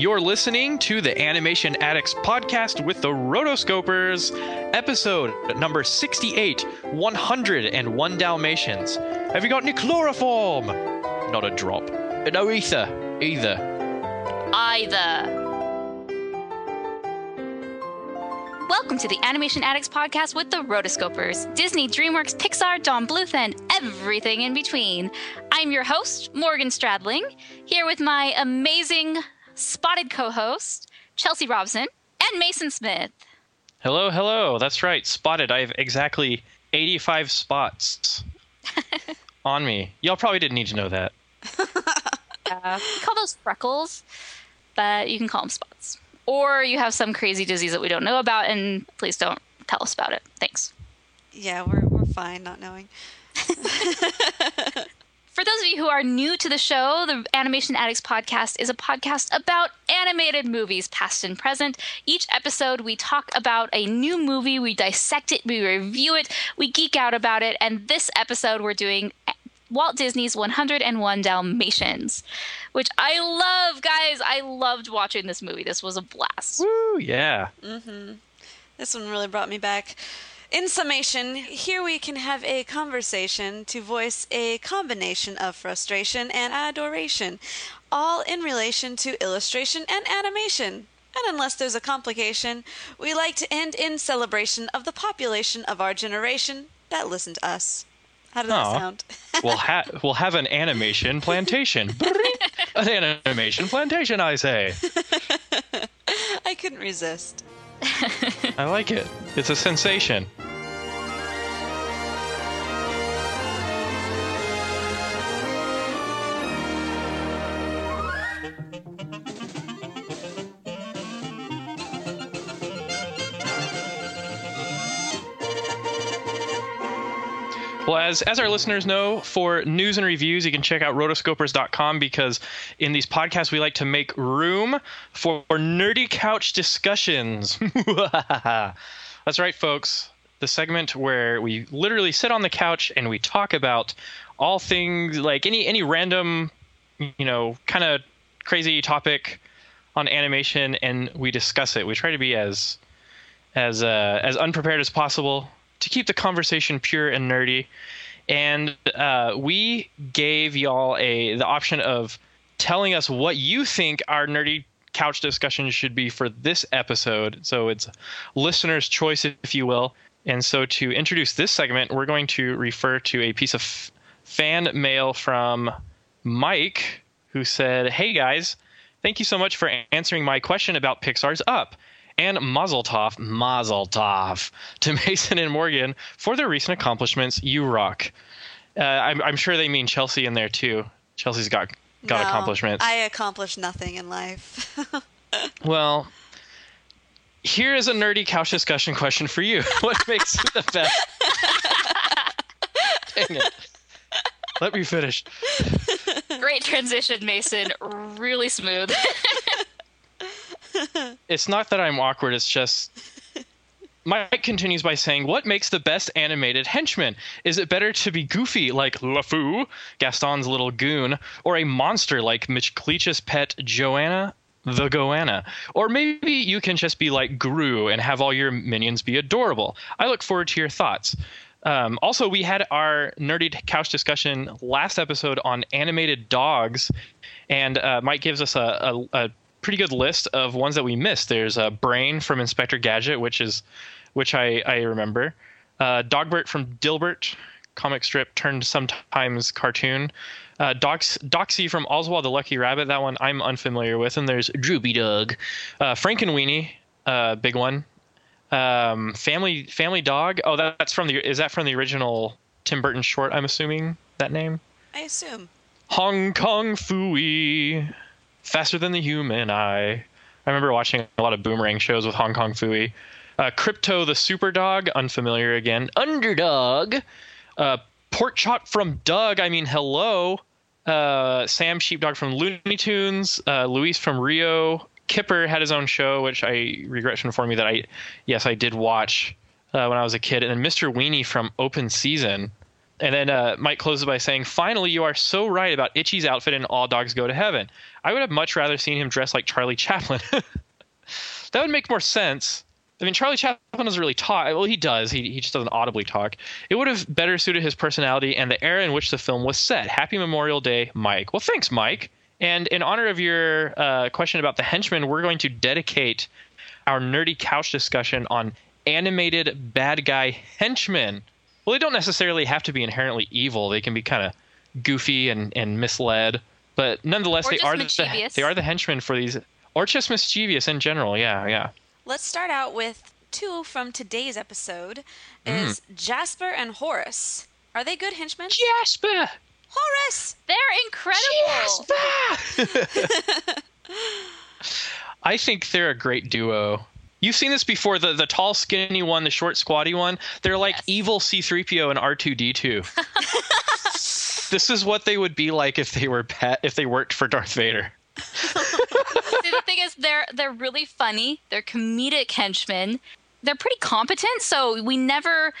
You're listening to the Animation Addicts podcast with the Rotoscopers, episode number 68 101 Dalmatians. Have you got any chloroform? Not a drop. No ether, either. Either. Welcome to the Animation Addicts podcast with the Rotoscopers, Disney, DreamWorks, Pixar, Don Bluth, and everything in between. I'm your host, Morgan Stradling, here with my amazing spotted co host, Chelsea Robson, and Mason Smith. Hello, hello. That's right. Spotted. I have exactly 85 spots on me. Y'all probably didn't need to know that. Uh, we call those freckles, but you can call them spots. Or you have some crazy disease that we don't know about, and please don't tell us about it. Thanks. Yeah, we're we're fine not knowing. For those of you who are new to the show, the Animation Addicts podcast is a podcast about animated movies, past and present. Each episode, we talk about a new movie, we dissect it, we review it, we geek out about it, and this episode, we're doing Walt Disney's 101 Dalmatians, which I love, guys. I loved watching this movie. This was a blast. Woo, yeah. Mm-hmm. This one really brought me back. In summation, here we can have a conversation to voice a combination of frustration and adoration, all in relation to illustration and animation. And unless there's a complication, we like to end in celebration of the population of our generation that listen to us. How does that sound? We'll, ha- we'll have an animation plantation. an animation plantation, I say. I couldn't resist. I like it. It's a sensation. Well, as, as our listeners know, for news and reviews, you can check out rotoscopers.com because in these podcasts, we like to make room for nerdy couch discussions. That's right, folks. The segment where we literally sit on the couch and we talk about all things like any any random, you know, kind of crazy topic on animation, and we discuss it. We try to be as as uh, as unprepared as possible to keep the conversation pure and nerdy. And uh, we gave y'all a the option of telling us what you think our nerdy couch discussion should be for this episode. So it's listener's choice, if you will. And so to introduce this segment, we're going to refer to a piece of f- fan mail from Mike, who said, "Hey guys, thank you so much for answering my question about Pixar's Up." And Mazel Tov, Mazel Tov to Mason and Morgan for their recent accomplishments. You rock. Uh, I'm, I'm sure they mean Chelsea in there too. Chelsea's got got No, accomplishments. I accomplished nothing in life. Well, here is a nerdy couch discussion question for you. What makes you the best? Dang it. Let me finish. Great transition, Mason. Really smooth. It's not that I'm awkward, it's just. Mike continues by saying, What makes the best animated henchman? Is it better to be goofy like LeFou, Gaston's little goon, or a monster like Mitch pet Joanna, the Goanna? Or maybe you can just be like Gru and have all your minions be adorable. I look forward to your thoughts. Um, also, we had our nerdy couch discussion last episode on animated dogs, and uh, Mike gives us a, a, a pretty good list of ones that we missed. There's uh, Brain from Inspector Gadget, which is which I, I remember. Uh, Dogbert from Dilbert, comic strip turned sometimes cartoon. Uh, Dox, Doxy from Oswald the Lucky Rabbit, that one I'm unfamiliar with. And there's Droopy Dog. Uh, Frankenweenie, uh, big one. Um, Family Family Dog. Oh, that, that's from the. Is that from the original Tim Burton short? I'm assuming that name. I assume. Hong Kong Phooey, faster than the human eye. I remember watching a lot of boomerang shows with Hong Kong Phooey. Uh, Krypto the Superdog, unfamiliar again. Underdog. Uh, Pork Chop from Doug, I mean, hello. Uh, Sam Sheepdog from Looney Tunes. Uh, Luis from Rio. Kipper had his own show, which I regret to inform you that I, yes, I did watch uh, when I was a kid. And then Mr. Weenie from Open Season. And then uh, Mike closes by saying, "Finally, you are so right about Itchy's outfit in All Dogs Go to Heaven. I would have much rather seen him dressed like Charlie Chaplin. that would make more sense. I mean, Charlie Chaplin doesn't really talk. Well, he does. He, he just doesn't audibly talk. It would have better suited his personality and the era in which the film was set. Happy Memorial Day, Mike. Well, thanks, Mike. And in honor of your uh, question about the henchmen, we're going to dedicate our nerdy couch discussion on animated bad guy henchmen. Well, they don't necessarily have to be inherently evil. They can be kind of goofy and, and misled, but nonetheless, Or they are the mischievous. they are the henchmen for these, or just mischievous in general. Yeah, yeah. Let's start out with two from today's episode. Mm. Is Jasper and Horace. Are they good henchmen? Jasper, Horace! They're incredible. Jasper. I think they're a great duo. You've seen this before the the tall, skinny one, the short, squatty one. They're like Yes. evil C-3PO and R2D2. this is what they would be like if they were pet if they worked for Darth Vader. See, the thing is, they're they're really funny. They're comedic henchmen. They're pretty competent, so we never,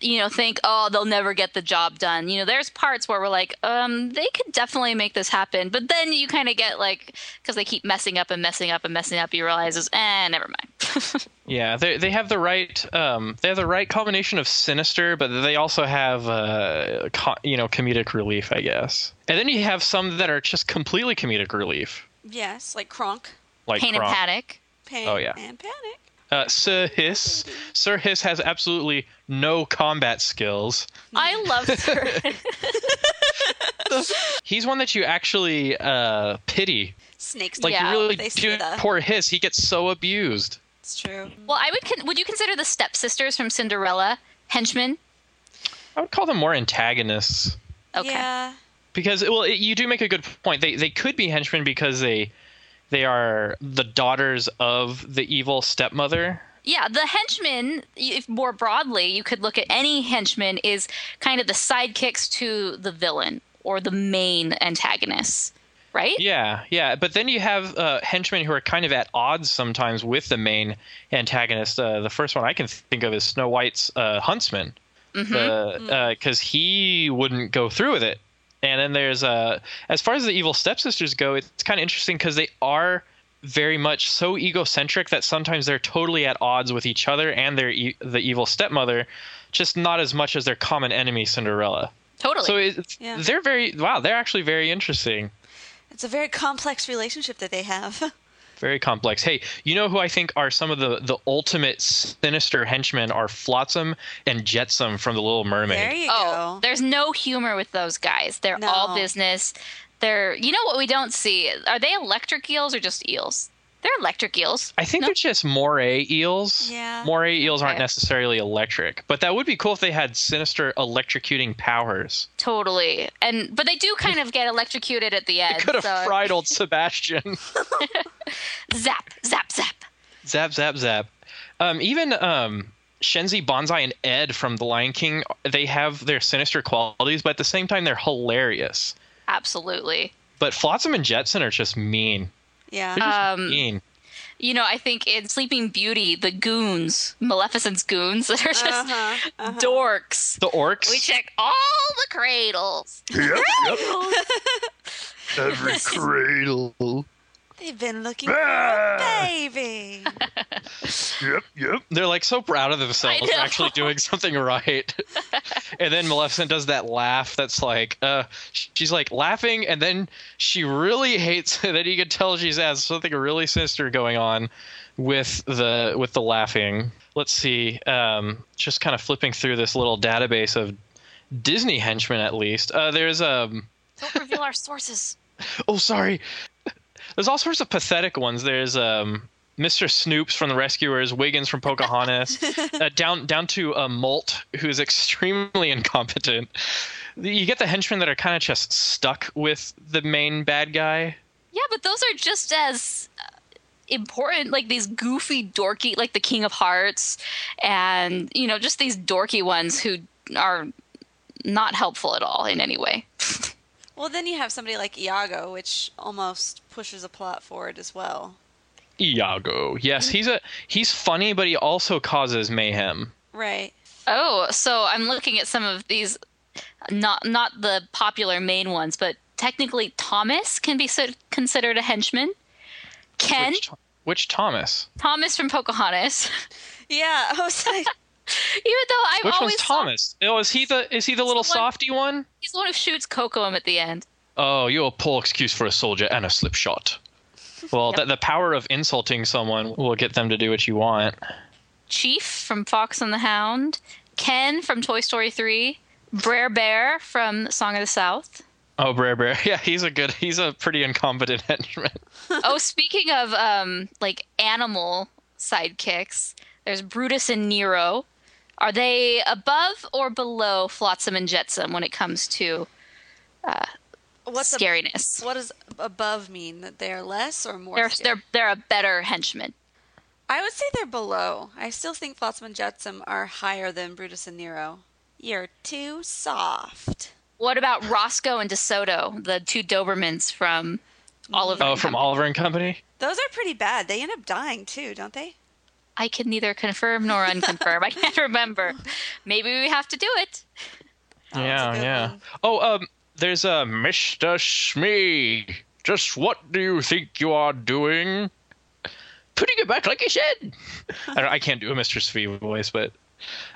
you know, think, oh, they'll never get the job done. You know, there's parts where we're like, um, they could definitely make this happen, but then you kind of get like, because they keep messing up and messing up and messing up, you realize, is, eh, never mind. Yeah, they they have the right um they have the right combination of sinister, but they also have uh co- you know comedic relief, I guess. And then you have some that are just completely comedic relief, Yes, like Kronk. like Pain and panic. Pain Oh, yeah. and Panic. Uh, Sir Hiss. Sir Hiss has absolutely no combat skills. I love Sir. He's one that you actually uh, pity. Snakes. Like Yeah, you really they do. say that. Poor Hiss. He gets so abused. It's true. well, I would. Con- would you consider the stepsisters from Cinderella henchmen? I would call them more antagonists Okay. Yeah. because well, it, you do make a good point. They they could be henchmen because they they are the daughters of the evil stepmother. Yeah, the henchman, if more broadly, you could look at any henchman is kind of the sidekicks to the villain or the main antagonists, right? Yeah, yeah. But then you have uh, henchmen who are kind of at odds sometimes with the main antagonist. Uh, the first one I can think of is Snow White's uh, huntsman, because he wouldn't go through with it. And then there's uh, as far as the evil stepsisters go, it's kind of interesting because they are very much so egocentric that sometimes they're totally at odds with each other and their e- the evil stepmother, just not as much as their common enemy Cinderella. Totally. So it's, Yeah. they're very wow. They're actually very interesting. It's a very complex relationship that they have. Very complex. Hey, you know who I think are some of the, the ultimate sinister henchmen are Flotsam and Jetsam from The Little Mermaid. there you oh, go. there's no humor with those guys. They're No. all business. They're, you know what we don't see? Are they electric eels or just eels? They're electric eels. I think No? they're just moray eels. Yeah. Moray eels aren't necessarily electric, but that would be cool if they had sinister electrocuting powers. Totally. And but they do kind of get electrocuted at the end. Could have so- fried old Sebastian. Zap, zap, zap. zap, zap, zap. Um, even um, Shenzi, Banzai, and Ed from The Lion King, they have their sinister qualities, but at the same time, they're hilarious. Absolutely. But Flotsam and Jetsam are just mean. Yeah. Um. You know, I think in Sleeping Beauty, the goons, Maleficent's goons, that are just Uh-huh, uh-huh. dorks. The orcs. We check all the cradles. Yep, yep. Every cradle. They've been looking for Ah! a baby. Yep, yep. They're like so proud of themselves for actually doing something right. and then Maleficent does that laugh that's like, uh, she's like laughing, and then she really hates it. Then you can tell she's has something really sinister going on with the with the laughing. Let's see. Um, just kind of flipping through this little database of Disney henchmen, at least. Uh, there's um. Don't reveal our sources. Oh, sorry. There's all sorts of pathetic ones. There's um, Mr. Snoops from The Rescuers, Wiggins from Pocahontas, uh, down down to uh, Molt, who's extremely incompetent. You get the henchmen that are kind of just stuck with the main bad guy. Yeah, but those are just as uh, important. Like these goofy, dorky, like the King of Hearts, and you know, just these dorky ones who are not helpful at all in any way. well, then you have somebody like Iago, which almost pushes a plot forward as well. Iago. Yes, he's a he's funny, but he also causes mayhem. Right. Oh, so I'm looking at some of these not not the popular main ones, but technically Thomas can be so- considered a henchman. Ken, Which, which Thomas? Thomas from Pocahontas. Yeah, I was like, Even though I Which always one's Thomas? Oh, is he the is he the little the softy one? he's the one who shoots Kocoum at the end. Oh, you're a poor excuse for a soldier and a slip shot. Well, the, the power of insulting someone will get them to do what you want. Chief from Fox and the Hound, Ken from Toy Story 3, Brer Bear from Song of the South. Oh, Brer Bear. Yeah, he's a good. He's a pretty incompetent henchman. oh, speaking of um, like animal sidekicks, there's Brutus and Nero. Are they above or below Flotsam and Jetsam when it comes to uh, what's a, scariness? what does above mean? That they are less or more? they're scary? they're they're a better henchman. I would say they're below. I still think Flotsam and Jetsam are higher than Brutus and Nero. You're too soft. What about Roscoe and DeSoto, the two Dobermans from Oliver? Oh, and from Company? Oliver and Company. Those are pretty bad. They end up dying too, don't they? I can neither confirm nor unconfirm. I can't remember. Maybe we have to do it. That was a yeah, yeah. one. Oh, um, there's a uh, Mr. Smee. Just what do you think you are doing? Putting it back like you said. I, don't, I can't do a Mr. Smee voice, but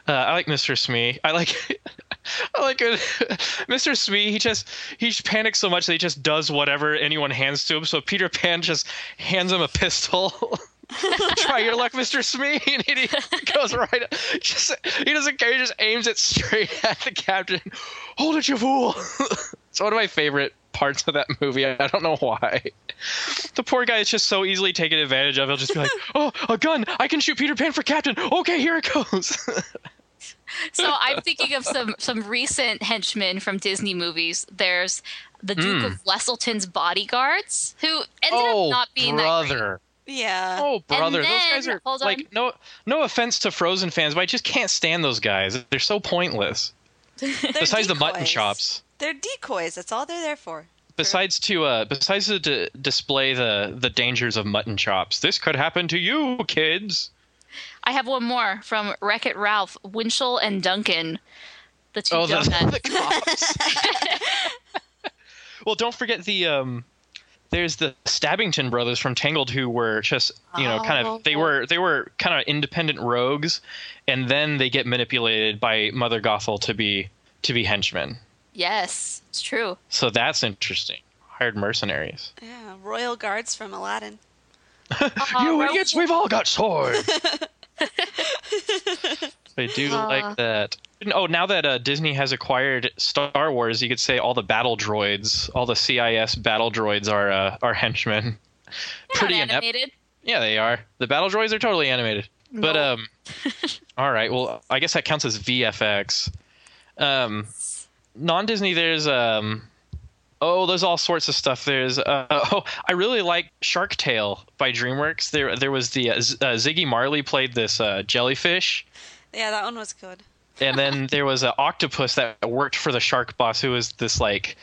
uh, I like Mr. Smee. I like. I like it. Mr. Smee. He just he just panics so much that he just does whatever anyone hands to him. So Peter Pan just hands him a pistol. Try your luck, Mr. Smee. And he goes right. Just he doesn't care. He just aims it straight at the captain. Hold it, you fool! it's one of my favorite parts of that movie. I don't know why. The poor guy is just so easily taken advantage of. He'll just be like, "Oh, a gun! I can shoot Peter Pan for captain. Okay, here it goes." So I'm thinking of some some recent henchmen from Disney movies. There's the Duke Hmm. of Wesselton's bodyguards, who ended oh, up not being that great. Brother. Yeah. Oh, brother. those guys are hold on. like no no offense to Frozen fans, but I just can't stand those guys. They're so pointless. They're Besides the mutton chops. They're decoys. That's all they're there for. Besides to uh, besides to d- display the the dangers of mutton chops, this could happen to you, kids. I have one more from Wreck It Ralph, Winchell and Duncan, the two Oh, the, young men. the cops. well, don't forget the um. There's the Stabbington brothers from Tangled who were just you know kind of they Oh. were they were kind of independent rogues, and then they get manipulated by Mother Gothel to be to be henchmen. Yes, it's true. So that's interesting. Hired mercenaries. Yeah, royal guards from Aladdin. you Ro- idiots! We've all got swords. I do Uh. like that. Oh, now that uh, Disney has acquired Star Wars, you could say all the battle droids, all the CIS battle droids are uh, are henchmen. They're Pretty not inept. animated. Yeah, they are. The battle droids are totally animated. But um, all right. Well, I guess that counts as VFX. Um, non-Disney, there's um, oh, there's all sorts of stuff. There's uh, oh, I really like Shark Tale by DreamWorks. There, there was the uh, Z- uh, Ziggy Marley played this uh, jellyfish. Yeah, that one was good. And then there was an octopus that worked for the shark boss who was this like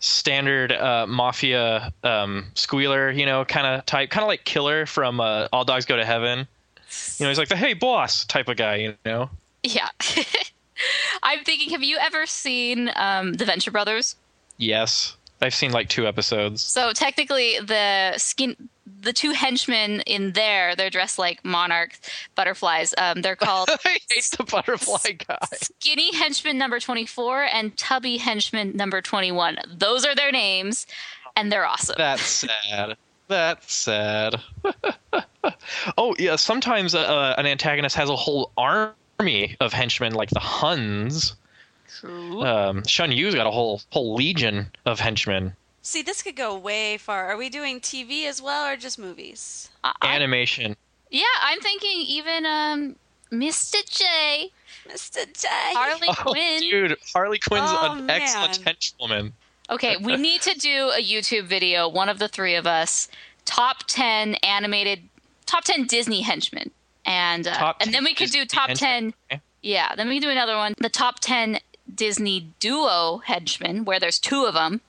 standard uh, mafia um, squealer you know kind of type kind of like killer from uh, all dogs go to heaven you know he's like the hey boss type of guy you know Yeah. I'm thinking, have you ever seen um, The Venture Brothers? yes i've seen like two episodes So technically, the skin, the two henchmen in there, they're dressed like monarch butterflies. Um, they're called i hate the butterfly guy Skinny Henchman number 24 and Tubby Henchman number 21. Those are their names, and they're awesome. that's sad that's sad oh yeah sometimes uh, an antagonist has a whole army of henchmen like the huns True. um, Shan Yu's got a whole whole legion of henchmen. See, this could go way far. Are we doing TV as well or just movies? I- I- Animation. yeah, I'm thinking even um, Mr. J, Mr. J. Harley Oh, Quinn. dude, Harley Quinn's Oh, an excellent man. henchwoman. Okay, we need to do a YouTube video, one of the three of us, top 10 animated, top 10 Disney henchmen. And uh, and then we could do top henchmen. 10 Yeah, then we can do another one, the top 10 Disney duo henchmen where there's two of them.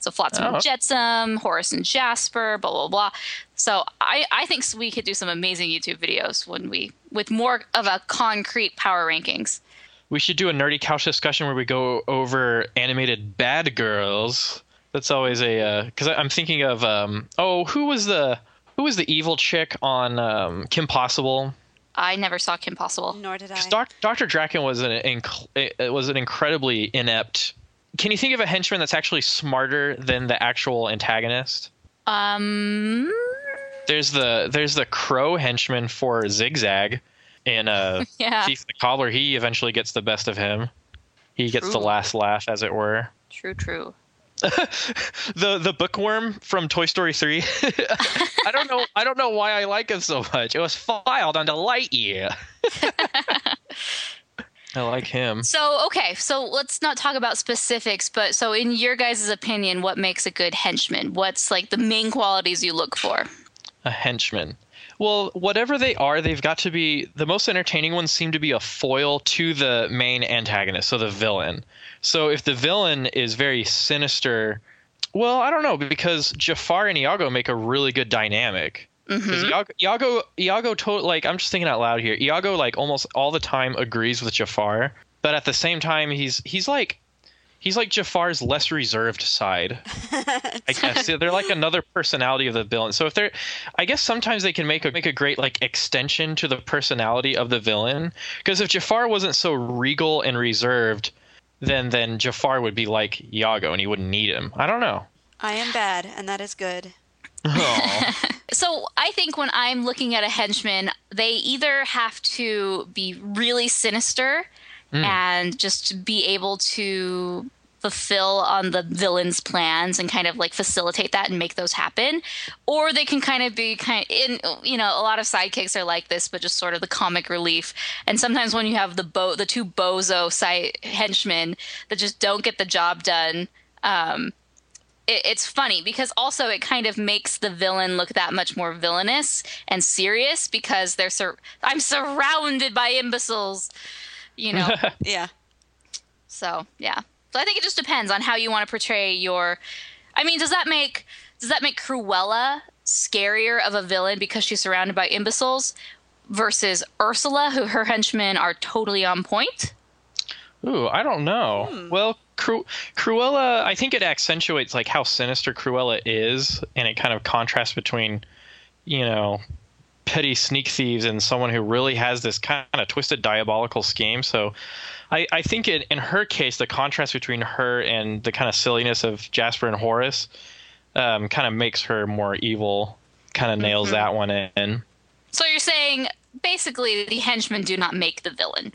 So Flotsam Oh. and Jetsam, Horace and Jasper, blah blah blah. So I I think we could do some amazing YouTube videos when we with more of a concrete power rankings. we should do a nerdy couch discussion where we go over animated bad girls. That's always a because I'm thinking of um, oh who was the who was the evil chick on um, Kim Possible? I never saw Kim Possible. Nor did I. Doc, Dr. Drakken was an inc- it was an incredibly inept. Can you think of a henchman that's actually smarter than the actual antagonist? Um, There's the there's the crow henchman for Zigzag, and uh, yeah, Thief the Cobbler. He eventually gets the best of him. He gets the last laugh, as it were. true, true. the the bookworm from Toy Story 3. I don't know I don't know why I like him so much. It was filed onto Lightyear. I like him. So, okay, so let's not talk about specifics, but so in your guys' opinion, what makes a good henchman? What's like the main qualities you look for? A henchman. Well, whatever they are, they've got to be the most entertaining ones seem to be a foil to the main antagonist, so the villain. So if the villain is very sinister, well, I don't know because Jafar and Iago make a really good dynamic. Mm-hmm. Because Iago, Iago, Iago, to, like I'm just thinking out loud here. Iago, like almost all the time, agrees with Jafar, but at the same time, he's he's like he's like Jafar's less reserved side. I guess they're like another personality of the villain. So if they're, I guess sometimes they can make a make a great like extension to the personality of the villain. Because if Jafar wasn't so regal and reserved, then then Jafar would be like Iago and he wouldn't need him. I don't know. I am bad, and that is good. Oh. So, I think when I'm looking at a henchman, they either have to be really sinister mm. and just be able to fulfill on the villain's plans and kind of like facilitate that and make those happen or they can kind of be kind of in you know a lot of sidekicks are like this but just sort of the comic relief and sometimes when you have the bo the two bozo side henchmen that just don't get the job done um it, it's funny because also it kind of makes the villain look that much more villainous and serious because they're sur- I'm surrounded by imbeciles, you know. Yeah. so yeah, so I think it just depends on how you want to portray your. I mean, does that make does that make Cruella scarier of a villain because she's surrounded by imbeciles versus Ursula, who her henchmen are totally on point? Ooh, I don't know. Hmm. Well, Cru- Cruella, I think it accentuates like how sinister Cruella is, and it kind of contrasts between, you know, petty sneak thieves and someone who really has this kind of twisted diabolical scheme. So, I, I think in, in her case, the contrast between her and the kind of silliness of Jasper and Horace, um, kind of makes her more evil. Kind of nails that one in. So you're saying basically the henchmen do not make the villain.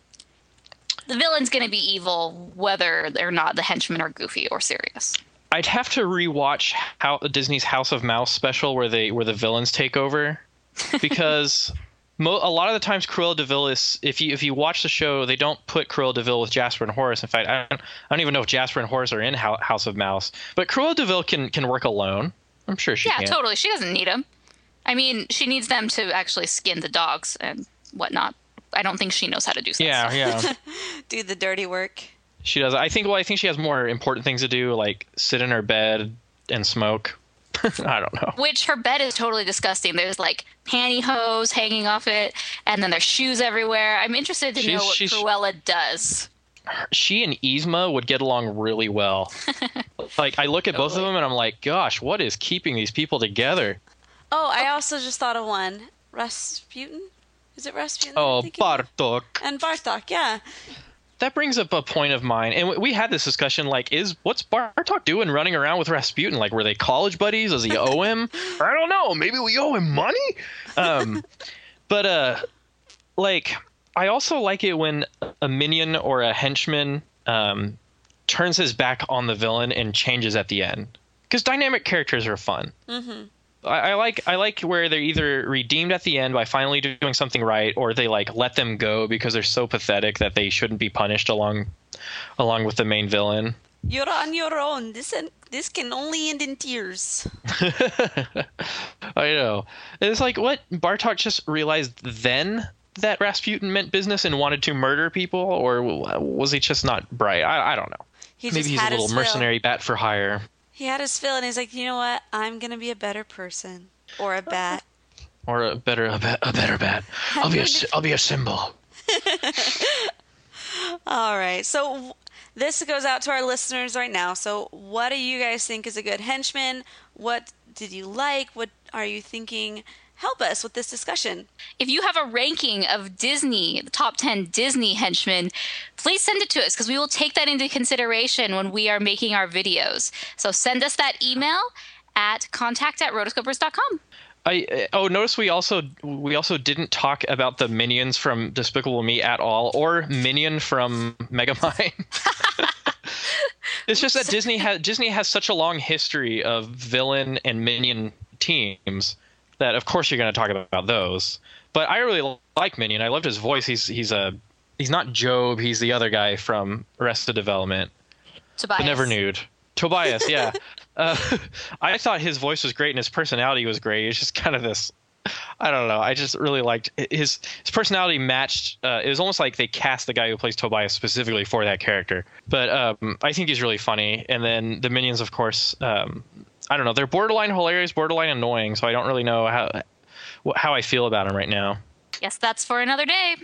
The villain's going to be evil whether or not the henchmen are goofy or serious. I'd have to rewatch how Disney's House of Mouse special where they where the villains take over because mo- a lot of the times Cruella de Vil is if you if you watch the show they don't put Cruella de Vil with Jasper and Horace. In fact, I don't, I don't even know if Jasper and Horace are in Hou- House of Mouse. But Cruella de Vil can can work alone. I'm sure she yeah, can. totally. She doesn't need them. I mean, she needs them to actually skin the dogs and whatnot. I don't think she knows how to do that. Yeah, stuff. yeah. Do the dirty work. she does. I think well, I think she has more important things to do like sit in her bed and smoke. I don't know. Which her bed is totally disgusting. There's like pantyhose hanging off it, and then there's shoes everywhere. I'm interested to know what she's- Cruella does. she and Yzma would get along really well. like I look at both of them and I'm like, gosh, what is keeping these people together? Oh, I also just thought of one. Rasputin? Is it Rasputin? Oh. Bartok. And Bartok, yeah. That brings up a point of mine, and we- had this discussion. Like, is what's Bartok doing running around with Rasputin? Like, were they college buddies? Does he owe him? I don't know. Maybe we owe him money. Um, but uh, like, I also like it when a minion or a henchman um turns his back on the villain and changes at the end because dynamic characters are fun. Mm-hmm. I, I like I like where they're either redeemed at the end by finally doing something right, or they like let them go because they're so pathetic that they shouldn't be punished along along with the main villain. You're on your own. This this can only end in tears. I know. It's like what Bartok just realized then that Rasputin meant business and wanted to murder people, or was he just not bright? I, I don't know. He Maybe just he's a little mercenary bat for hire. He had his fill, and he's like, you know what? I'm gonna be a better person, or a bat. Or a better, a, be- a better bat. I'll be a, sy- I'll be a symbol. All right. So this goes out to our listeners right now. So what do you guys think is a good henchman? What did you like? What are you thinking? Help us with this discussion. If you have a ranking of Disney, the top 10 Disney henchmen, please send it to us because we will take that into consideration when we are making our videos. So send us that email at contact at rotoscopers.com. I uh, oh notice we also we also didn't talk about the minions from Despicable Me at all, or Minion from Megamind. it's just that Disney has Disney has such a long history of villain and minion teams that of course you're going to talk about those. But I really like Minion. I loved his voice. He's he's a he's not Job. He's the other guy from Arrested Development. Tobias. But never nude. Tobias, yeah. uh, I thought his voice was great and his personality was great. It's just kind of this. I don't know. I just really liked his his personality matched. Uh, it was almost like they cast the guy who plays Tobias specifically for that character. But um, I think he's really funny. And then the minions, of course. Um, I don't know. They're borderline hilarious, borderline annoying. So I don't really know how how I feel about them right now. Yes, that's for another day.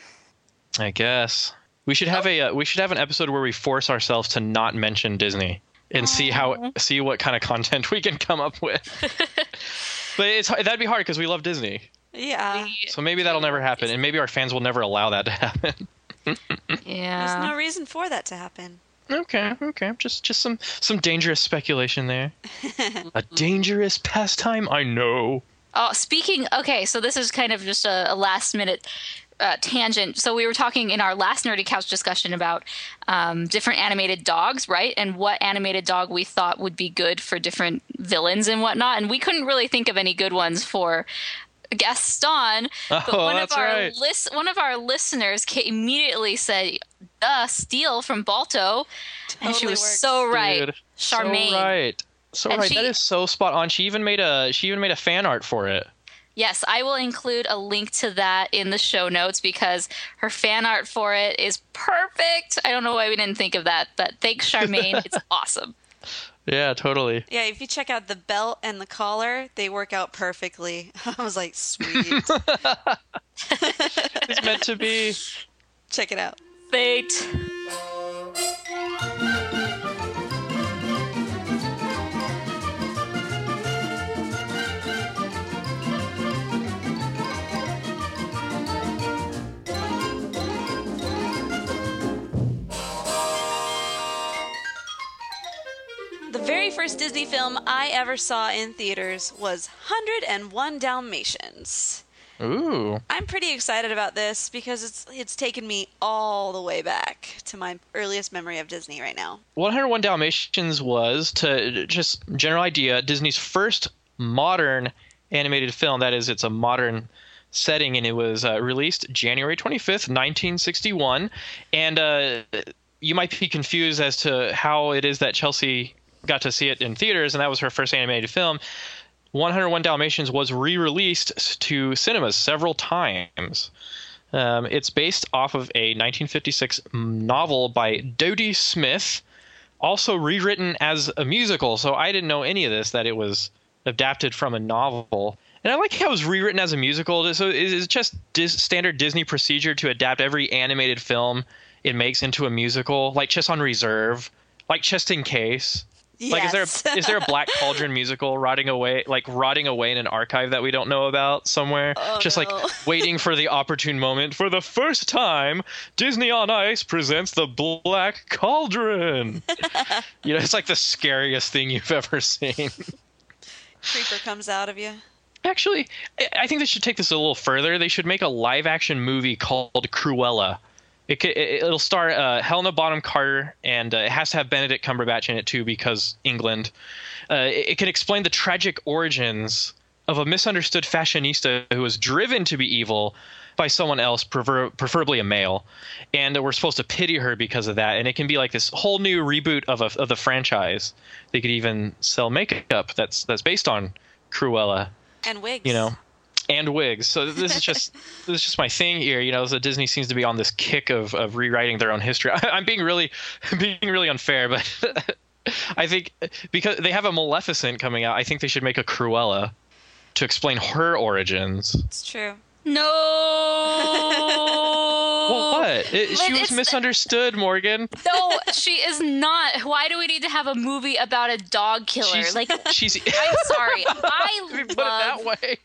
I guess we should have a uh, we should have an episode where we force ourselves to not mention Disney and see how see what kind of content we can come up with. but it's that'd be hard because we love Disney. Yeah. So maybe that'll never happen, and maybe our fans will never allow that to happen. Yeah. There's no reason for that to happen. Okay, okay, just just some some dangerous speculation there. a dangerous pastime, I know. Oh, speaking. Okay, so this is kind of just a, a last minute uh, tangent. So we were talking in our last nerdy couch discussion about um, different animated dogs, right? And what animated dog we thought would be good for different villains and whatnot. And we couldn't really think of any good ones for Gaston. But Oh, one that's of our right. lis- one of our listeners immediately said, "Duh, Steele from Balto," and she was works. so right. Dude, Charmaine. So right. So And right. she- that is so spot on. She even made a she even made a fan art for it. Yes, I will include a link to that in the show notes because her fan art for it is perfect. I don't know why we didn't think of that, but thanks, Charmaine. it's awesome. Yeah, totally. Yeah, if you check out the belt and the collar, they work out perfectly. I was like, sweet. It's meant to be. check it out. Fate. The very first Disney film I ever saw in theaters was 101 Dalmatians. Ooh. I'm pretty excited about this because it's it's taken me all the way back to my earliest memory of Disney right now. 101 Dalmatians was to just general idea Disney's first modern animated film. That is, it's a modern setting, and it was uh, released January 25th, 1961. And uh, you might be confused as to how it is that Chelsea got to see it in theaters, and that was her first animated film. 101 Dalmatians was re-released to cinemas several times. Um, it's based off of a 1956 novel by Dodie Smith, also rewritten as a musical. So I didn't know any of this that it was adapted from a novel. And I like how it was rewritten as a musical. So it's just dis- standard Disney procedure to adapt every animated film it makes into a musical, like just on reserve, like just in case. Like, is there is there a Black Cauldron musical rotting away, like rotting away in an archive that we don't know about somewhere? Oh, Just no. like waiting for the opportune moment. For the first time, Disney on Ice presents the Black Cauldron. you know, it's like the scariest thing you've ever seen. Creeper comes out of you. Actually, I think they should take this a little further. They should make a live action movie called Cruella. It, it, it'll star uh, Helena Bonham Carter, and uh, it has to have Benedict Cumberbatch in it too because England. Uh, it, it can explain the tragic origins of a misunderstood fashionista who was driven to be evil by someone else, prefer- preferably a male, and we're supposed to pity her because of that. And it can be like this whole new reboot of a, of the franchise. They could even sell makeup that's that's based on Cruella And wigs. you know and wigs so this is just this is just my thing here you know so disney seems to be on this kick of, of rewriting their own history I, i'm being really being really unfair but i think because they have a maleficent coming out i think they should make a cruella to explain her origins It's true. No. Well, what It- she was misunderstood, Morgan. No, she is not. Why do we need to have a movie about a dog killer? She's, like, she's. I'm sorry. I you put love it that way.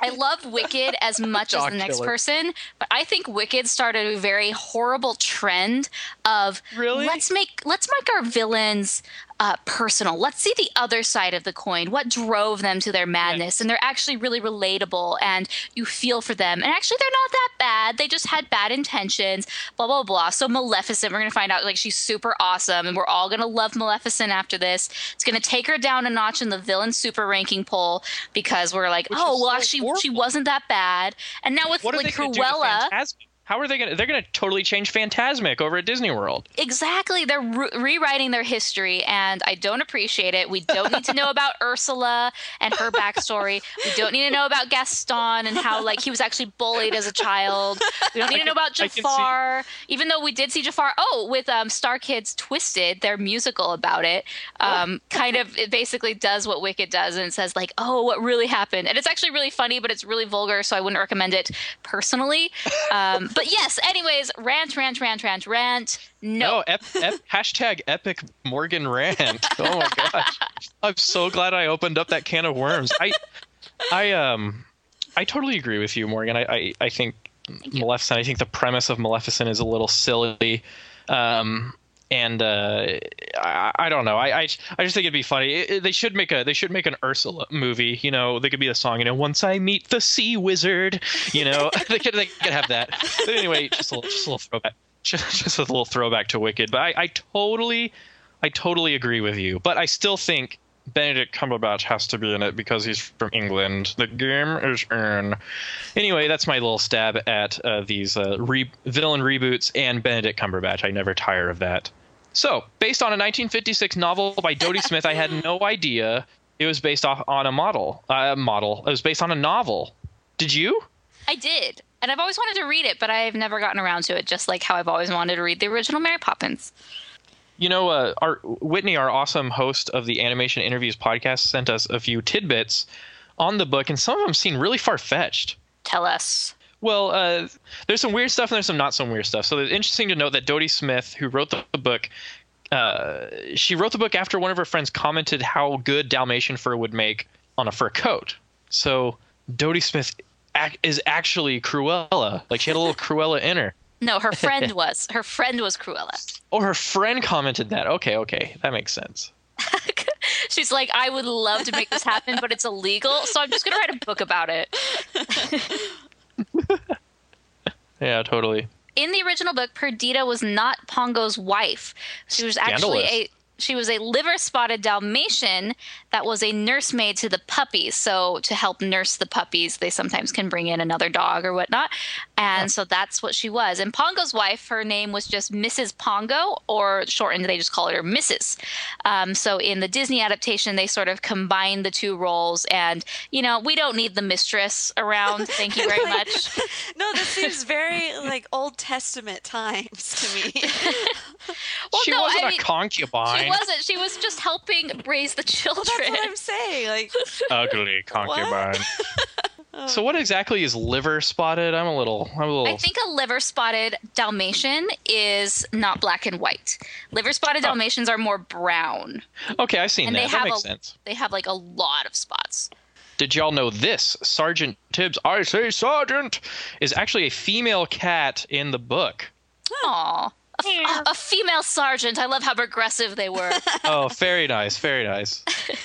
I love Wicked as much as the next killer. person, but I think Wicked started a very horrible trend of Really? let's make let's make our villains uh, personal. Let's see the other side of the coin. What drove them to their madness? And they're actually really relatable, and you feel for them. And actually, they're not that bad. They just had bad intentions. Blah blah blah. So Maleficent, we're gonna find out like she's super awesome, and we're all gonna love Maleficent after this. It's gonna take her down a notch in the villain super ranking poll because we're like, Which oh well, so actually, she wasn't that bad. And now with What like Cruella. How are they going to? They're going to totally change Fantasmic over at Disney World. Exactly. They're re- rewriting their history, and I don't appreciate it. We don't need to know about Ursula and her backstory. We don't need to know about Gaston and how like he was actually bullied as a child. We don't need to know about can Jafar, even though we did see Jafar. Oh, with um, StarKid's Twisted, their musical about it, um, kind of it basically does what Wicked does, and says like, oh, what really happened, and it's actually really funny, but it's really vulgar, so I wouldn't recommend it personally. Um, but yes, anyways, rant, rant, rant, rant, rant. No, No, ep, ep, hashtag epic Morgan rant. Oh my gosh, I'm so glad I opened up that can of worms. I, I um, I totally agree with you, Morgan. I, I, I think Maleficent. I think the premise of Maleficent is a little silly. Um, and uh, I, I don't know. I, I, I just think it'd be funny. It- it- they should make a they should make an Ursula movie. You know, they could be a song. You know, once I meet the sea wizard. You know, they could they could have that. But anyway, just a little, just a little throwback. Just, just a little throwback to Wicked. But I, I totally, I totally agree with you. But I still think Benedict Cumberbatch has to be in it because he's from England. The game is in. Anyway, that's my little stab at uh, these uh, re- villain reboots and Benedict Cumberbatch. I never tire of that. So, based on a 1956 novel by Dodie Smith, I had no idea it was based off on a model. Uh, model. It was based on a novel. Did you? I did. And I've always wanted to read it, but I've never gotten around to it, just like how I've always wanted to read the original Mary Poppins. You know, uh, our Whitney, our awesome host of the Animation Interviews podcast, sent us a few tidbits on the book, and some of them seem really far fetched. Tell us. Well, uh, there's some weird stuff and there's some not so weird stuff. So it's interesting to note that Dodie Smith, who wrote the, book, uh, she wrote the book after one of her friends commented how good Dalmatian fur would make on a fur coat. So Dodie Smith ac- is actually Cruella. Like she had a little Cruella in her. No, her friend was. Her friend was Cruella. Oh, her friend commented that. Okay, okay, that makes sense. She's like, I would love to make this happen, but it's illegal, so I'm just going to write a book about it. Yeah, totally. in the original book, Perdita was not Pongo's wife. She was actually a she was a liver spotted Dalmatian that was a nursemaid to the puppies. So to help nurse the puppies, they sometimes can bring in another dog or whatnot. And so that's what she was. And Pongo's wife, her name was just Mrs. Pongo, or shortened, they just call her Mrs. Um, so in the Disney adaptation, they sort of combined the two roles. And, you know, we don't need the mistress around. Thank you very much. No, this seems very like Old Testament times to me. Well, she no, wasn't I a mean, concubine. She wasn't. She was just helping raise the children. That's what I'm saying. Like, ugly concubine. So what exactly is liver spotted? I'm a little. I'm a little. I think a liver spotted Dalmatian is not black and white. Liver spotted Oh. Dalmatians are more brown, okay, I've seen and that. they that have makes a sense. they have like a lot of spots. Did y'all know this? Sergeant Tibbs, I say Sergeant, is actually a female cat in the book. Aw. A, f- a female sergeant. I love how progressive they were. Oh, very nice, very nice.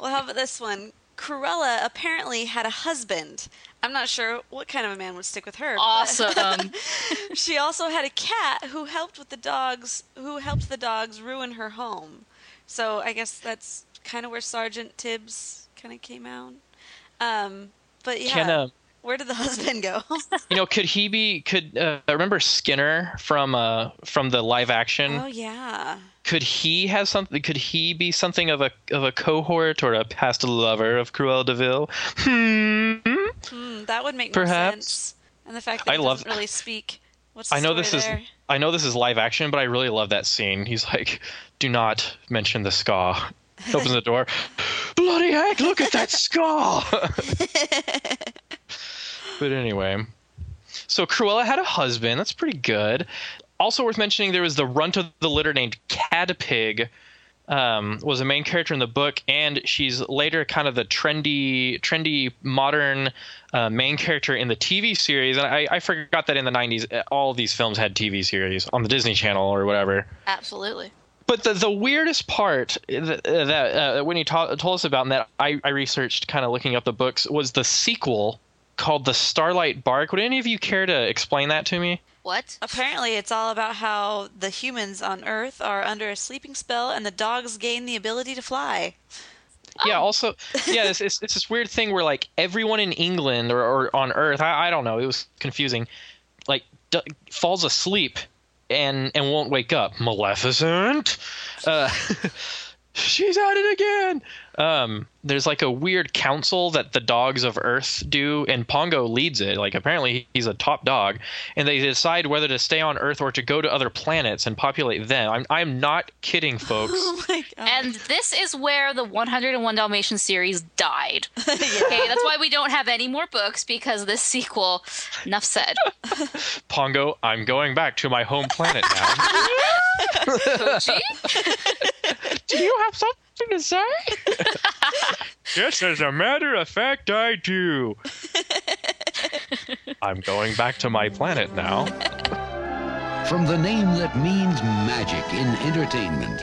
well, how about this one? Cruella apparently had a husband. I'm not sure what kind of a man would stick with her. awesome. she also had a cat who helped with the dogs. Who helped the dogs ruin her home. So I guess that's kind of where Sergeant Tibbs kind of came out. Um, but yeah, Can uh, where did the husband go? you know? Could he be? Could uh, remember Skinner from uh from the live action? oh yeah. Could he have something? Could he be something of a of a cohort or a past lover of Cruella de Vil? Hmm. Hmm, that would make more Perhaps. sense. And the fact that I he love- doesn't really speak. What's I know this is? I know this is live action, but I really love that scene. He's like, "Do not mention the ska." Opens the door. Bloody heck! Look at that ska. but anyway, So Cruella had a husband. That's pretty good. Also worth mentioning, there was the runt of the litter named Cadpig, um, was a main character in the book, and she's later kind of the trendy, trendy modern uh, main character in the TV series. And I, I forgot that in the '90s, uh, all of these films had TV series on the Disney Channel or whatever. Absolutely. But the, the weirdest part that, that uh, when you ta- told us about and that I, I researched kind of looking up the books was the sequel called The Starlight Bark. Would any of you care to explain that to me? What? Apparently, it's all about how the humans on Earth are under a sleeping spell and the dogs gain the ability to fly. Yeah. Also, yeah, it's, it's, it's this weird thing where like everyone in England or, or on Earth, I, I don't know, it was confusing, like d- falls asleep and and won't wake up. Maleficent, uh, she's at it again. Um, there's like a weird council that the dogs of Earth do, and Pongo leads it. Like apparently he's a top dog, and they decide whether to stay on Earth or to go to other planets and populate them. I'm I'm not kidding, folks. Oh my god. And this is where the 101 Dalmatian series died. Okay, that's why we don't have any more books because this sequel, enough said. Pongo, I'm going back to my home planet now. Do you have something to say? yes, as a matter of fact, I do. I'm going back to my planet now. From the name that means magic in entertainment.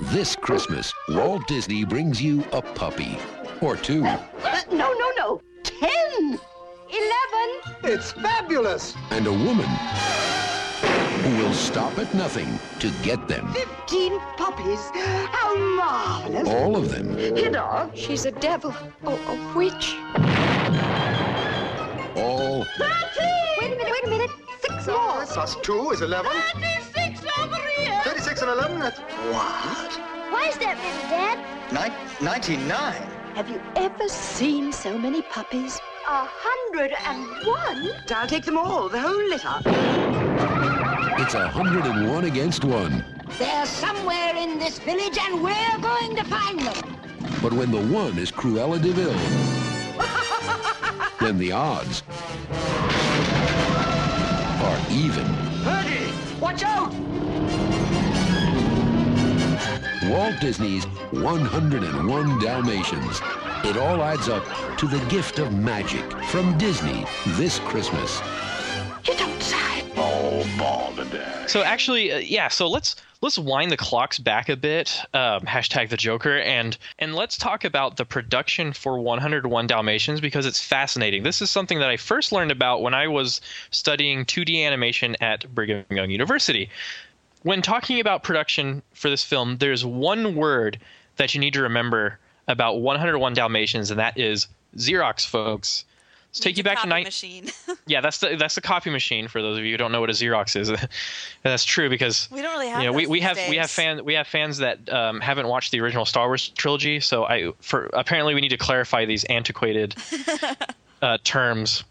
This Christmas, Walt Disney brings you a puppy. Or two. Uh, no, no, no. Ten. Eleven. It's fabulous! And a woman who will stop at nothing to get them. Fifteen puppies. How marvelous. All of them. Here, dog. She's a devil. Oh, a witch. All Wait a minute, wait a minute. Six more. Plus two is 11. Thirty-six over here. 36 and 11, that's what? Why is that, Mr. Dad? Nin- 99. Have you ever seen so many puppies? A hundred and one? I'll take them all, the whole litter. It's a hundred and one against one. They're somewhere in this village and we're going to find them. But when the one is Cruella de Vil, then the odds are even. Birdie, watch out! Walt Disney's 101 Dalmatians. It all adds up to the gift of magic from Disney this Christmas. You don't say. Oh, balderdash. So actually, uh, yeah. So let's let's wind the clocks back a bit. Um, hashtag the Joker, and and let's talk about the production for 101 Dalmatians because it's fascinating. This is something that I first learned about when I was studying 2D animation at Brigham Young University. When talking about production for this film, there's one word that you need to remember about 101 Dalmatians, and that is Xerox, folks. Let's take you back to night. machine. Yeah, that's the that's the copy machine for those of you who don't know what a Xerox is. that's true because we don't really have. you know we, we have we have days. fan we have fans that um, haven't watched the original Star Wars trilogy. So I for apparently we need to clarify these antiquated uh, terms.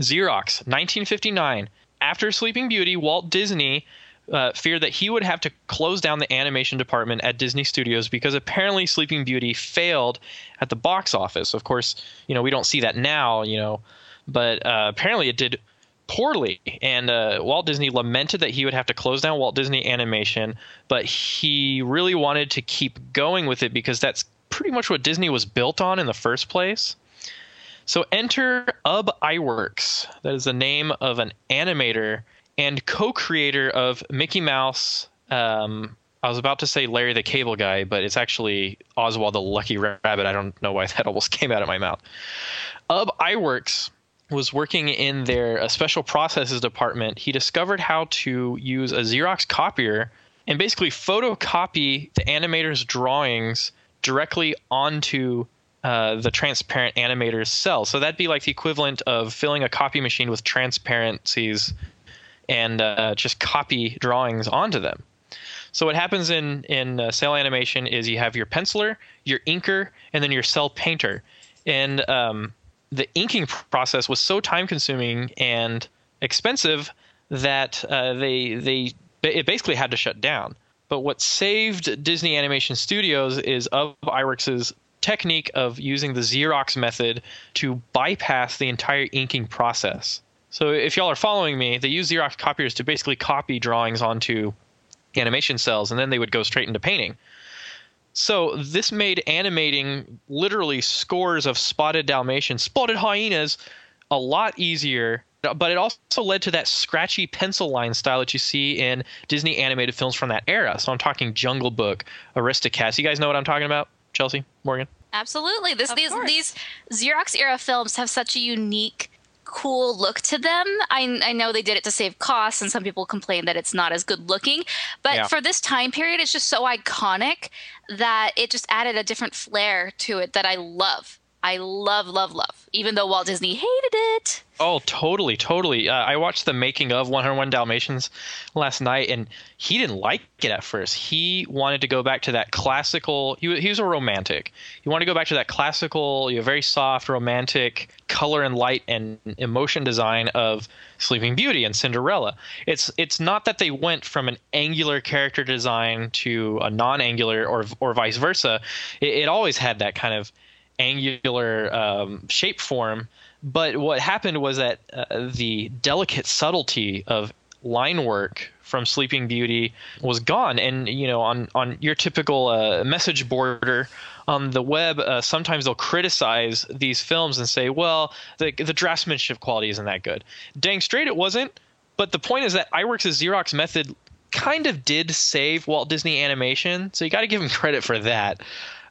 Xerox, 1959. After Sleeping Beauty, Walt Disney uh, feared that he would have to close down the animation department at Disney Studios because apparently Sleeping Beauty failed at the box office. Of course, you know we don't see that now, you know, but uh, apparently it did poorly. And uh, Walt Disney lamented that he would have to close down Walt Disney Animation, but he really wanted to keep going with it because that's pretty much what Disney was built on in the first place. So enter Ub Iwerks. That is the name of an animator and co-creator of Mickey Mouse. Um, I was about to say Larry the Cable Guy, but it's actually Oswald the Lucky Rabbit. I don't know why that almost came out of my mouth. Ub Iwerks was working in their uh, special processes department. He discovered how to use a Xerox copier and basically photocopy the animator's drawings directly onto uh, the transparent animator's cell. So that'd be like the equivalent of filling a copy machine with transparencies and uh, just copy drawings onto them. So what happens in in uh, cell animation is you have your penciler, your inker, and then your cell painter. And um, the inking process was so time consuming and expensive that uh, they they it basically had to shut down. But what saved Disney Animation Studios is Ub Iwerks's technique of using the Xerox method to bypass the entire inking process. So if y'all are following me, they use Xerox copiers to basically copy drawings onto animation cells and then they would go straight into painting. So this made animating literally scores of spotted Dalmatians, spotted hyenas, a lot easier. But it also led to that scratchy pencil line style that you see in Disney animated films from that era. So I'm talking Jungle Book, Aristocats. You guys know what I'm talking about? Chelsea, Morgan. Absolutely. This, these course. these Xerox era films have such a unique, cool look to them. I, I know they did it to save costs, and some people complain that it's not as good looking. But Yeah. for this time period, it's just so iconic that it just added a different flair to it that I love. I love, love, love. Even though Walt Disney hated it. Oh, totally, totally. Uh, I watched the making of 101 Dalmatians last night, and he didn't like it at first. He wanted to go back to that classical. He, he was a romantic. He wanted to go back to that classical, you know, very soft, romantic color and light and emotion design of Sleeping Beauty and Cinderella. It's it's not that they went from an angular character design to a non-angular or or vice versa. It, it always had that kind of angular um, shape form. But what happened was that uh, the delicate subtlety of line work from Sleeping Beauty was gone. And you know, on on your typical uh, message border on the web, uh, sometimes they'll criticize these films and say, "Well, the the draftsmanship quality isn't that good." Dang straight, it wasn't. But the point is that Iwerks' Xerox method kind of did save Walt Disney Animation, so you got to give him credit for that.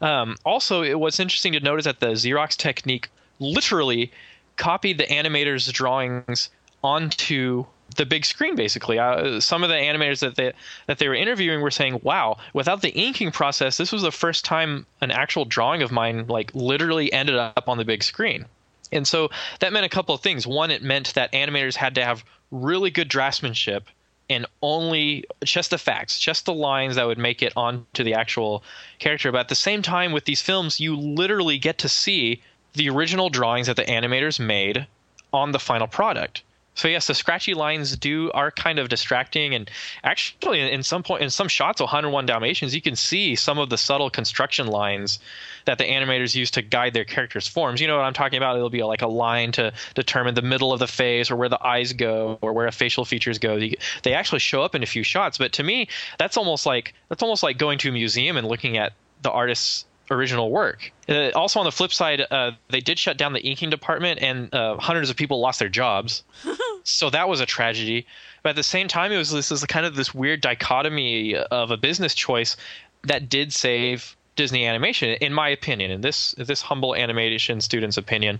Um, also, it, what's interesting to note is that the Xerox technique literally copied the animators' drawings onto the big screen. Basically, uh, some of the animators that they that they were interviewing were saying, "Wow, without the inking process, this was the first time an actual drawing of mine like literally ended up on the big screen." And so that meant a couple of things. One, it meant that animators had to have really good draftsmanship and only just the facts, just the lines that would make it onto the actual character. But at the same time, with these films, you literally get to see the original drawings that the animators made on the final product. So yes, the scratchy lines do are kind of distracting, and actually, in some point, in some shots of 101 Dalmatians, you can see some of the subtle construction lines that the animators use to guide their characters' forms. You know what I'm talking about? It'll be like a line to determine the middle of the face, or where the eyes go, or where facial features go. They actually show up in a few shots, but to me, that's almost like that's almost like going to a museum and looking at the artist's original work. Uh, also, on the flip side, uh, they did shut down the inking department, and uh, hundreds of people lost their jobs. so that was a tragedy. But at the same time, it was this is kind of this weird dichotomy of a business choice that did save Disney Animation, in my opinion, in this this humble animation student's opinion,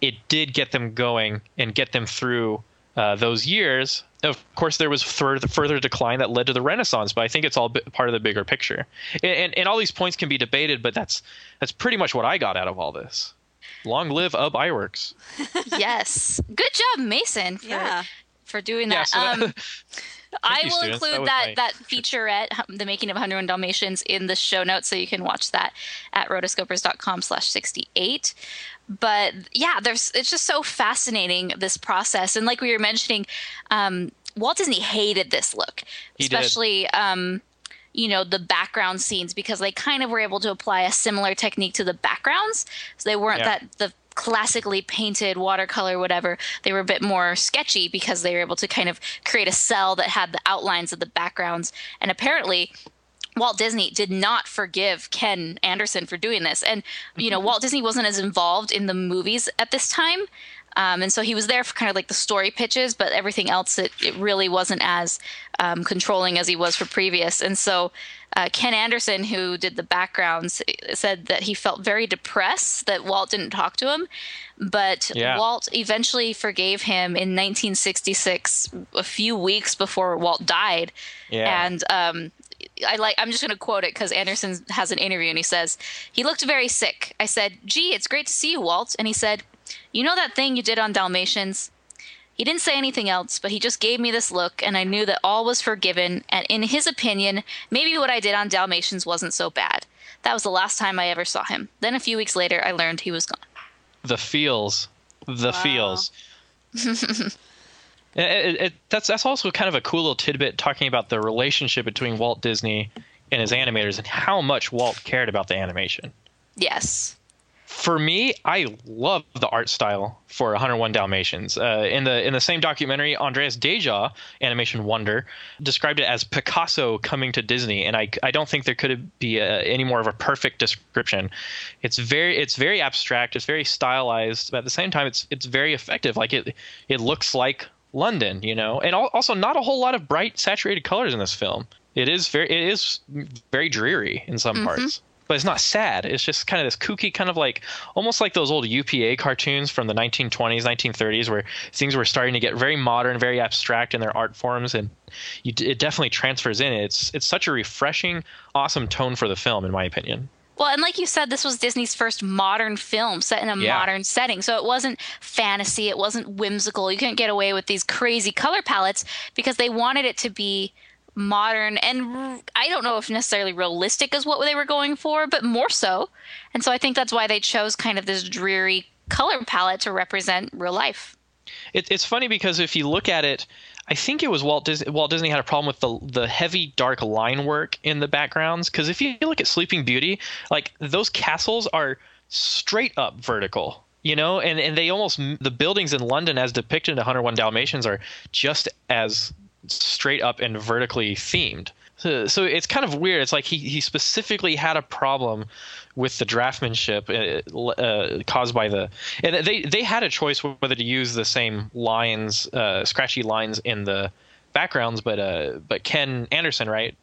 it did get them going and get them through uh, those years. Of course, there was further further decline that led to the Renaissance, but I think it's all bi- part of the bigger picture. And, and and all these points can be debated, but that's that's pretty much what I got out of all this. Long live Ub Iwerks. yes. Good job, Mason, for, Yeah. for doing Yeah, that. so that- um, I will students. Include that my that featurette, um, the making of 101 Dalmatians, in the show notes, so you can watch that at rotoscopers.com/68. But yeah, there's it's just so fascinating this process, and like we were mentioning, um, Walt Disney hated this look, He especially. Um, you know the background scenes because they kind of were able to apply a similar technique to the backgrounds so they weren't Yeah. that the classically painted watercolor whatever they were a bit more sketchy because they were able to kind of create a cell that had the outlines of the backgrounds and apparently Walt Disney did not forgive Ken Anderson for doing this. And, you know, mm-hmm. Walt Disney wasn't as involved in the movies at this time. Um, and so he was there for kind of like the story pitches, but everything else, it, it really wasn't as um, controlling as he was for previous. And so uh, Ken Anderson, who did the backgrounds, said that he felt very depressed that Walt didn't talk to him. But Yeah. Walt eventually forgave him in 1966, a few weeks before Walt died. Yeah. And um, I like. I'm just going to quote it because Anderson has an interview and he says he looked very sick. I said, "Gee, it's great to see you, Walt." And he said, "You know that thing you did on Dalmatians." He didn't say anything else, but he just gave me this look, and I knew that all was forgiven. And in his opinion, maybe what I did on Dalmatians wasn't so bad. That was the last time I ever saw him. Then a few weeks later, I learned he was gone. the feels the feels It- it- it- that's that's also kind of a cool little tidbit talking about the relationship between Walt Disney and his animators and how much Walt cared about the animation. Yes. For me, I love the art style for 101 Dalmatians. Uh, in the in the same documentary, Andreas Deja, animation wonder, described it as Picasso coming to Disney, and I, I don't think there could be a, any more of a perfect description. It's very it's very abstract, it's very stylized, but at the same time, it's it's very effective. Like it it looks like London, you know, and al- also not a whole lot of bright saturated colors in this film. It is very it is very dreary in some parts but it's not sad. It's just kind of this kooky, kind of like almost like those old UPA cartoons from the 1920s, 1930s, where things were starting to get very modern, very abstract in their art forms, and you, it definitely transfers in. It's it's such a refreshing, awesome tone for the film, in my opinion. Well, and like you said, this was Disney's first modern film set in a Yeah. modern setting. So it wasn't fantasy, it wasn't whimsical. You couldn't get away with these crazy color palettes because they wanted it to be modern and I don't know if necessarily realistic is what they were going for, but more so. And so I think that's why they chose kind of this dreary color palette to represent real life. It, it's funny because if you look at it, I think it was Walt Disney. Walt Disney had a problem with the the heavy dark line work in the backgrounds. Because if you look at Sleeping Beauty, like those castles are straight up vertical, you know, and and they almost the buildings in London as depicted in 101 Dalmatians are just as straight up and vertically themed. So, so it's kind of weird. It's like he, he specifically had a problem with the draftsmanship uh, uh, caused by the and they they had a choice whether to use the same lines, uh, scratchy lines in the backgrounds, but uh, but Ken Anderson, right?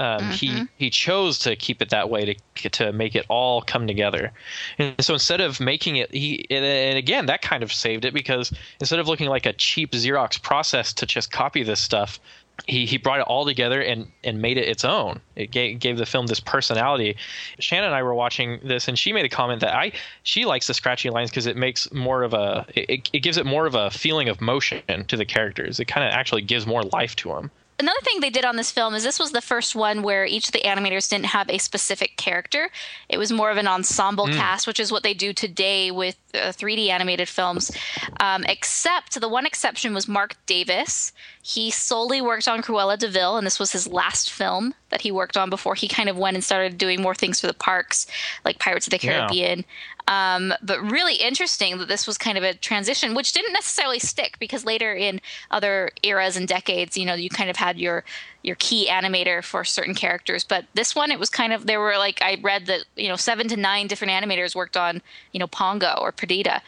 Um, He he chose to keep it that way to to make it all come together, and so instead of making it, he and- and again that kind of saved it because instead of looking like a cheap Xerox process to just copy this stuff, he he brought it all together and and made it its own. It gave, gave the film this personality. Shannon and I were watching this, and she made a comment that I she likes the scratchy lines because it makes more of a it, it gives it more of a feeling of motion to the characters. It kind of actually gives more life to them. Another thing they did on this film is this was the first one where each of the animators didn't have a specific character. It was more of an ensemble hmm. cast, which is what they do today with uh, 3D animated films. Um, except the one exception was Marc Davis. He solely worked on Cruella de Vil, and this was his last film that he worked on before he kind of went and started doing more things for the parks, like Pirates of the Yeah. Caribbean. Um, but really interesting that this was kind of a transition, which didn't necessarily stick because later in other eras and decades, you know, you kind of had your your key animator for certain characters. But this one, it was kind of there were like I read that you know seven to nine different animators worked on you know Pongo or Perdita,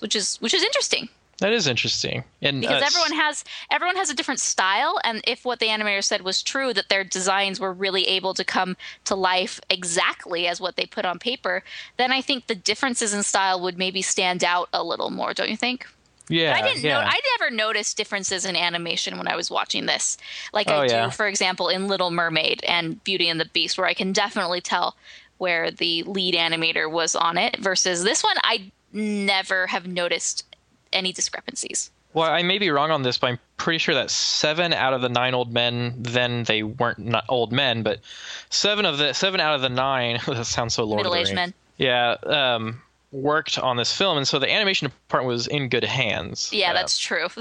which is which is interesting That is interesting, and because uh, everyone has everyone has a different style and if what the animator said was true that their designs were really able to come to life exactly as what they put on paper then i think the differences in style would maybe stand out a little more don't you think yeah, I didn't yeah. know. I never noticed differences in animation when I was watching this, like Oh, I do, yeah. for example, in Little Mermaid and Beauty and the Beast, where I can definitely tell where the lead animator was on it. Versus this one, I never have noticed any discrepancies. Well, I may be wrong on this, but I'm pretty sure that seven out of the nine old men then they weren't not old men, but seven of the seven out of the nine that sounds so Lord Middle-aged men. Yeah, um, worked on this film, and so the animation department was in good hands. Yeah, that's true.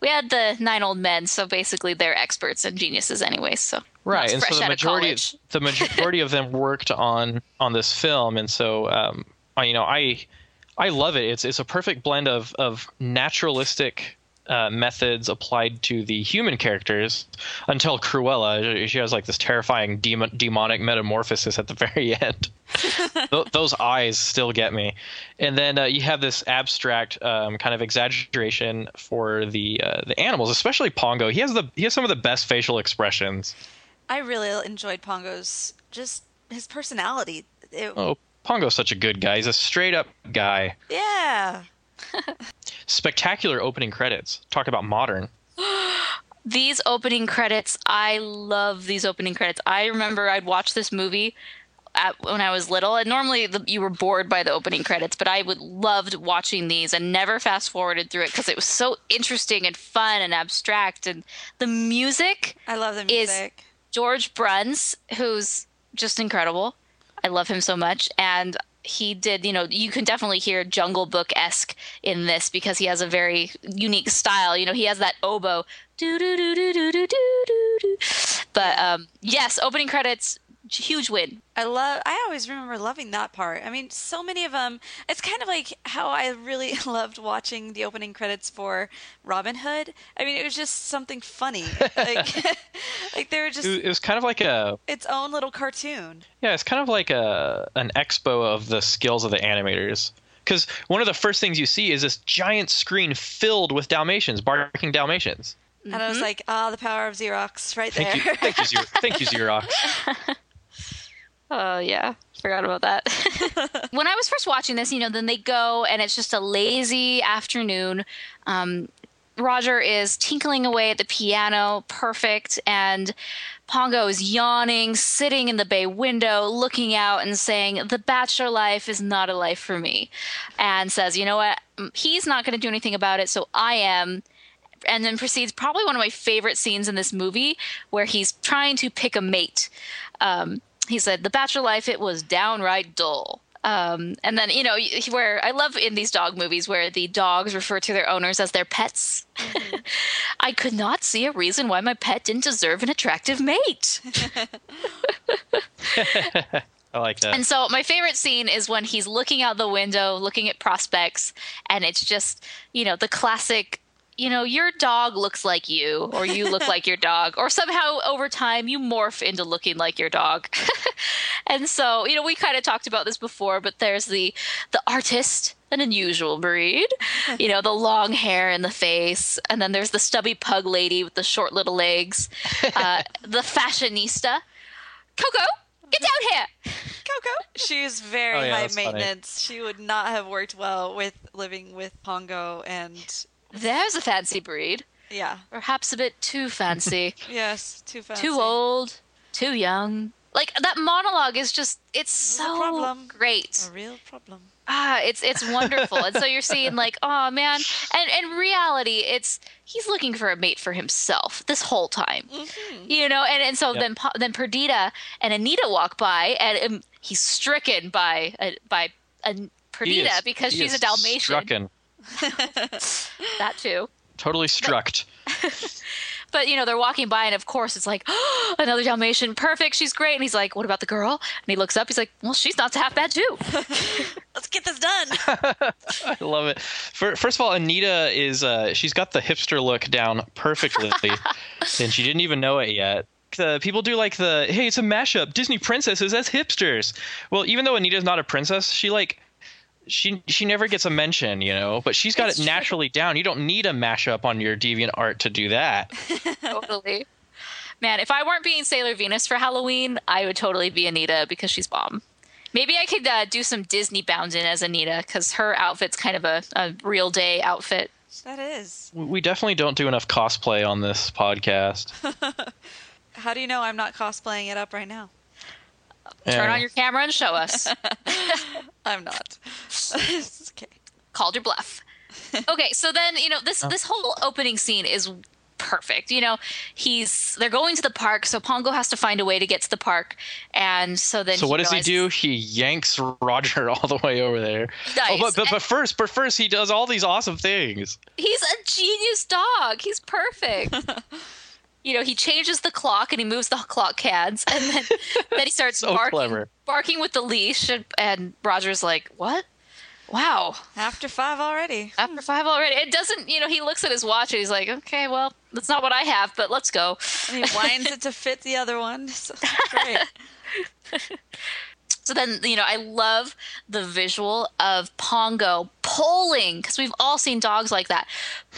We had the nine old men, so basically they're experts and geniuses, anyway. So right, and so the out of majority the majority of them worked on on this film, and so um, you know I I love it. It's it's a perfect blend of of naturalistic. Uh, methods applied to the human characters until Cruella. She has like this terrifying demon, demonic metamorphosis at the very end. Th- those eyes still get me. And then uh, you have this abstract um, kind of exaggeration for the uh, the animals, especially Pongo. He has the he has some of the best facial expressions. I really enjoyed Pongo's just his personality. It, Oh, Pongo's such a good guy. He's a straight up guy. Yeah. Spectacular opening credits. Talk about modern. these opening credits, I love these opening credits. I remember I'd watch this movie at, when I was little, and normally the, you were bored by the opening credits, but I would loved watching these and never fast forwarded through it because it was so interesting and fun and abstract, and the music. I love the music. Is- George Bruns, who's just incredible. I love him so much. And he did, you know, you can definitely hear Jungle Book esque in this because he has a very unique style. You know, he has that oboe. But um, yes, opening credits huge win. I love. I always remember loving that part. I mean, so many of them. It's kind of like how I really loved watching the opening credits for Robin Hood. I mean, it was just something funny. Like, like they were just It was- kind of like a its own little cartoon. yeah, it's kind of like a an expo of the skills of the animators. Because one of the first things you see is this giant screen filled with Dalmatians, barking Dalmatians. And I was like, ah, the power of Xerox, right there. Thank you, thank you, Xerox. Thank you, Xerox. Oh yeah, forgot about that. when I was first watching this, you know, then they go and it's just a lazy afternoon. Um, Roger is tinkling away at the piano, perfect, and Pongo is yawning, sitting in the bay window, looking out and saying, "The bachelor life is not a life for me," and says, "You know what? Mm, He's not going to do anything about it, so I am." and then proceeds probably one of my favorite scenes in this movie where he's trying to pick a mate. Um, he said, "The bachelor life it was downright dull." Um, and then you know where I love in these dog movies where the dogs refer to their owners as their pets. I could not see a reason why my pet didn't deserve an attractive mate. I like that. And so my favorite scene is when he's looking out the window, looking at prospects, and it's just, you know, the classic, you know, your dog looks like you, or you look like your dog, or somehow over time you morph into looking like your dog. and so, you know, we kind of talked about this before, but there's the the artist, an unusual breed, you know, the long hair and the face, and then there's the stubby pug lady with the short little legs, uh, the fashionista. Coco, get down here. Coco. She's very Oh, yeah, high that's funny. maintenance. She would not have worked well with living with Pongo and There's a fancy breed. yeah. Perhaps a bit too fancy. Yes, too fancy. too old. Too young. Like that monologue is just it's a so problem. great. A real problem. Ah, it's it's wonderful. and so you're seeing like, oh man. And in reality, it's he's looking for a mate for himself this whole time. You know, and, and so Yep. then then Perdita and Anita walk by and um, he's stricken by uh, by uh, Perdita is- because she's a Dalmatian. Strucken. That too. Totally struck. But you know, they're walking by, and of course, it's like oh, another Dalmatian, perfect. She's great. And he's like, "What about the girl?" And he looks up. He's like, "Well, she's not half bad too." Let's get this done. I love it. For, first of all, Anita is uh, she's got the hipster look down perfectly, and she didn't even know it yet. The people do like the hey, it's a mashup. Disney princesses as hipsters. Well, even though Anita's not a princess, she like she she never gets a mention, you know. But she's got It's it true. naturally down. You don't need a mashup on your DeviantArt to do that. totally. Man, if I weren't being Sailor Venus for Halloween, I would totally be Anita because she's bomb. Maybe I could uh, do some Disney bound in as Anita because her outfit's kind of a, a real day outfit. that is. We definitely don't do enough cosplay on this podcast. How do you know I'm not cosplaying it up right now? Turn Yeah. on your camera and show us. I'm not. It's okay. called your bluff. Okay, so then you know this oh. this whole opening scene is perfect. You know, he's they're going to the park, so Pongo has to find a way to get to the park, and so then So what does he do? He yanks Roger all the way over there. Oh, Nice. but, but but first, but first, he does all these awesome things. He's a genius dog. He's perfect. You know, he changes the clock and he moves the clock cads, and then then he starts So barking, clever. barking with the leash, and, and Roger's like, "What? Wow." After five already. After five already, it doesn't. You know, he looks at his watch and he's like, "Okay, well, that's not what I have, but let's go." And he winds it to fit the other one. So, great. So then, you know, I love the visual of Pongo pulling because we've all seen dogs like that,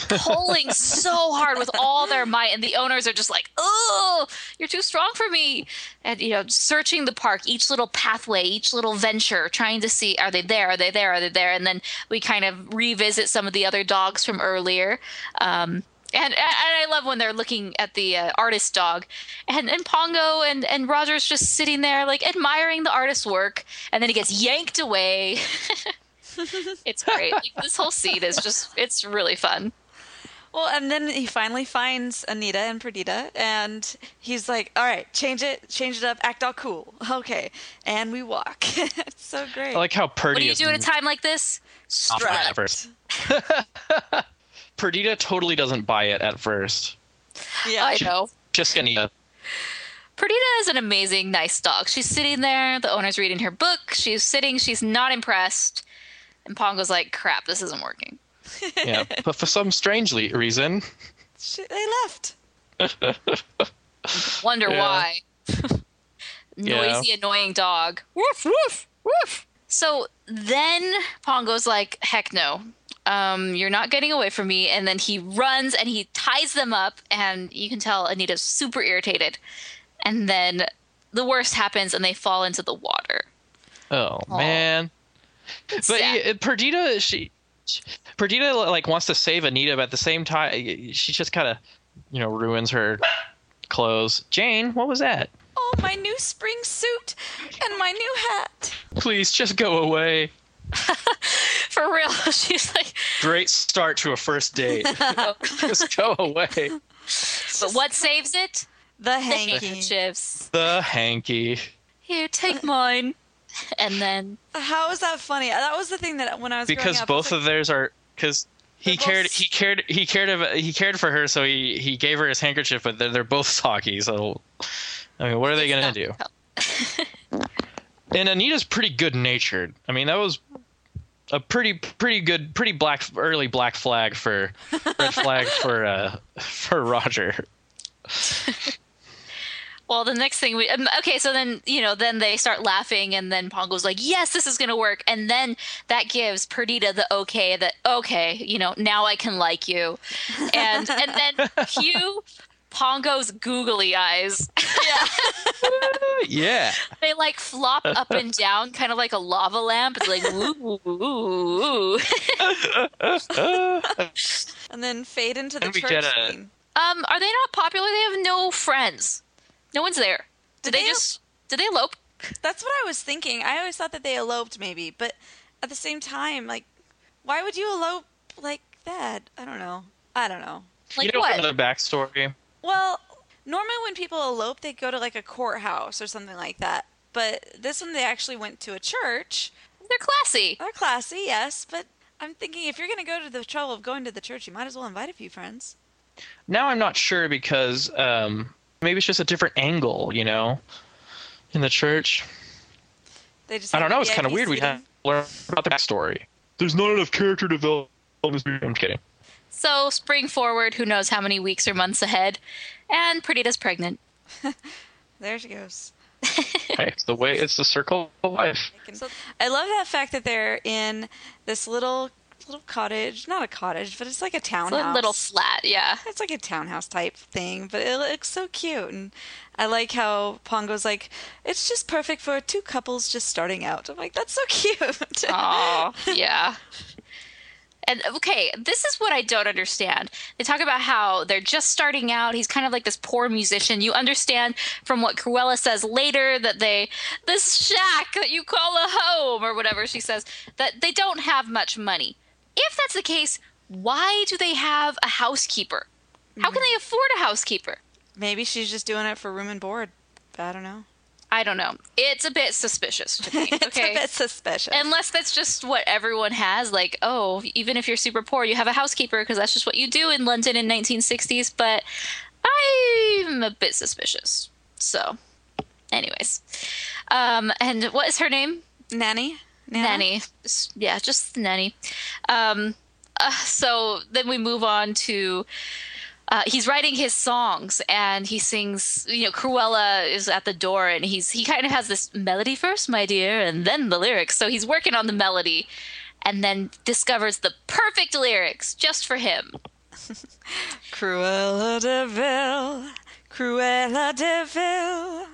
pulling so hard with all their might, and the owners are just like, "Oh, you're too strong for me," and you know, searching the park, each little pathway, each little venture, trying to see are they there, are they there, are they there, and then we kind of revisit some of the other dogs from earlier. Um, and, and I love when they're looking at the uh, artist dog, and, and Pongo and, and Roger's just sitting there like admiring the artist's work, and then he gets yanked away. it's great. Like, this whole scene is just it's really fun. Well, and then he finally finds Anita and Perdita, and he's like, "All right, change it, change it up, act all cool, okay." And we walk. it's so great. I like how Purdy What do you do at a time like this? off Strut. at first. Perdita totally doesn't buy it at first. yeah, I know. Just Anita. Perdita is an amazing, nice dog. She's sitting there. The owner's reading her book. She's sitting. She's not impressed. And Pongo's like, crap, this isn't working. Yeah, but for some strangely reason, Sh- They left. Wonder Yeah. why. Yeah. Noisy, annoying dog. Woof, woof, woof. So then Pongo's like, heck no. Um, you're not getting away from me. And then he runs and he ties them up. And you can tell Anita's super irritated. And then the worst happens and they fall into the water. oh man. It's But sad. yeah, Perdita, she, she- Perdita like wants to save Anita, but at the same time, she just kind of, you know, ruins her clothes. Jane, what was that? Oh, my new spring suit and my new hat. Please, just go away. For real. She's like, Great start to a first date. just go away. but what saves it? The The hanky. handkerchiefs. The hanky. Here, take mine. And then How is that funny? That was the thing that when I was Because up, I was both like, of theirs are because. He both cared. He cared. He cared. Of, he cared for her, so he he gave her his handkerchief. But they're, they're both soggy. So, I mean, what are they gonna do? And Anita's pretty good natured. I mean, that was a pretty pretty good pretty black early black flag for red flag for uh for Roger. Well, the next thing we um, okay, so then you know, then they start laughing, and then Pongo's like, "Yes, this is gonna work," and then that gives Perdita the okay that okay, you know, now I can like you, and and then cue Pongo's googly eyes. Yeah. they like flop up and down, kind of like a lava lamp. It's like woo woo woo. and then fade into the church get a- scene. Um, are they not popular? They have no friends. No one's there. Did, Did they, they- just? Did they elope? That's what I was thinking. I always thought that they eloped, maybe, but at the same time, like, why would you elope like that? I don't know. I don't know. Like you don't what? know the backstory. Well, normally when people elope, they go to like a courthouse or something like that. But this one, they actually went to a church. They're classy. They're classy, yes, but I'm thinking if you're going to go to the trouble of going to the church, you might as well invite a few friends. Now I'm not sure because um maybe it's just a different angle, you know, in the church. They just I don't know. It's kind of weird. We have to learn about the backstory. There's not enough character development. I'm kidding. So spring forward, who knows how many weeks or months ahead, and Perdita's pregnant. There she goes. Hey, it's the way. It's the circle of life. I love that fact that they're in this little little cottage, not a cottage, but it's like a It's townhouse. a little flat, yeah. It's like a townhouse type thing, but it looks so cute. And I like how Pongo's like, it's just perfect for two couples just starting out. I'm like, that's so cute. Oh, yeah. And okay, this is what I don't understand. They talk about how they're just starting out. He's kind of like this poor musician. You understand from what Cruella says later that they, this shack that you call a home or whatever she says, that they don't have much money. If that's the case, why do they have a housekeeper? How can hmm. they afford a housekeeper? Maybe she's just doing it for room and board. I don't know. I don't know. It's a bit suspicious to me. It's a bit suspicious. Unless that's just what everyone has, like, oh, even if you're super poor, you have a housekeeper because that's just what you do in London in 1960s. But I'm a bit suspicious. So, anyways, um, and what is her name? Nanny? Nana? Nanny. Yeah, just Nanny. Um, uh, so then we move on to. Uh, he's writing his songs and he sings you know cruella is at the door and he's he kind of has this melody first my dear and then the lyrics so he's working on the melody and then discovers the perfect lyrics just for him Cruella de Vil, Cruella de Vil.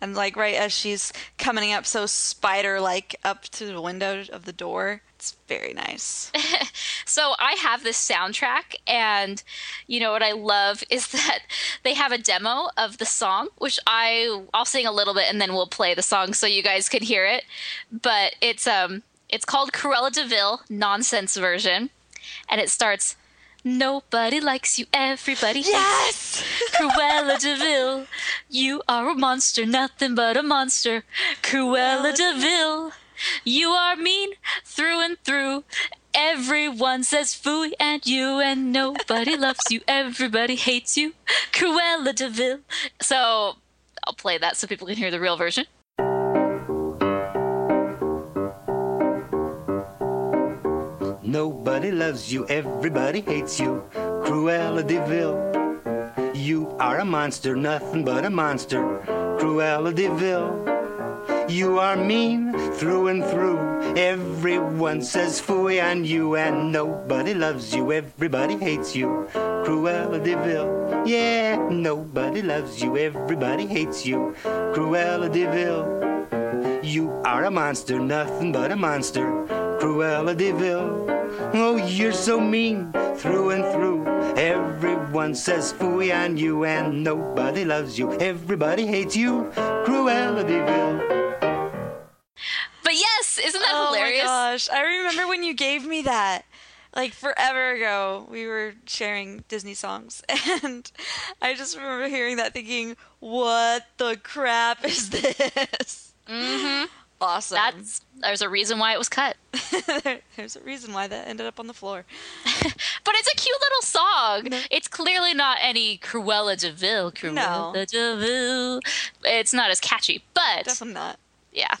And like right as she's coming up so spider like up to the window of the door. It's very nice. So I have this soundtrack, and you know what I love is that they have a demo of the song, which I I'll sing a little bit and then we'll play the song so you guys can hear it. But it's um it's called Cruella de Vil nonsense version, and it starts. Nobody likes you, everybody Yes! Cruella de Vil, you are a monster, nothing but a monster. Cruella de Vil, you are mean through and through. Everyone says fooey and you, and nobody loves you. Everybody hates you. Cruella de Vil. So I'll play that so people can hear the real version. Nobody loves you, everybody hates you. Cruella de Vil. You are a monster, nothing but a monster. Cruella de Vil. You are mean through and through. Everyone says fooey on you, and nobody loves you, everybody hates you. Cruella de. Yeah, nobody loves you, everybody hates you. Cruella de. You are a monster, nothing but a monster. Cruella de. Oh, you're so mean through and through. Everyone says fooey on you, and nobody loves you. Everybody hates you. Cruella de. Yes, isn't that oh hilarious? Oh my gosh. I remember when you gave me that. Like forever ago, we were sharing Disney songs, and I just remember hearing that thinking, what the crap is this? Mm-hmm. Awesome. That's there's a reason why it was cut. There's a reason why that ended up on the floor. But it's a cute little song. It's clearly not any Cruella de Vil. Cruella No. de Vil. It's not as catchy, but Definitely not. yeah.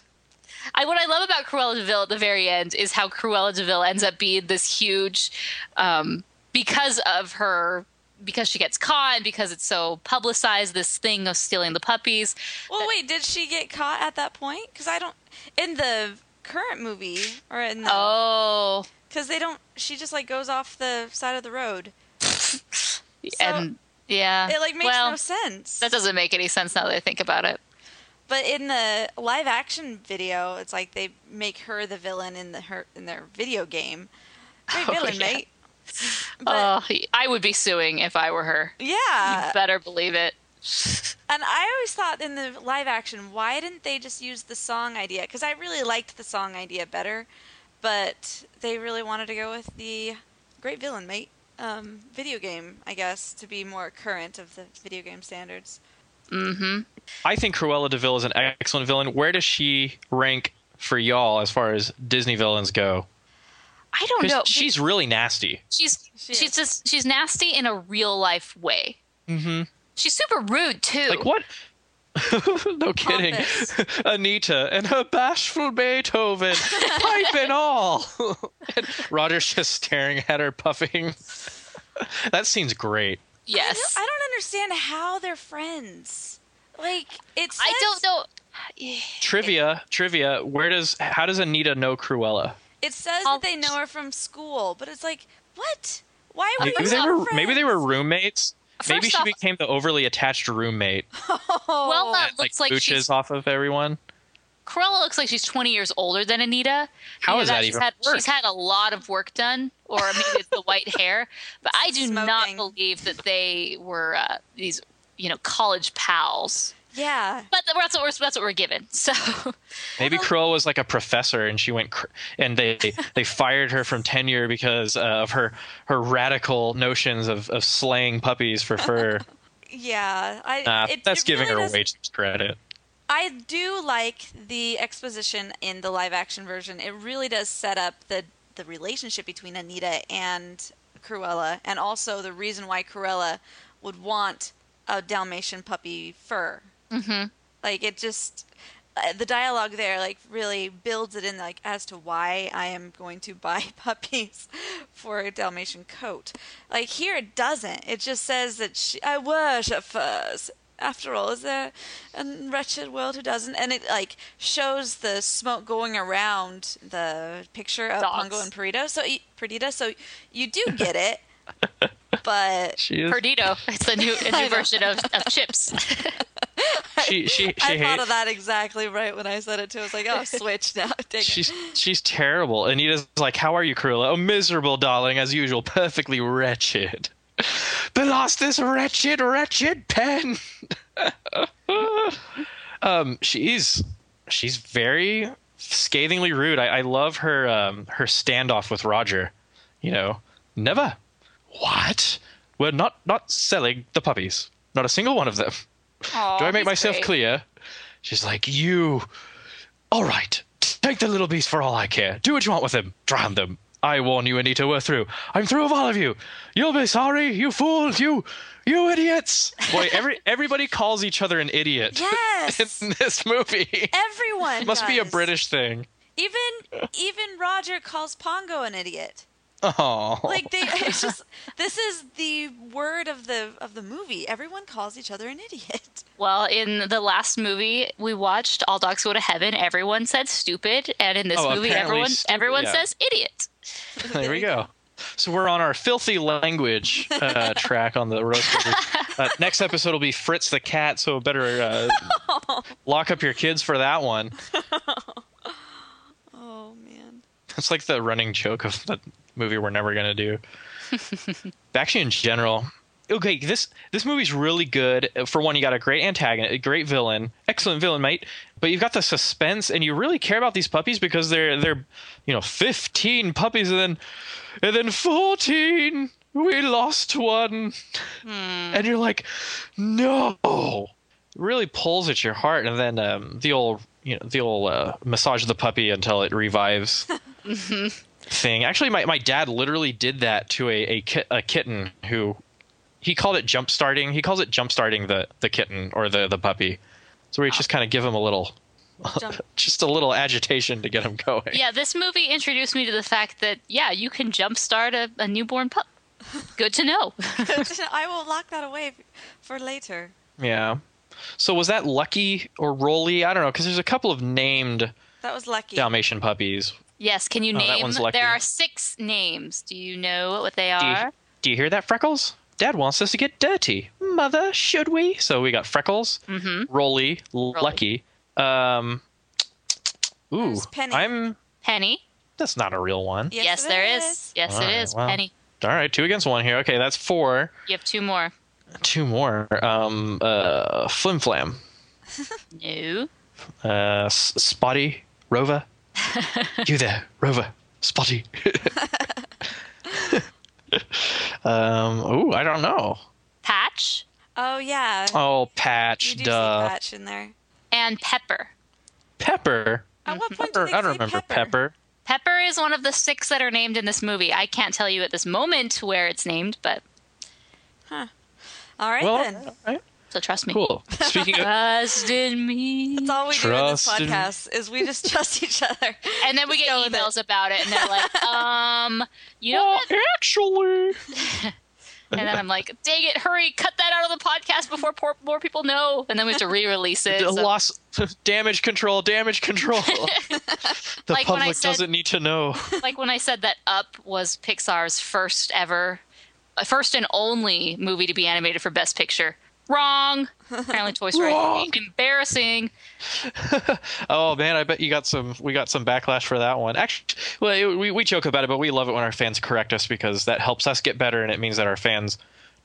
I what I love about Cruella de Vil at the very end is how Cruella de Vil ends up being this huge, um, because of her, because she gets caught and because it's so publicized. This thing of stealing the puppies. Well, wait, did she get caught at that point? Because I don't. In the current movie, or in the. Oh, Because they don't. She just, like, goes off the side of the road. and yeah, It, like, makes well, no sense. That doesn't make any sense now that I think about it. But in the live action video, it's like they make her the villain in the her in their video game. Great Oh, villain, yeah. mate. But oh, I would be suing if I were her. yeah, you better believe it. and I always thought in the live action, why didn't they just use the song idea? Because I really liked the song idea better, but they really wanted to go with the great villain, mate. Um, video game, I guess, to be more current of the video game standards. Mm-hmm. I think Cruella de Vil is an excellent villain. Where does she rank for y'all as far as Disney villains go? I don't know. Because she's really nasty. she's She she's just she's nasty in a real life way. Mm-hmm. She's super rude too. Like what? no kidding. Anita and her bashful Beethoven, pipe and all. and Roger's just staring at her, puffing. that scene's great. I don't, Yes. I don't understand how they're friends. Like it's. I don't know. Trivia, trivia. Where does? How does Anita know Cruella? It says I'll- that they know her from school, but it's like, what? Why were Maybe you they not were. Maybe they were friends? roommates. Maybe First she off- became the overly attached roommate. Well, that that, like looks like mooches she's off of everyone. Cruella looks like she's 20 years older than Anita. How Either is that she's even had, worse? She's had a lot of work done, or maybe it's the white hair. But I do not believe that they were uh, these, you know, college pals. Yeah. But that's what we're that's what we're given. So Maybe Cruella was like a professor, and she went, cr- and they they fired her from tenure because uh, of her her radical notions of, of slaying puppies for fur. Yeah. I. Nah, it- that's it giving really her doesn't- way too much credit. I do like the exposition in the live action version. It really does set up the the relationship between Anita and Cruella, and also the reason why Cruella would want a Dalmatian puppy fur. Mhm. Like it just uh, the dialogue there like really builds it in like as to why I am going to buy puppies for a Dalmatian coat. Like here it doesn't. It just says that she, I worship furs. After all, is there a wretched world who doesn't? And it like shows the smoke going around the picture of Dogs. Pongo and Perdita. So Perdita, so you do get it, but She is. Perdido, it's a new a I new version of, of chips. She she she I thought of that exactly right when I said it too. I was like, oh, switch now. Dang it. She's she's terrible. Anita's like, "How are you, Cruella?" Oh, miserable, darling, as usual. Perfectly wretched. But lost this wretched, wretched pen. um, she's she's very scathingly rude. I, I love her um her standoff with Roger. You know, never. What? We're not not selling the puppies. Not a single one of them. Aw, Do I make myself great. clear? She's like, you. All right, take the little beast for all I care. Do what you want with him. Drown them. I warn you, Anita, we're through. I'm through of all of you. You'll be sorry, you fools, you, you idiots. Boy, every everybody calls each other an idiot. Yes. in this movie. Everyone Must be a. British thing. Even even Roger calls Pongo an idiot. Oh. Like they, it's just this is the word of the of the movie. Everyone calls each other an idiot. Well, in the last movie we watched, All Dogs Go to Heaven, everyone said stupid, and in this Oh, movie, everyone stupid, everyone yeah. says idiot. there we go. So we're on our filthy language uh, track on the roast. Uh, next episode will be Fritz the cat, so better uh, lock up your kids for that one. Oh man. It's like the running joke of the movie we're never gonna do. Actually, in general, okay, this this movie's really good. For one, you got a great antagonist, a great villain, excellent villain, mate. But you've got the suspense, and you really care about these puppies because they're they're, you know, fifteen puppies, and then and then fourteen. We lost one, and you're like, no. It really pulls at your heart, and then um, the old, you know, the old uh, massage the puppy until it revives thing. Actually, my, my dad literally did that to a, a, ki- a kitten who he called it jump starting. He calls it jump starting the, the kitten or the, the puppy. So we just kind of give him a little, just a little agitation to get him going. Yeah, this movie introduced me to the fact that yeah, you can jumpstart a, a newborn pup. Good to know. I will lock that away for later. Yeah. So was that Lucky or Rolly? I don't know because there's a couple of named That was lucky. Dalmatian puppies. Yes, can you Oh, that name? one's lucky. There are six names. Do you know what they Do you, are? do you hear that, Freckles? Dad wants us to get dirty. Mother, should we? So we got Freckles, Mm-hmm. Rolly, Lucky. Um, ooh, Penny? I'm. Penny. That's not a real one. Yes, Yes, there is. is. Yes, All it right, is. well. Penny. All right, two against one here. Okay, that's four. You have two more. Two more. Um, uh, Flim Flam, No. uh, Spotty, Rova. you there, Rover, Spotty. um, ooh, I don't know. Patch Oh yeah. Oh, you Patch, do duh. see Patch in there. and Pepper. Pepper. At what point Pepper. did they I don't say remember Pepper? Pepper. Pepper is one of the six that are named in this movie. I can't tell you at this moment where it's named, but Huh. All right Well, then. all right, so trust me. cool. Speaking of, Trust in me. That's all we do in this Trust in- podcast is we just trust each other. And then we Just get go with it. emails about it, and they're like, um, you know well, what? actually, And then I'm like, dang it, hurry, cut that out of the podcast before poor, more people know. And then we have to re-release it. the so- loss, damage control, damage control. the Like when I public said- doesn't need to know. like when I said that Up was Pixar's first ever, uh, first and only movie to be animated for Best Picture. Wrong. Apparently, Toy Story. Wrong. Embarrassing. Oh man, I bet you got some. We got some backlash for that one. Actually, well, it- we we joke about it, but we love it when our fans correct us because that helps us get better, and it means that our fans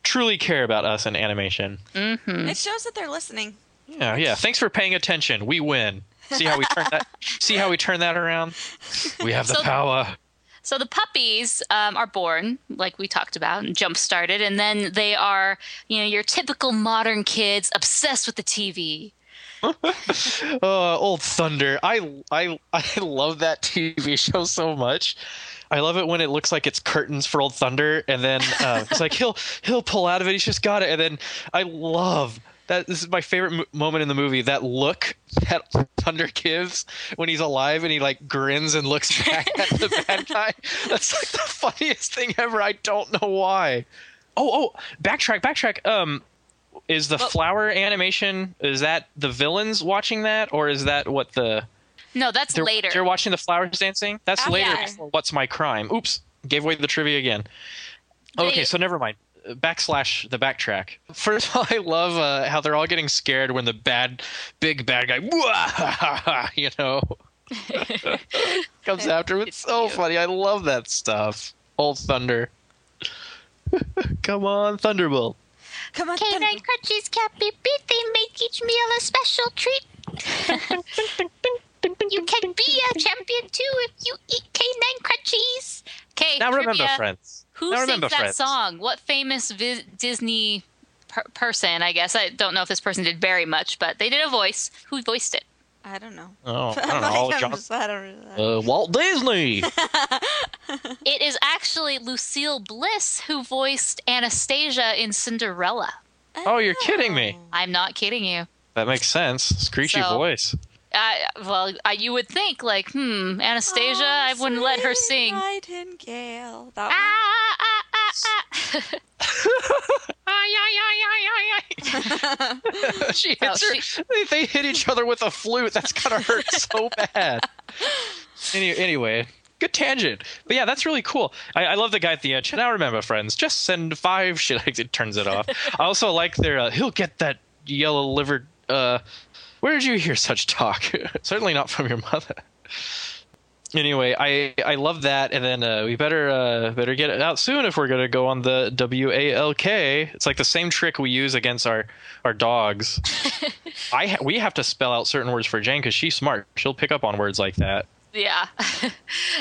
truly care about us and animation. Mm-hmm. It shows that they're listening. Yeah, yeah. Thanks for paying attention. We win. See how we turn that. See how we turn that around. We have the So- power. So the puppies um, are born, like we talked about, and jump started, and then they are, you know, your typical modern kids obsessed with the TV. Uh, old Thunder. I I I love that TV show so much. I love it when it looks like it's curtains for Old Thunder, and then uh, it's like he'll he'll pull out of it. He's just got it, and then I love that. This is my favorite mo- moment in the movie. That look that Thunder gives when he's alive, and he like grins and looks back at the bad guy. That's like the funniest thing ever. I don't know why. Oh oh, backtrack backtrack. Um, is the flower animation is that the villains watching that or is that what the No, that's they're, later. they're watching the flowers dancing that's After. later before what's my crime oops gave away the trivia again okay They- so never mind backslash the backtrack first of all i love uh, how they're all getting scared when the bad big bad guy you know comes after him. it's so funny i love that stuff old thunder come on thunderbolt Come on. Canine Thunder- crunchies can't be beat. They make each meal a special treat. You can be a champion too if you eat canine crunchies. Okay, now remember trivia. friends Who now sings remember that friends. song? What famous vi- Disney per- person? I guess I don't know if this person did very much, but they did a voice. Who voiced it? I don't know. Oh, I don't know. Like, John, just- I don't know. uh, Walt Disney. it is actually Lucille Bliss who voiced Anastasia in Cinderella. Oh, you're kidding me. I'm not kidding you. That makes sense. Screechy So- voice. I, well, I, you would think like, hmm, Anastasia, I wouldn't let her sing. Nightingale. That Ah, ah, ah, ah. She hits Oh, her. she- They, they hit each other with a flute. That's gotta hurt so bad. Any, anyway, good tangent. But yeah, that's really cool. I, I love the guy at the end. Now remember, friends, just send five. She like it turns it off. I also like their. Uh, He'll get that yellow livered. Uh, where did you hear such talk? Certainly not from your mother. Anyway, I I love that, and then uh, we better uh, better get it out soon if we're gonna go on the W A L K. It's like the same trick we use against our our dogs. I ha- we have to spell out certain words for Jane because she's smart. She'll pick up on words like that. Yeah.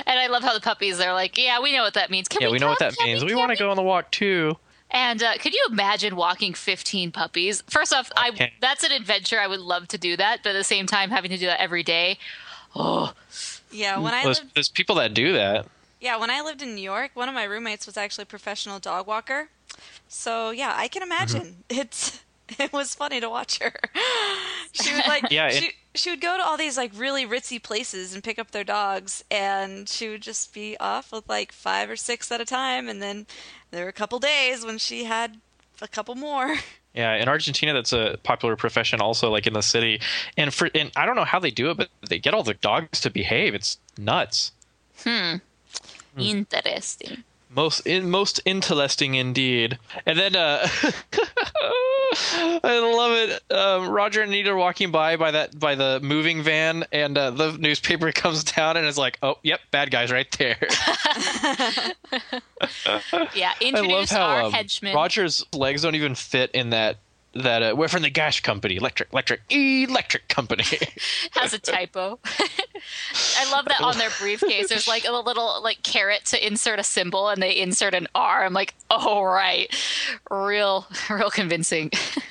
and I love how the puppies are like, yeah, we know what that means. Can yeah, we know what that Can means. we, We want to go on the walk too. And uh, could you imagine walking 15 puppies? First off, I Okay. that's an adventure. I would love to do that, but at the same time, having to do that every day. Oh, Yeah, when I There's, lived there's people that do that. yeah, when I lived in New York, one of my roommates was actually a professional dog walker. So yeah, I can imagine. It's it was funny to watch her. She would like Yeah, it- she she would go to all these like really ritzy places and pick up their dogs and she would just be off with like five or six at a time and then there were a couple days when she had a couple more. Yeah, in Argentina, that's a popular profession also, like in the city. And for and I don't know how they do it, but they get all the dogs to behave. It's nuts. Hmm. Interesting. Most in most interesting indeed. And then uh I love it. Um, Roger and Anita are walking by by that by the moving van, and uh, the newspaper comes down and is like, "Oh, yep, bad guys right there." Yeah, I love introduce how our um, henchmen. Roger's legs don't even fit in that. That uh, we're from the gas company, electric, electric, electric company. has a typo. I love that on their briefcase. There's like a little like caret to insert a symbol, and they insert an R. I'm like, oh right, real, real convincing.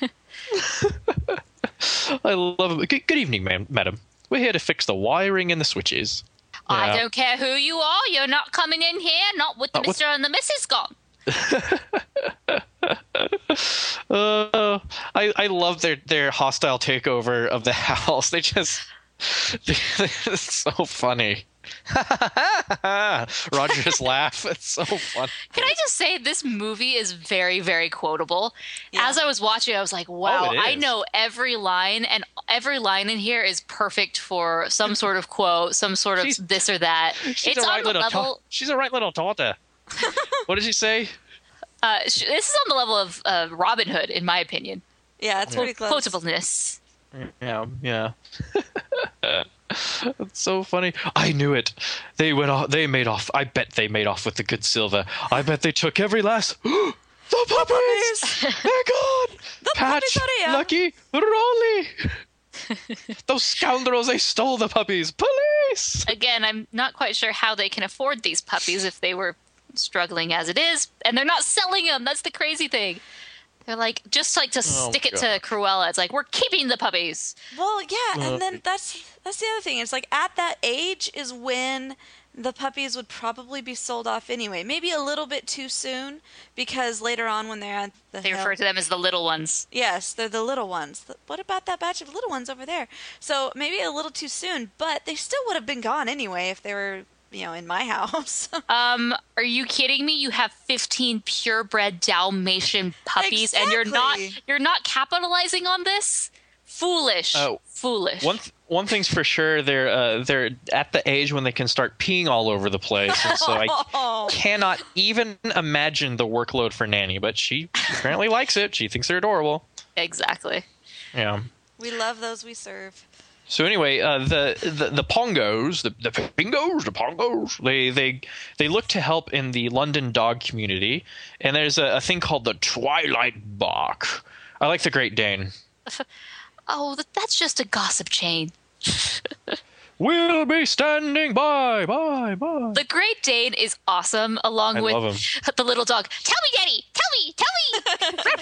I love it. Good, good evening, ma'am, madam. We're here to fix the wiring and the switches. I Yeah. don't care who you are. You're not coming in here. Not with the Not with- Mister and the Mrs. gone. Uh, I I love their their hostile takeover of the house. They just it's so funny. Roger just laugh. It's so funny. Can I just say this movie is very, very quotable. Yeah. As I was watching, I was like, wow, Oh, I know every line, and every line in here is perfect for some sort of quote, some sort of She's- this or that. She's it's a right on the little level. ta- She's a right little daughter. What did she say? uh, this is on the level of uh, Robin Hood, in my opinion. Yeah, it's pretty close. Quotableness. Yeah, yeah. It's so funny. I knew it. They went off. They made off. I bet they made off with the good silver. I bet they took every last. the puppies! They're gone. The Patch, puppies are. Lucky, Rolly. Those scoundrels! They stole the puppies. Police! Again, I'm not quite sure how they can afford these puppies if they were struggling as it is, and they're not selling them. That's the crazy thing. They're like just like to stick it to Cruella. It's like we're keeping the puppies. Well, yeah, Uh, and then that's that's the other thing. It's like at that age is when the puppies would probably be sold off anyway. Maybe a little bit too soon because later on when they're at the They hill- refer to them as the little ones. Yes, they're the little ones. What about that batch of little ones over there? So maybe a little too soon, but they still would have been gone anyway if they were, you know, in my house. Um, are you kidding me? You have 15 purebred Dalmatian puppies, and you're not you're not capitalizing on this. Foolish. Oh, Foolish. One th- one thing's for sure. They're uh, they're at the age when they can start peeing all over the place, and so I Oh. cannot even imagine the workload for Nanny. But she apparently likes it. She thinks they're adorable. exactly. Yeah. we love those we serve. So anyway, uh, the, the the Pongos, the the Pingos, the Pongos, they they they look to help in the London dog community, and there's a, a thing called the Twilight Bark. I like the Great Dane. Oh, that's just a gossip chain. We'll be standing by, bye, bye. The Great Dane is awesome, along I with love him. the little dog. Tell me, Daddy. Tell me. Tell me.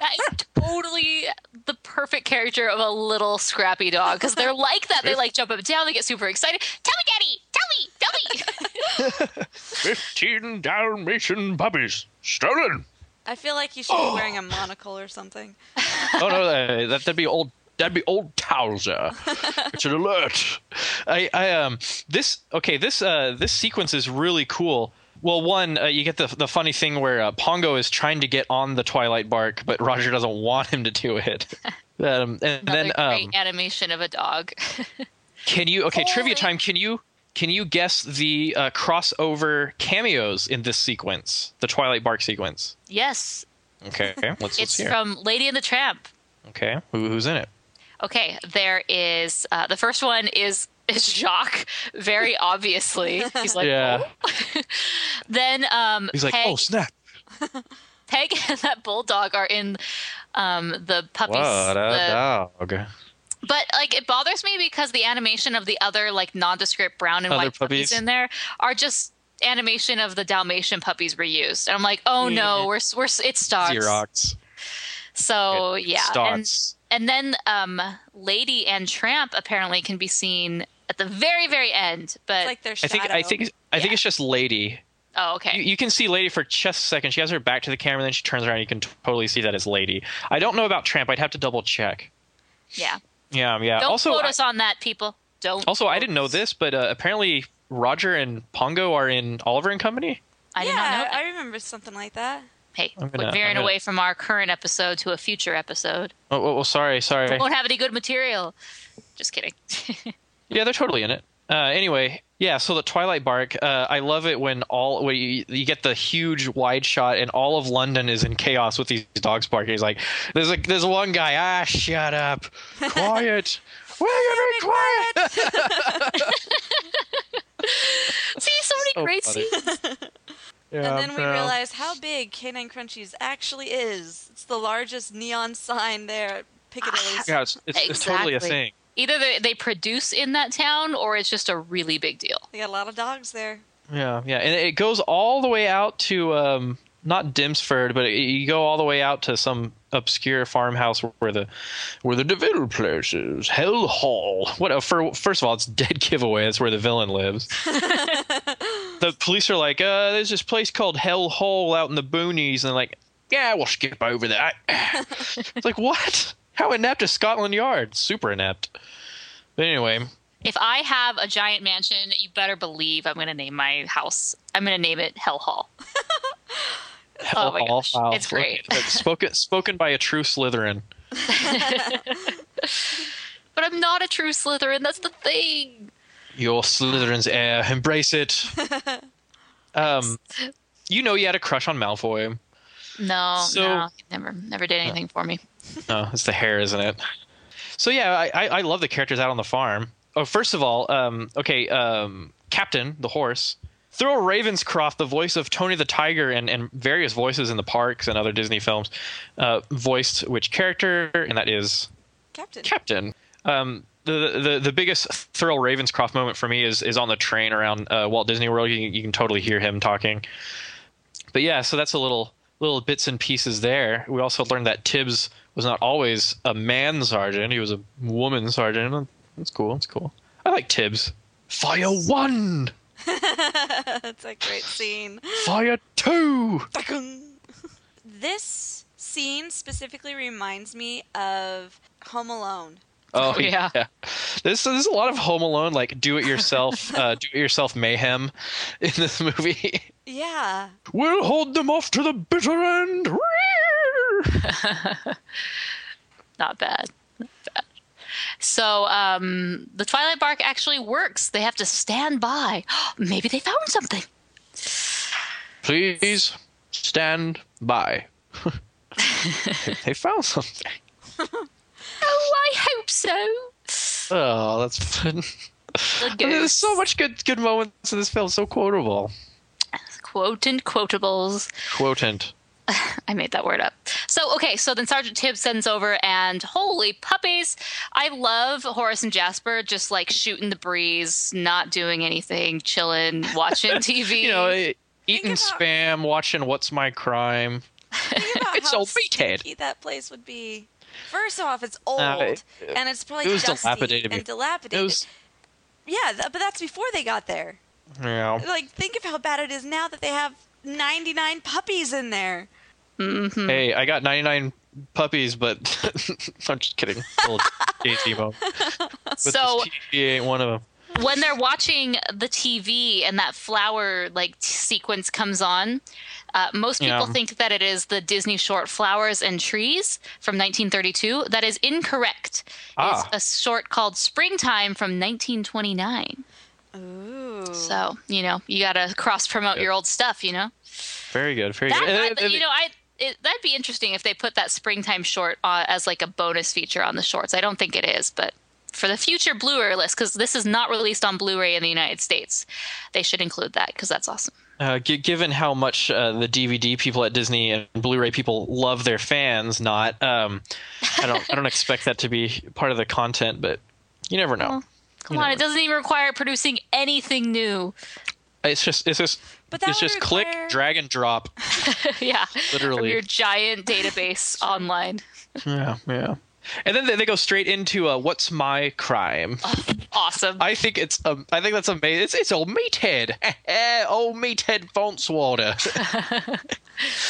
that is totally the perfect character of a little scrappy dog because they're like that. They like jump up and down. They get super excited. Tell me, Daddy. Tell me. Tell me. Fifteen Dalmatian puppies stolen. I feel like you should be wearing a monocle or something. oh no, uh, that, that'd be old. That'd be old Towser. it's an alert. I, I um this okay this uh this sequence is really cool. Well, one, uh, you get the the funny thing where uh, Pongo is trying to get on the Twilight bark, but Roger doesn't want him to do it. um, and Another then um, animation of a dog. Can you okay trivia Holy- time? Can you can you guess the uh, crossover cameos in this sequence, the Twilight Bark sequence? yes, Okay, let's let's it's from Lady and the Tramp. okay, Who, who's in it? Okay, there is uh, the first one is is Jock, very obviously. He's like, Yeah. "Oh." then um, He's like, Peg, oh snap! Peg and that bulldog are in um, the puppies. What a the- dog! But like it bothers me because the animation of the other like nondescript brown and Other white puppies. puppies? in there are just animation of the Dalmatian puppies reused. And I'm like, oh no, we're we're it's stocks. Xerox. So yeah, and, and then um, Lady and Tramp apparently can be seen at the very very end. But It's like their I think I think I think it's just Lady. oh okay, You, you can see Lady for just a second. She has her back to the camera, then she turns around. You can t- totally see that as Lady. I don't know about Tramp. I'd have to double check. yeah. Yeah, yeah. Don't also, quote I- us on that, people. Don't. also, I didn't know this, but uh, apparently Roger and Pongo are in Oliver and Company. I yeah, did not know that. I remember something like that. hey, gonna- we're veering gonna- away from our current episode to a future episode. Oh, oh, oh, sorry, sorry. We won't have any good material. Just kidding. Yeah, they're totally in it. Uh, anyway, yeah. So the Twilight Bark, uh, I love it when all when you, you get the huge wide shot and all of London is in chaos with these dogs barking. He's like, there's like there's one guy. Ah, shut up, quiet. Will you be quiet? See, so many So great funny. scenes. Yeah, and then we no. realized how big Canine Crunchies actually is. It's the largest neon sign there at Piccadilly. Yeah, it's, it's, it's totally a thing. Either they, they produce in that town, or it's just a really big deal. They got a lot of dogs there. Yeah, yeah, and it goes all the way out to um, not Dinsford, but it, you go all the way out to some obscure farmhouse where the where the de Vil place is, Hell Hall. What? uh, For first of all, it's dead giveaway. That's where the villain lives. the police are like, uh, "There's this place called Hell Hall out in the boonies," and they're like, "Yeah, we'll skip over that." it's like what? How inept is Scotland Yard? Super inept. But anyway, If I have a giant mansion, you better believe I'm going to name my house. I'm going to name it Hell Hall. Hell Oh my Hall. gosh, Wow. it's great. Look, spoken spoken by a true Slytherin. But I'm not a true Slytherin. That's the thing. Your Slytherin's heir. Embrace it. um, you know you had a crush on Malfoy. No, So- no, never, never did anything for me. No, it's the hair, isn't it? So yeah, I, I, I love the characters out on the farm. Oh, first of all, um, okay, um, Captain the horse. Thurl Ravenscroft, the voice of Tony the Tiger, and, and various voices in the parks and other Disney films, uh, voiced which character? And that is Captain. Captain. Um, the, the the biggest Thurl Ravenscroft moment for me is is on the train around uh, Walt Disney World. You, you can totally hear him talking. But yeah, so that's a little little bits and pieces there. We also learned that Tibbs was not always a man sergeant; he was a woman sergeant. That's cool. That's cool. I like Tibbs. Fire one, That's a great scene. fire two. This scene specifically reminds me of Home Alone. Oh yeah. yeah. There's there's a lot of Home Alone like do it yourself uh, do it yourself mayhem in this movie. Yeah. We'll hold them off to the bitter end. Not bad. Not bad. So um, the Twilight Bark actually works. They have to stand by. Maybe they found something. Please stand by. they found something. Oh, I hope so. Oh, that's fun. The There's so much good good moments in this film. So quotable. Quote and quotables. Quotant. I made that word up. So, okay, so then Sergeant Tibbs sends over, and holy puppies! I love Horace and Jasper just like shooting the breeze, not doing anything, chilling, watching TV. You know, eating about- spam, watching What's My Crime. Think about It's how so meathead. stinky that place would be. First off, it's uh, old, it- and it's probably it was dusty dilapidated and dilapidated. It was Yeah, th- but that's before they got there. Yeah. Like, think of how bad it is now that they have 99 puppies in there. Mm-hmm. Hey, I got 99 puppies, but I'm just kidding. Little Daisy. But So- this TV ain't one of them. when they're watching the TV and that flower like t- sequence comes on, uh, most people Yeah. think that it is the Disney short Flowers and Trees from 1932. That is incorrect. Ah. It's a short called Springtime from 1929. Ooh. So you know you gotta cross promote your old stuff. You know Very good. Very that. good. I, you know I. It, that'd be interesting if they put that springtime short uh, as like a bonus feature on the shorts. I don't think it is, but for the future Blu-ray list, because this is not released on Blu-ray in the United States, they should include that because that's awesome. Uh, g- given how much uh, the DVD people at Disney and Blu-ray people love their fans, not um, I don't I don't expect that to be part of the content, but you never know. Well, Come You on, it doesn't even require producing anything new. It's just it's just But that it's would just click, drag and drop. yeah, from Literally. your giant database online. Yeah, yeah. And then they, they go straight into uh, what's my crime? Awesome. I think it's um, I think that's amazing. It's, it's old meathead, old meathead Fontswater.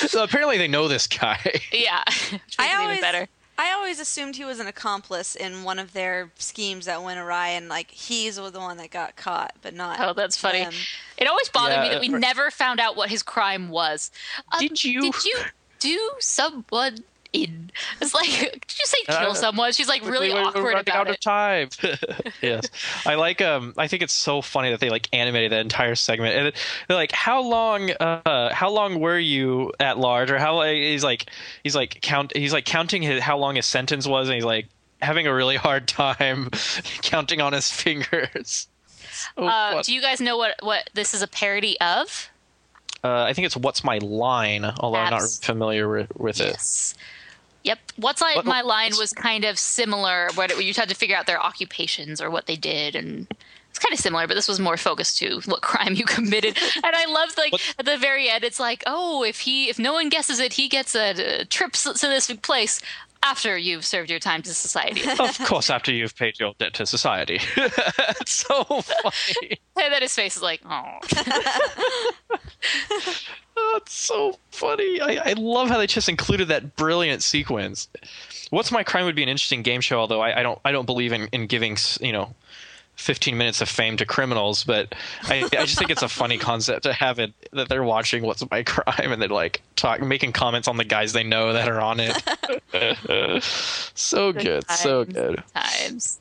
so apparently they know this guy. yeah, I it even always, better. I always assumed he was an accomplice in one of their schemes that went awry, and like he's the one that got caught, but not. Oh, that's funny. them. It always bothered me that we never found out what his crime was. Uh, Did you- Did you do someone in? It's like, did you say kill Uh, someone? She's like really We- we- we're awkward running about out it. of time. yes, I like. Um, I think it's so funny that they like animated that entire segment, and they're like, "How long? Uh, how long were you at large?" Or how? He's like, he's like count. He's like counting his how long his sentence was, and he's like having a really hard time counting on his fingers. So Uh, do you guys know what what this is a parody of? Uh, I think it's "What's My Line," although I'm not familiar with, with it. Yep. What's like What- my line was kind of similar, where you had to figure out their occupations or what they did, and it's kind of similar, but this was more focused to what crime you committed. and I loved like What- at the very end, it's like, oh, if he if no one guesses it, he gets a, a trip to this place after you've served your time to society. of course, after you've paid your debt to society. it's so funny. and then his face is like, oh. Oh, it's so funny. I, I love how they just included that brilliant sequence. What's my crime would be an interesting game show, although I, I don't I don't believe in, in giving you know, fifteen minutes of fame to criminals. But I, I just think it's a funny concept to have it that they're watching What's My Crime and they're like talk making comments on the guys they know that are on it. so good, so times. good. Times.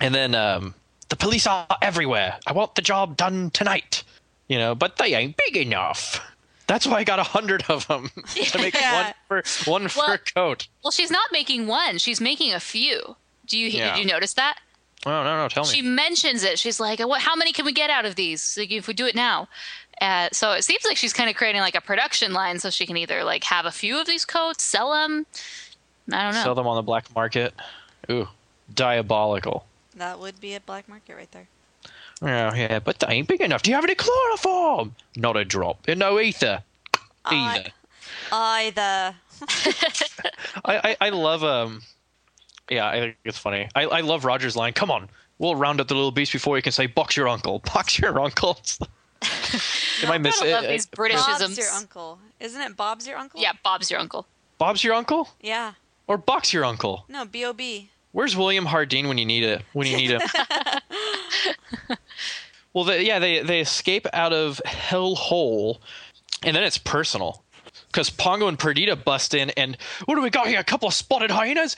And then um, the police are everywhere. I want the job done tonight. You know, but they ain't big enough. That's why I got a hundred of them to make Yeah. one for one Well- fur coat. Well, she's not making one; she's making a few. Do you Yeah. did you notice that? Oh no, no, tell me. she mentions it. She's like, "What? How many can we get out of these? Like, if we do it now." Uh, so it seems like she's kind of creating like a production line, so she can either like have a few of these coats, sell them. I don't know. Sell them on the black market. Ooh, diabolical. That would be a black market right there. Yeah, yeah, but they ain't big enough. Do you have any chloroform? Not a drop. And No ether. Either. Either. I, I, I love um yeah i think it's funny I, I love roger's line come on we'll round up the little beast before you can say box your uncle box your uncle am i missing I love these Bob's your uncle. Isn't it Bob's your uncle? Yeah, Bob's your uncle. bob's your uncle Yeah. or box your uncle No, B.O.B. where's william hardeen when you need it when you need him well they, yeah they, they escape out of hell hole and then it's personal because Pongo and Perdita bust in, and what do we got here? A couple of spotted hyenas.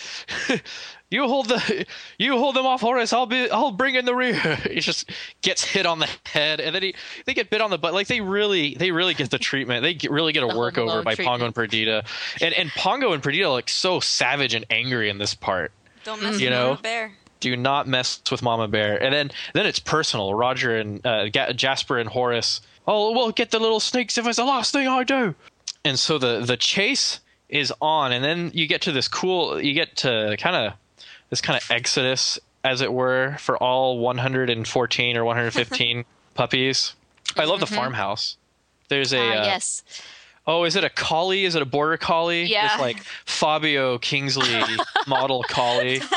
you hold the, you hold them off, Horace. I'll be, I'll bring in the rear. He just gets hit on the head, and then he, they get bit on the butt. Like they really, they really get the treatment. They get, really get a The work Home over Alone by treatment. Pongo and Perdita, and and Pongo and Perdita are like so savage and angry in this part. Don't mess You with know? Mama Bear. Do not mess with Mama Bear. And then then it's personal. Roger and uh, Jasper and Horace. Oh, we'll get the little snakes if it's the last thing I do. And so the the chase is on, and then you get to this cool. You get to kind of this kind of exodus, as it were, for all 114 or 115 puppies. I love the farmhouse. There's a Ah, uh, yes. oh, is it a collie? Is it a border collie? Yeah. It's like Fabio Kingsley model collie.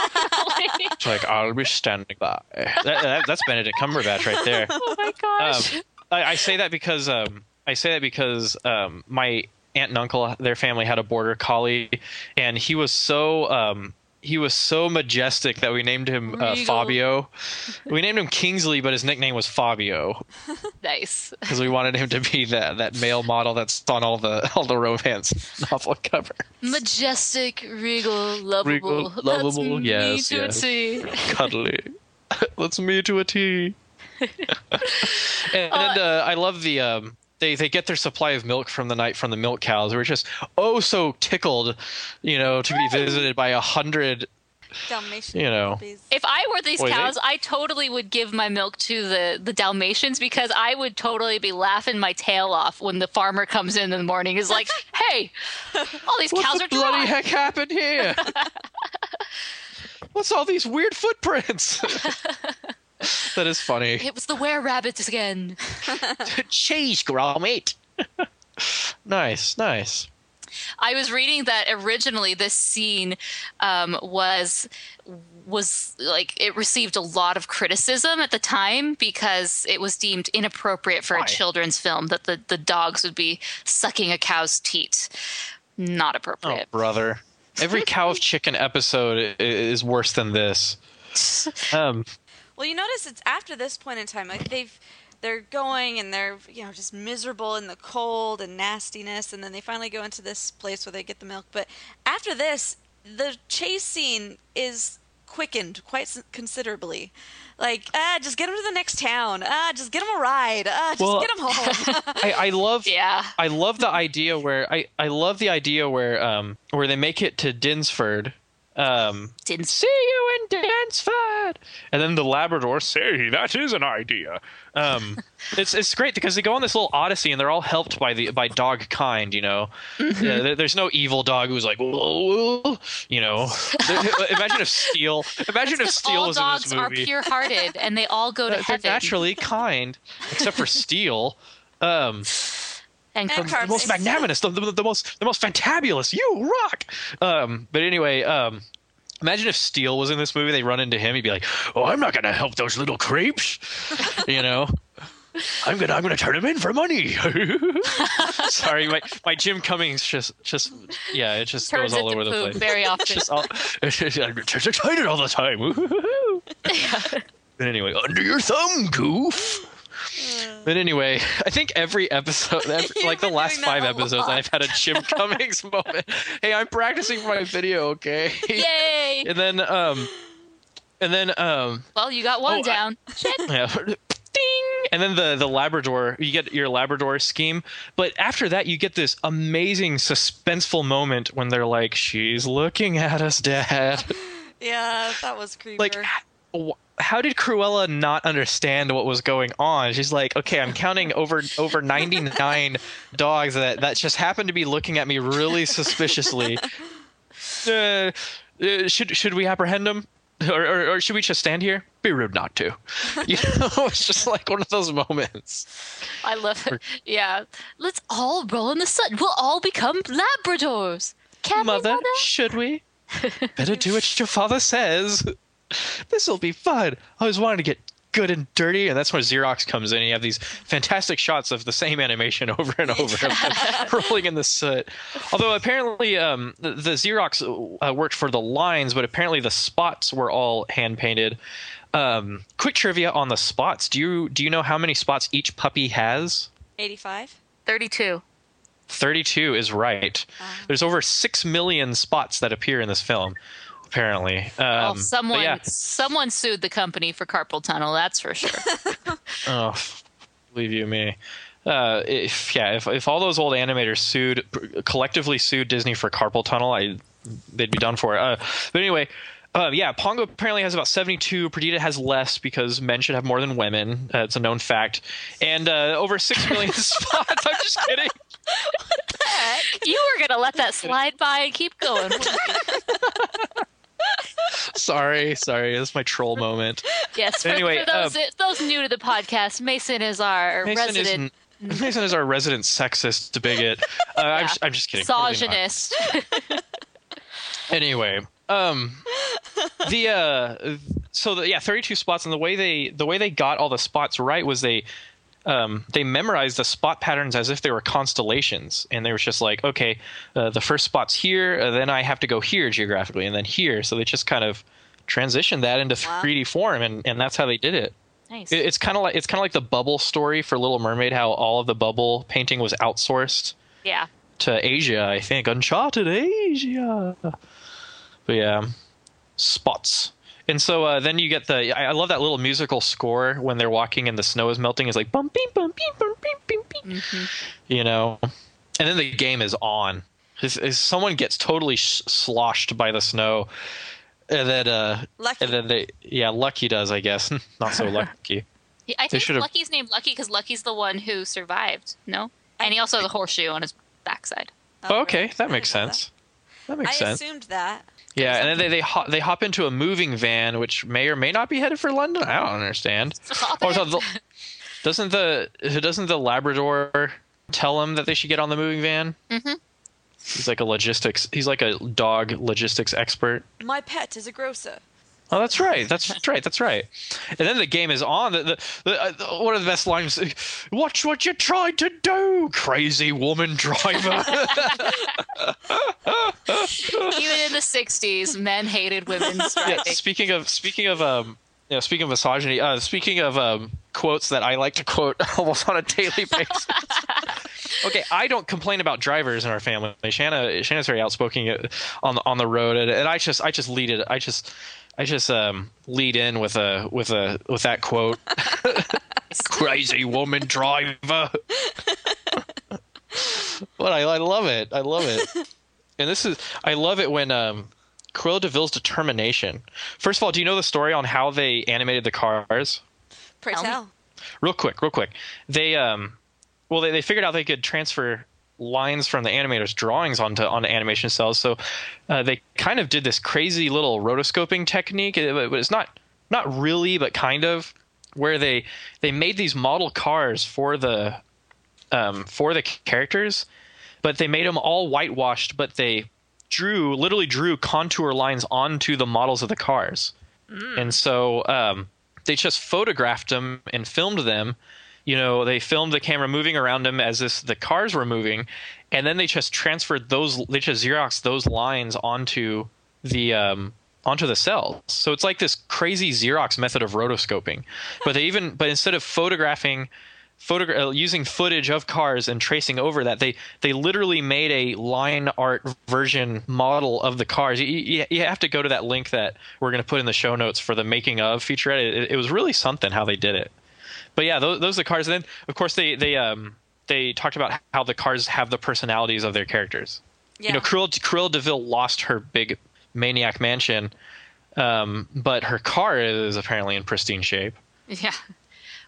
It's like I'll be standing by. That, that- that's Benedict Cumberbatch right there. oh my gosh. Um, I, I say that because um, I say that because um, my aunt and uncle, their family had a border collie, and he was so um, he was so majestic that we named him uh, Fabio. We named him Kingsley, but his nickname was Fabio Nice. because we wanted him to be that that male model that's on all the all the romance novel cover. Majestic, regal, lovable. Regal, That's lovable, me yes, to a yes. T. cuddly. That's me to a T. and and uh, I love the um, they they get their supply of milk from the night from the milk cows. We're just oh so tickled, you know, to be visited by a hundred. Dalmatian You know. puppies. If I were these Boy, they- cows, I totally would give my milk to the, the Dalmatians because I would totally be laughing my tail off when the farmer comes in in the morning. Is like, hey, all these cows the are bloody dry. heck happened here? What's all these weird footprints? that is funny. It was the were rabbits again. Cheese, Gromit. nice, nice. I was reading that originally this scene um, was was like it received a lot of criticism at the time because it was deemed inappropriate for Why? a children's film that the, the dogs would be sucking a cow's teat. Not Oh, appropriate. brother. Every Cow and Chicken episode is worse than this. Um, Well, you notice it's after this point in time, like they've they're going and they're you know just miserable in the cold and nastiness, and then they finally go into this place where they get the milk. But after this, the chase scene is quickened quite considerably. Like, ah, just get them to the next town. Ah, just get them a ride. Ah, just Well- get them home. I, I love Yeah. I love the idea where I, I love the idea where um where they make it to Dinsford. Um Didn't see you in Dinsford. And then the Labrador say that is an idea. Um it's it's great because they go on this little odyssey and they're all helped by the by dog kind, you know. Yeah, there- there's no evil dog who's like, whoa, you know. imagine if Steele imagine if Steele all was in dogs this are pure hearted and they all go to They're heaven. naturally kind, except for Steele. Um, and And Carmen- Carmen. the most magnanimous, the, the, the most the most fantabulous. You rock. Um, but anyway, um, imagine if Steele was in this movie. They run into him. He'd be like, "Oh, I'm not gonna help those little creeps," you know. I'm gonna I'm gonna turn him in for money. Sorry, my my Jim Cummings just just yeah, it just turns goes all over the place. very often. Just all, I'm just excited all the time. But anyway, under your thumb, goof. But anyway, I think every episode, every, like the last five episodes. I've had a Jim Cummings moment. Hey, I'm practicing for my video, okay? Yay! and then, um, and then, um, Well, you got one Oh, down. Shit. yeah, ding, and then the the Labrador, you get your Labrador scheme. But after that, you get this amazing suspenseful moment when they're like, "She's looking at us, Dad." yeah, that was creepy. like how did Cruella not understand what was going on? She's like, okay, I'm counting over over 99 dogs that that just happened to be looking at me really suspiciously. Uh, uh, should should we apprehend them? Or, or, or should we just stand here? Be rude not to. You know, it's just like one of those moments. I love it. Yeah. Let's all roll in the sun. We'll all become Labradors. Can Mother, we, Mother? should we? Better do what your father says. This will be fun. I was wanting to get good and dirty, and that's where Xerox comes in. You have these fantastic shots of the same animation over and over, rolling in the soot. Although apparently, um, the, the Xerox uh, worked for the lines, but apparently the spots were all hand painted. Um, quick trivia on the spots. Do you do you know how many spots each puppy has? 85. 32. 32 is right. There's over 6 million spots that appear in this film, apparently. Um, well, someone yeah. someone sued the company for carpal tunnel. That's for sure. Oh, believe you me. Uh, if yeah, if if all those old animators sued collectively sued Disney for carpal tunnel, I they'd be done for it. Uh, but anyway, uh, yeah, Pongo apparently has about seventy-two. Perdita has less because men should have more than women. Uh, it's a known fact, and uh, over six million spots. I'm just kidding. you were gonna let that slide by and keep going. Sorry, sorry. That's my troll moment. yes. For, Anyway, for those um, those new to the podcast, Mason is our Mason resident. Mason is our resident sexist bigot. Uh, I'm, just, I'm just kidding. Misogynist. anyway um the uh so the, yeah 32 spots and the way they the way they got all the spots right was they um, they memorized the spot patterns as if they were constellations, and they were just like, okay, uh, the first spot's here, uh, then I have to go here geographically, and then here. So they just kind of transitioned that into Wow. 3D form, and, and that's how they did it. Nice. It- It's kind of like it's kind of like the bubble story for Little Mermaid, how all of the bubble painting was outsourced yeah. to Asia, I think. Uncharted Asia. But yeah, spots. And so uh, then you get the. I I love that little musical score when they're walking and the snow is melting. It's like bum beep bum beep bum beep beep beep. You know, and then the game is on. As, as someone gets totally sh- sloshed by the snow, and then uh, Lucky. and then they yeah, Lucky does I guess not so lucky. Yeah, I They think should've- Lucky's named Lucky because Lucky's the one who survived. No, and he also has a horseshoe on his backside. Oh, okay, really? that I makes didn't know sense. That that. makes I sense. assumed that. Yeah, and then they they hop, they hop into a moving van, which may or may not be headed for London. I don't understand. Or so the- doesn't the doesn't the Labrador tell him that they should get on the moving van? Mhm. He's like a logistics. He's like a dog logistics expert. My pet is a grocer. Oh, that's right. That's right. That's right. And then the game is on. The, the, the, uh, one of the best lines. Watch what you tried to do, crazy woman driver. Even in the '60s, men hated women's yeah, speaking of speaking of um you know, speaking of misogyny, uh, speaking of um, quotes that I like to quote almost on a daily basis. okay, I don't complain about drivers in our family. Shanna, Shanna's very outspoken on the on the road, and, and I just I just lead it. I just I just um, lead in with a with a with that quote. Crazy woman driver. but I, I love it. I love it. And this is I love it when um Cruella de Vil's determination. First of all, do you know the story on how they animated the cars? Pray Tell me. Real quick, real quick. They um well they, they figured out they could transfer lines from the animators drawings onto onto animation cels. So uh, they kind of did this crazy little rotoscoping technique. But it's not not really but kind of where they they made these model cars for the um, for the characters but they made them all whitewashed but they drew literally drew contour lines onto the models of the cars. And so um, they just photographed them and filmed them you know they filmed the camera moving around them as if the cars were moving and then they just transferred those they just xerox those lines onto the um, onto the cels. So it's like this crazy xerox method of rotoscoping. But they even but instead of photographing photogra- uh, using footage of cars and tracing over that they they literally made a line art version model of the cars. You, you, you have to go to that link that we're going to put in the show notes for the making of featurette it, it was really something how they did it but yeah those, those are the cars and then of course they they um they talked about how the cars have the personalities of their characters Yeah. you know Cruella, Cruella de Vil lost her big maniac mansion um, but her car is apparently in pristine shape Yeah.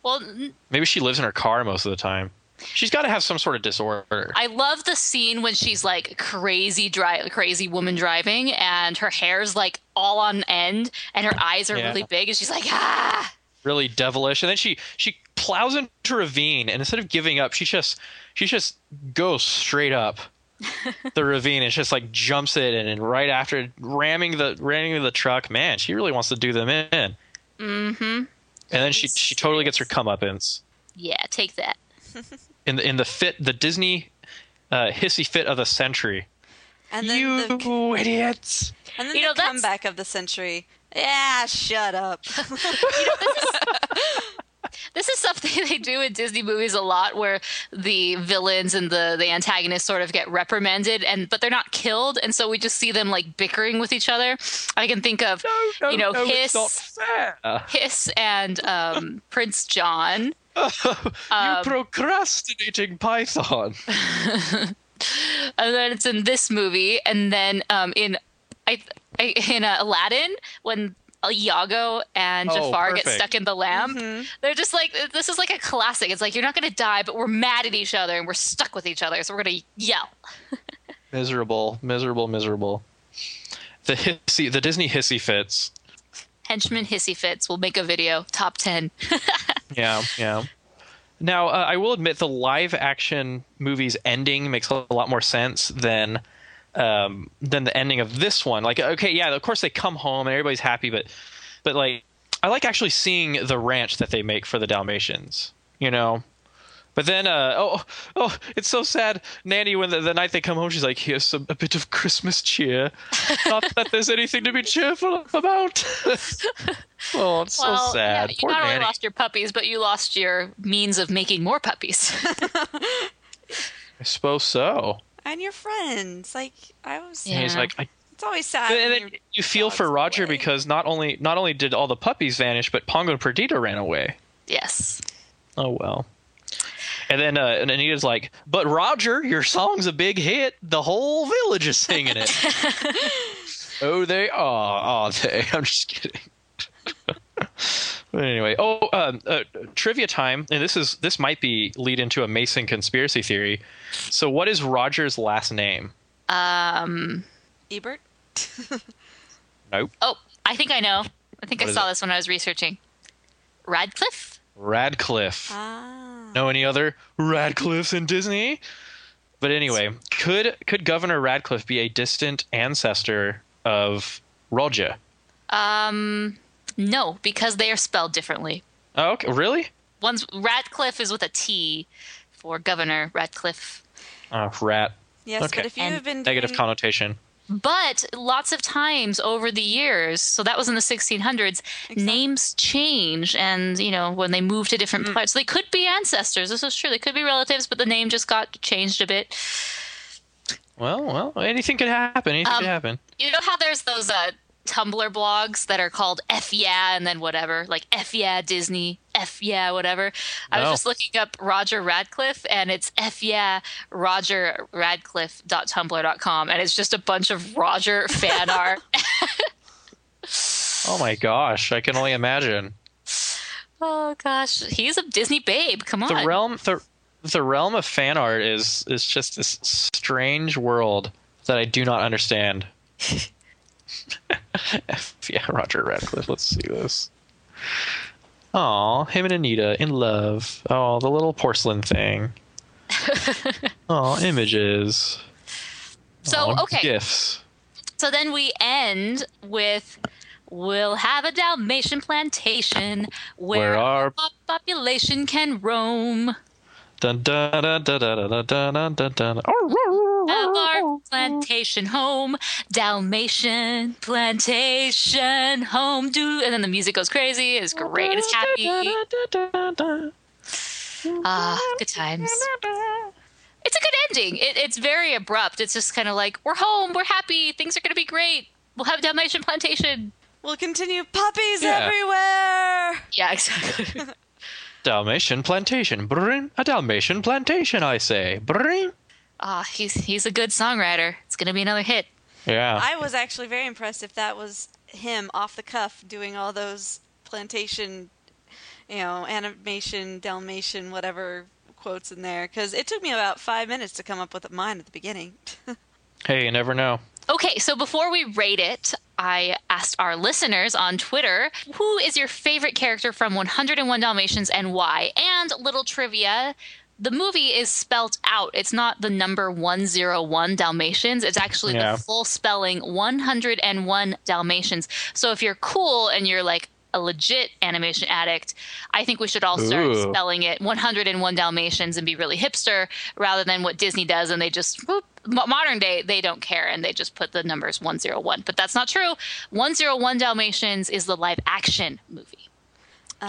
Well, Maybe she lives in her car most of the time. She's got to have some sort of disorder. I love the scene when she's like crazy dri- crazy woman driving and her hair's like all on end and her eyes are Yeah. really big and she's like ah really devilish, and then she she plows into a ravine, and instead of giving up, she just she just goes straight up the ravine and just like jumps it, and, and right after ramming the ramming the truck, man, she really wants to do them in. mm-hmm And then she she totally gets her comeuppance yeah take that in the in the fit the Disney uh, hissy fit of the century. And then you the, idiots! and then You the know, comeback of the century. Yeah, shut up. this is something they do in Disney movies a lot where the villains and the the antagonists sort of get reprimanded and but they're not killed and so we just see them like bickering with each other. I can think of you know no, Hiss it's not fair. Hiss and um, Prince John. you Um, procrastinating python. and then it's in this movie, and then um, in I, I in uh, Aladdin when Iago and Oh, Jafar get stuck in the lamp. They're just like this is like a classic. It's like you're not gonna die, but we're mad at each other and we're stuck with each other, so we're gonna yell. miserable, miserable, miserable. The hissy, the Disney hissy fits. Henchman hissy fits. We'll make a video top ten. Yeah, yeah. Now, uh, I will admit the live action movie's ending makes a lot more sense than um, than the ending of this one. Like, okay, yeah, of course they come home and everybody's happy, but but like, I like actually seeing the ranch that they make for the Dalmatians. You know, But then, uh, oh, oh, it's so sad. Nanny, when the, the night they come home, she's like, "Here's some, a bit of Christmas cheer. Not that there's anything to be cheerful about." oh, it's well, so sad. Yeah, you Poor not only lost your puppies, but you lost your means of making more puppies. I suppose so. And your friends. Like I was. And he's Yeah. like, I, It's always sad. and then you feel for Roger away. because not only not only did all the puppies vanish, but Pongo and Perdita ran away. yes. Oh well. And then uh, and Anita's like, "But Roger, your song's a big hit. The whole village is singing it." oh, they are, are they? I'm just kidding. but anyway, oh, um, uh, trivia time, and this is this might be lead into a Mason conspiracy theory. So, what is Roger's last name? Um. Ebert. Nope, Oh, I think I know. I think What I saw it? this when I was researching. Radcliffe. Radcliffe. Ah. know any other Radcliffes in Disney? But anyway, could could Governor Ratcliffe be a distant ancestor of Roger? Um. No, because they are spelled differently. Oh, okay. Really? One's Radcliffe is with a T for Governor Ratcliffe. Oh, rat. Yes, Okay. but if you And have been Negative doing- connotation. But lots of times over the years, so that was in the 1600s, names change, and you know when they move to Mm. different parts, they could be ancestors. This is true. They could be relatives, but the name just got changed a bit. Well, well, anything could happen. Anything Um, could happen. You know how there's those uh, Tumblr blogs that are called F yeah and then whatever, like F yeah Disney, F yeah whatever. I was just looking up Roger Radcliffe and it's F yeah Roger Radcliffe.tumblr.com and it's just a bunch of Roger fan art. Oh my gosh, I can only imagine. oh gosh, he's a Disney babe. Come on. The realm, the the realm of fan art is is just this strange world that I do not understand. yeah, Roger Radcliffe. Let's see this. Aw, him and Anita in love. Oh, the little porcelain thing. Oh, images. so Aw, okay. Gifts. So then we end with We'll have a Dalmatian plantation where, Where our- our population can roam. Dun dun dun dun dun dun dun dun dun dun. Have our plantation home, Dalmatian plantation home. Do and then the music goes crazy. It's great. It's happy. Ah, good times. It's a good ending. It, it's very abrupt. It's just kind of like we're home, we're happy, things are gonna be great. We'll have Dalmatian plantation. We'll continue puppies Yeah. everywhere. Yeah, exactly. Dalmatian plantation. Bring a Dalmatian plantation, I say. Bring. Ah, he's he's a good songwriter. It's gonna be another hit. Yeah. I was actually very impressed if that was him off the cuff doing all those plantation, you know, animation, Dalmatian, whatever quotes in there. Because it took me about five minutes to come up with mine at the beginning. hey, you never know. Okay, so before we rate it, I asked our listeners on Twitter who is your favorite character from 101 Dalmatians and why? And little trivia the movie is spelt out. It's not the number 101 Dalmatians. It's actually Yeah. the full spelling 101 Dalmatians. So if you're cool and you're like a legit animation addict, I think we should all start Ooh. spelling it 101 Dalmatians and be really hipster rather than what Disney does and they just whoop, modern day they don't care and they just put the numbers 101. But that's not true. 101 Dalmatians is the live action movie.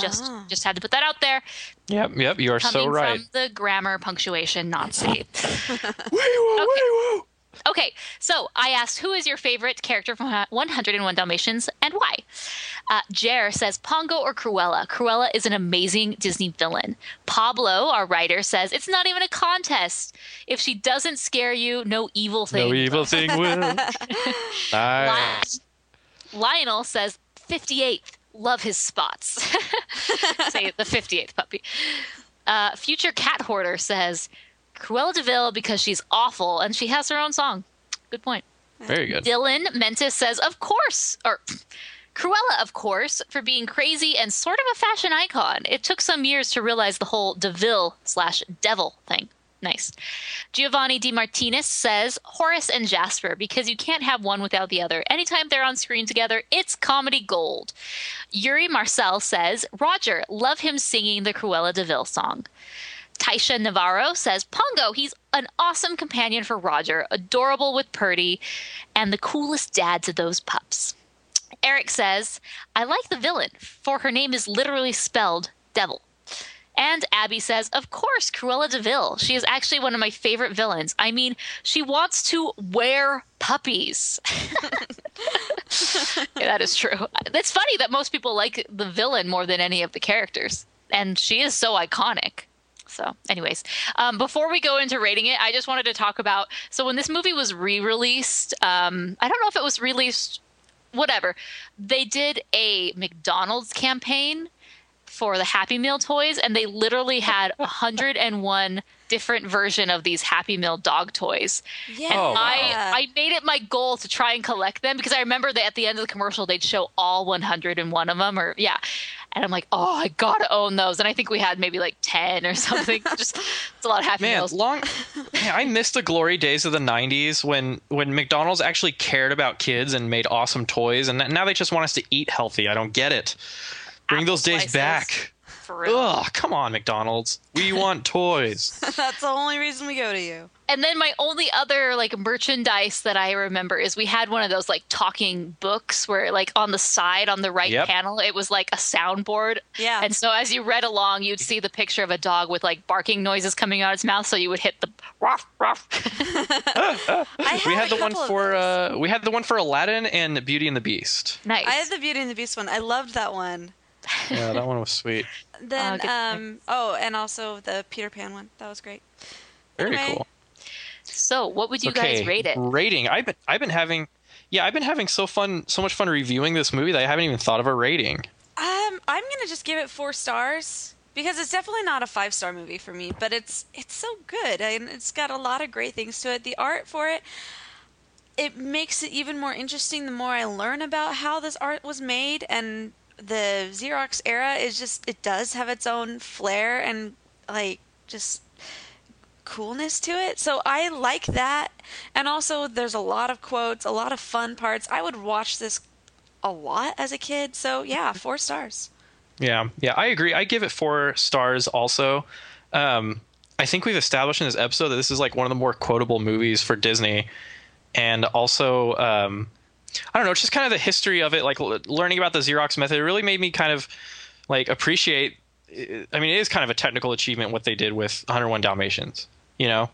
Just Ah. just had to put that out there. Yep, yep, you are Coming so right. from the grammar punctuation Nazi. Okay, so I asked, who is your favorite character from 101 Dalmatians and why? Uh, Jer says Pongo or Cruella. Cruella is an amazing Disney villain. Pablo, our writer, says it's not even a contest. If she doesn't scare you, no evil thing. No evil thing will. nice. Lionel says 58th. Love his spots. Say the 58th puppy. Uh, Future Cat Hoarder says Cruella de Vil because she's awful and she has her own song. Good point. Very good. Dylan Mentis says, of course, or Cruella, of course, for being crazy and sort of a fashion icon. It took some years to realize the whole de Vil slash devil thing. Nice. Giovanni Di Martinez says Horace and Jasper because you can't have one without the other. Anytime they're on screen together, it's comedy gold. Yuri Marcel says Roger, love him singing the Cruella de Vil song. Taisha Navarro says Pongo, he's an awesome companion for Roger, adorable with Purdy, and the coolest dad to those pups. Eric says, I like the villain, for her name is literally spelled devil. And Abby says, Of course, Cruella de Vil. She is actually one of my favorite villains. I mean, she wants to wear puppies. yeah, that is true. It's funny that most people like the villain more than any of the characters. And she is so iconic. So, anyways, um, before we go into rating it, I just wanted to talk about. So, when this movie was re released, um, I don't know if it was released, whatever, they did a McDonald's campaign for the Happy Meal toys, and they literally had 101 different version of these Happy Meal dog toys. Yeah. And Oh, wow. I, I made it my goal to try and collect them because I remember that at the end of the commercial they'd show all 101 of them, or yeah. And I'm like, oh, I gotta own those. And I think we had maybe like 10 or something. Just it's a lot of Happy Man, Meals. long. Man, I miss the glory days of the '90s when when McDonald's actually cared about kids and made awesome toys, and now they just want us to eat healthy. I don't get it. Bring Apple those days slices. back. For real. Ugh, come on, McDonald's. We want toys. That's the only reason we go to you. And then my only other like merchandise that I remember is we had one of those like talking books where like on the side on the right Yep. panel it was like a soundboard. Yeah. And so as you read along, you'd see the picture of a dog with like barking noises coming out of its mouth, so you would hit the ruff ruff. I we had had a the one couple of for those. uh, we had the one for Aladdin and Beauty and the Beast. nice. I had the Beauty and the Beast one. I loved that one. Yeah, that one was sweet. Then, good um, oh, and also the Peter Pan one. That was great. Very Anyway. cool. so what would you okay, guys rate it? Rating. I've been I've been having yeah, I've been having so fun so much fun reviewing this movie that I haven't even thought of a rating. Um, I'm gonna just give it four stars because it's definitely not a five star movie for me, but it's it's so good and it's got a lot of great things to it. The art for it, it makes it even more interesting the more I learn about how this art was made and the Xerox era is just it does have its own flair and like just coolness to it. So I like that. And also there's a lot of quotes, a lot of fun parts. I would watch this a lot as a kid. So yeah, 4 stars. Yeah, yeah, I agree. I give it four stars. Also, um, I think we've established in this episode that this is like one of the more quotable movies for Disney, and also, um, I don't know, it's just kind of the history of it. Like l- learning about the Xerox method, it really made me kind of like appreciate. I mean, it is kind of a technical achievement what they did with 101 Dalmatians, you know.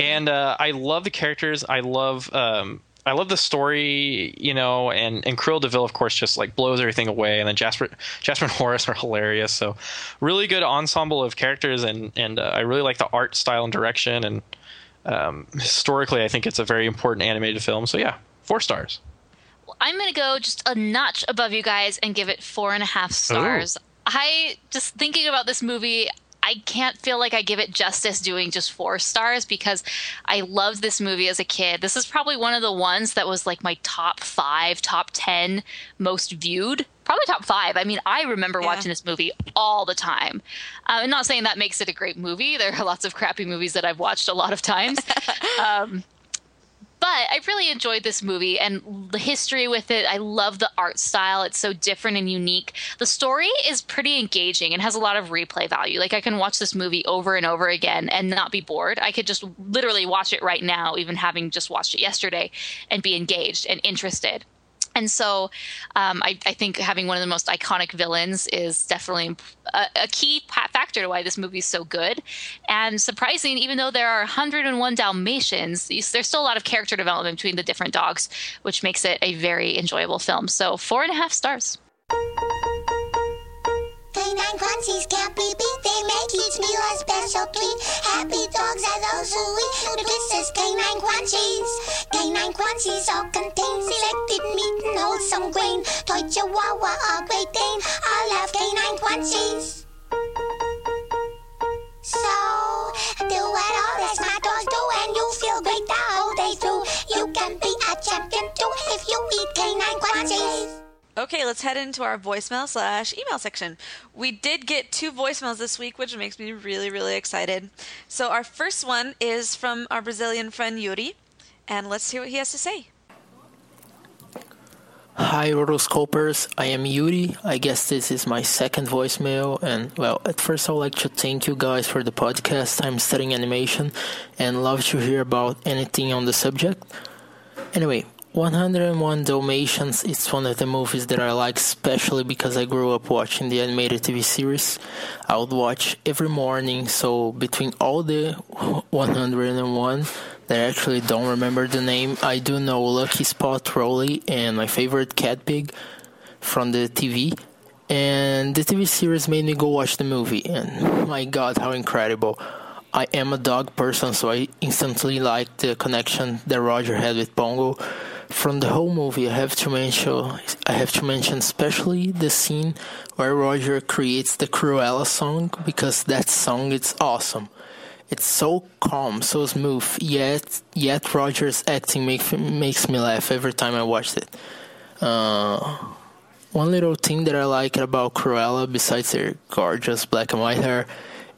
And uh, I love the characters. I love. Um, I love the story, you know, and and Cruella de Vil, of course, just like blows everything away. And then Jasper, Jasper and Horace are hilarious. So, really good ensemble of characters, and and uh, I really like the art style and direction. And um, historically, I think it's a very important animated film. So yeah, four stars. I'm gonna go just a notch above you guys and give it four and a half stars. I just thinking about this movie. I can't feel like I give it justice doing just four stars because I loved this movie as a kid. This is probably one of the ones that was like my top five, top 10 most viewed. Probably top five. I mean, I remember Yeah. watching this movie all the time. Uh, I'm not saying that makes it a great movie. There are lots of crappy movies that I've watched a lot of times. um, but I really enjoyed this movie and the history with it. I love the art style. It's so different and unique. The story is pretty engaging and has a lot of replay value. Like I can watch this movie over and over again and not be bored. I could just literally watch it right now, even having just watched it yesterday, and be engaged and interested. And so um, I, I think having one of the most iconic villains is definitely a, a key factor to why this movie is so good. And surprising, even though there are 101 Dalmatians, there's still a lot of character development between the different dogs, which makes it a very enjoyable film. So four and a half stars. Canine crunchies can't be beat. They make each meal a special treat. Happy dogs are those who eat nutritious canine crunchies. Canine crunchies all contain selected meat and wholesome grain. Toy Chihuahua or Great Dane all have canine crunchies. So, do what all the smart dogs do and you feel great the whole day through. You can be a champion too if you eat canine crunchies. Okay, let's head into our voicemail slash email section. We did get two voicemails this week, which makes me really, really excited. So our first one is from our Brazilian friend Yuri, and let's hear what he has to say. Hi, rotoscopers. I am Yuri. I guess this is my second voicemail. And, well, at first, I would like to thank you guys for the podcast. I'm studying animation and love to hear about anything on the subject. Anyway, 101 Dalmatians is one of the movies that I like, especially because I grew up watching the animated TV series. I would watch every morning, so between all the 101 that I actually don't remember the name, I do know Lucky Spot Rolly and my favorite Cadpig from the TV. And the TV series made me go watch the movie, and my god, how incredible! I am a dog person, so I instantly liked the connection that Roger had with Pongo from the whole movie, I have to mention I have to mention especially the scene where Roger creates the Cruella song because that song is awesome. It's so calm, so smooth, yet yet Roger's acting make, makes me laugh every time I watch it. Uh, one little thing that I like about Cruella, besides her gorgeous black and white hair,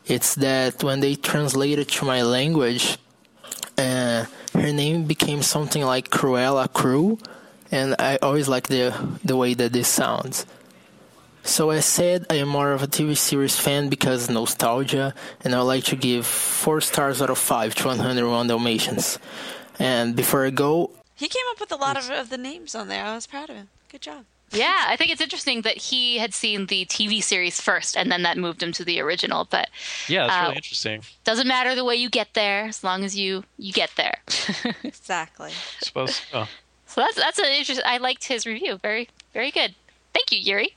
it's that when they translate it to my language, uh, her name became something like Cruella Crew, and I always like the the way that this sounds. So I said I am more of a TV series fan because nostalgia, and I would like to give four stars out of five to 101 Dalmatians. And before I go, He came up with a lot of, of the names on there. I was proud of him. Good job. Yeah, I think it's interesting that he had seen the TV series first, and then that moved him to the original. But Yeah, that's uh, really interesting. doesn't matter the way you get there, as long as you you get there. Exactly. Suppose so. So that's that's an interesting. I liked his review. Very very good. Thank you, Yuri.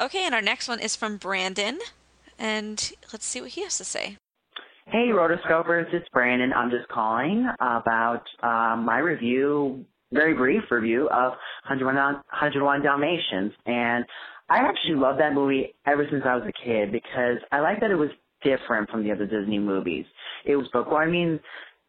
Okay, and our next one is from Brandon. And let's see what he has to say. Hey, rotoscopers, it's Brandon. I'm just calling about uh, my review, very brief review of 101, 101 Dalmatians. And I actually loved that movie ever since I was a kid because I like that it was different from the other Disney movies. It was book. Well, I mean,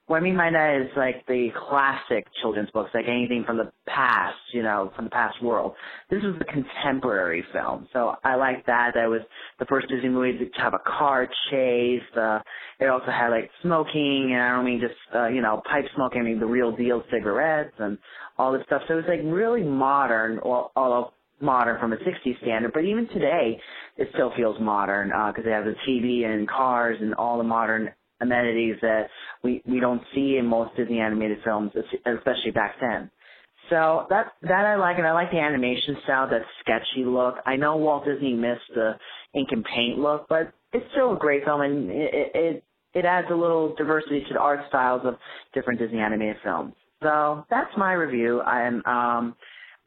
what I mean by that is like the classic children's books, like anything from the past, you know, from the past world. This was a contemporary film, so I like that. That was the first Disney movie to have a car chase. Uh, it also had like smoking, and I don't mean just uh, you know pipe smoking. I mean the real deal cigarettes and all this stuff. So it was like really modern, although modern from a 60s standard, but even today it still feels modern because they have the TV and cars and all the modern amenities that we we don't see in most Disney animated films, especially back then. So that that I like, and I like the animation style, that sketchy look. I know Walt Disney missed the ink and paint look, but it's still a great film, and it it, it adds a little diversity to the art styles of different Disney animated films. So that's my review. I'm um,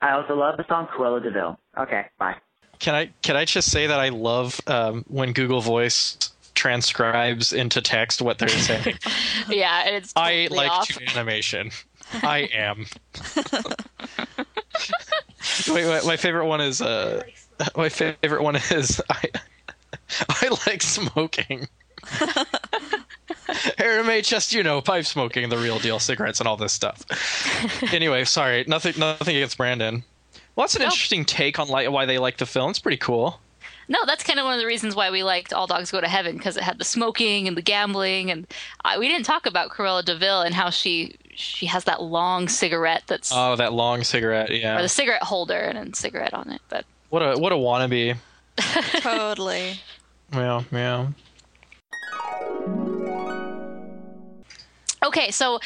I also love the song Cruella de. Okay, bye. Can I can I just say that I love um, when Google Voice transcribes into text what they're saying. yeah, it's I like off. to animation. I am. wait, wait, my favorite one is uh, my favorite one is I I like smoking. Anime, just you know, pipe smoking, the real deal, cigarettes, and all this stuff. anyway, sorry, nothing, nothing against Brandon. Well, that's an interesting take on like, why they like the film. It's pretty cool. No, that's kind of one of the reasons why we liked All Dogs Go to Heaven because it had the smoking and the gambling, and uh, we didn't talk about Cruella de Vil and how she she has that long cigarette that's Oh, that long cigarette, yeah. or the cigarette holder and a cigarette on it. But What a what a wannabe. totally. Yeah, yeah. Okay, so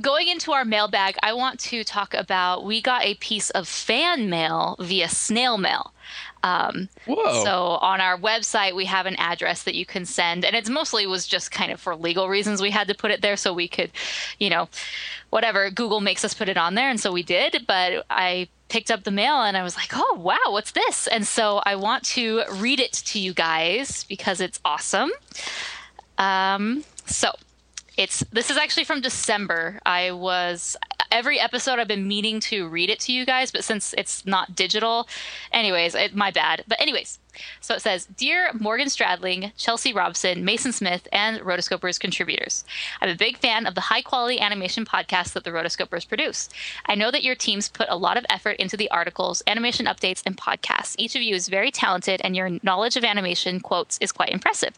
going into our mailbag, I want to talk about we got a piece of fan mail via snail mail. Um, Whoa. So on our website, we have an address that you can send, and it's mostly was just kind of for legal reasons we had to put it there so we could, you know, whatever Google makes us put it on there, and so we did. But I picked up the mail and I was like, oh wow, what's this? And so I want to read it to you guys because it's awesome. Um, so it's this is actually from December. I was every episode I've been meaning to read it to you guys, but since it's not digital, anyways, it, my bad. But anyways, so it says, "Dear Morgan Stradling, Chelsea Robson, Mason Smith, and Rotoscopers contributors, I'm a big fan of the high-quality animation podcasts that the Rotoscopers produce. I know that your teams put a lot of effort into the articles, animation updates, and podcasts. Each of you is very talented, and your knowledge of animation quotes is quite impressive.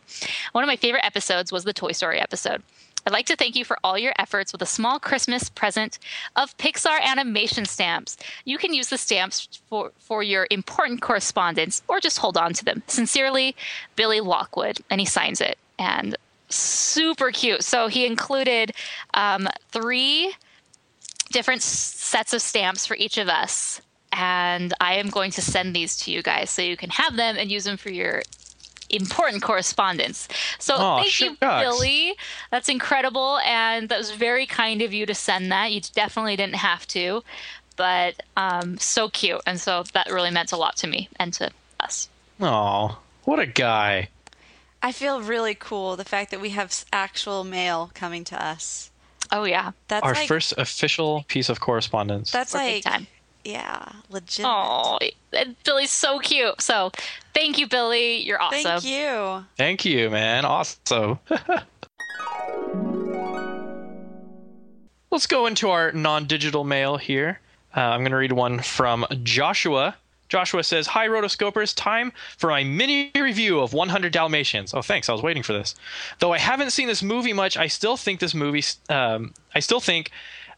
One of my favorite episodes was the Toy Story episode." I'd like to thank you for all your efforts with a small Christmas present of Pixar animation stamps. You can use the stamps for, for your important correspondence or just hold on to them. Sincerely, Billy Lockwood. And he signs it. And super cute. So he included um, three different sets of stamps for each of us. And I am going to send these to you guys so you can have them and use them for your important correspondence. So Aw, thank you, shucks. Billy. That's incredible. And that was very kind of you to send that. You definitely didn't have to, but um, so cute. And so that really meant a lot to me and to us. Oh, what a guy. I feel really cool the fact that we have actual mail coming to us. Oh, yeah. That's Our like, first official piece of correspondence. That's We're big like, time. Yeah, legit. Oh, Billy's so cute. So thank you, Billy. You're awesome. Thank you. Thank you, man. Awesome. Let's go into our non digital mail here. Uh, I'm going to read one from Joshua. Joshua says, Hi, Rotoscopers. Time for my mini review of 100 Dalmatians. Oh, thanks. I was waiting for this. Though I haven't seen this movie much, I still think this movie, um, I still think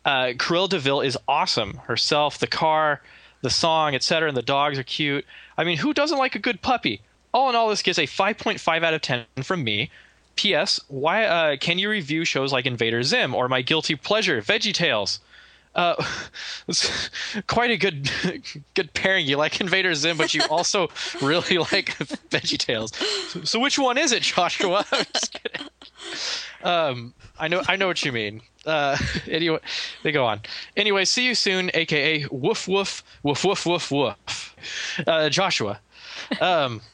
uh, Cruella de Vil is awesome. Herself, the car, the song, etc., and the dogs are cute. I mean, who doesn't like a good puppy? All in all, this gets a 5.5 out of 10 from me. P.S. Why uh, can you review shows like Invader Zim or my guilty pleasure, VeggieTales? Uh, it's quite a good good pairing. You like Invader Zim, but you also really like VeggieTales. So, so which one is it, Joshua? I'm just. Um, I know I know what you mean. Uh, anyway, they go on. Anyway, see you soon, aka woof woof woof woof woof woof. Uh, Joshua. Um,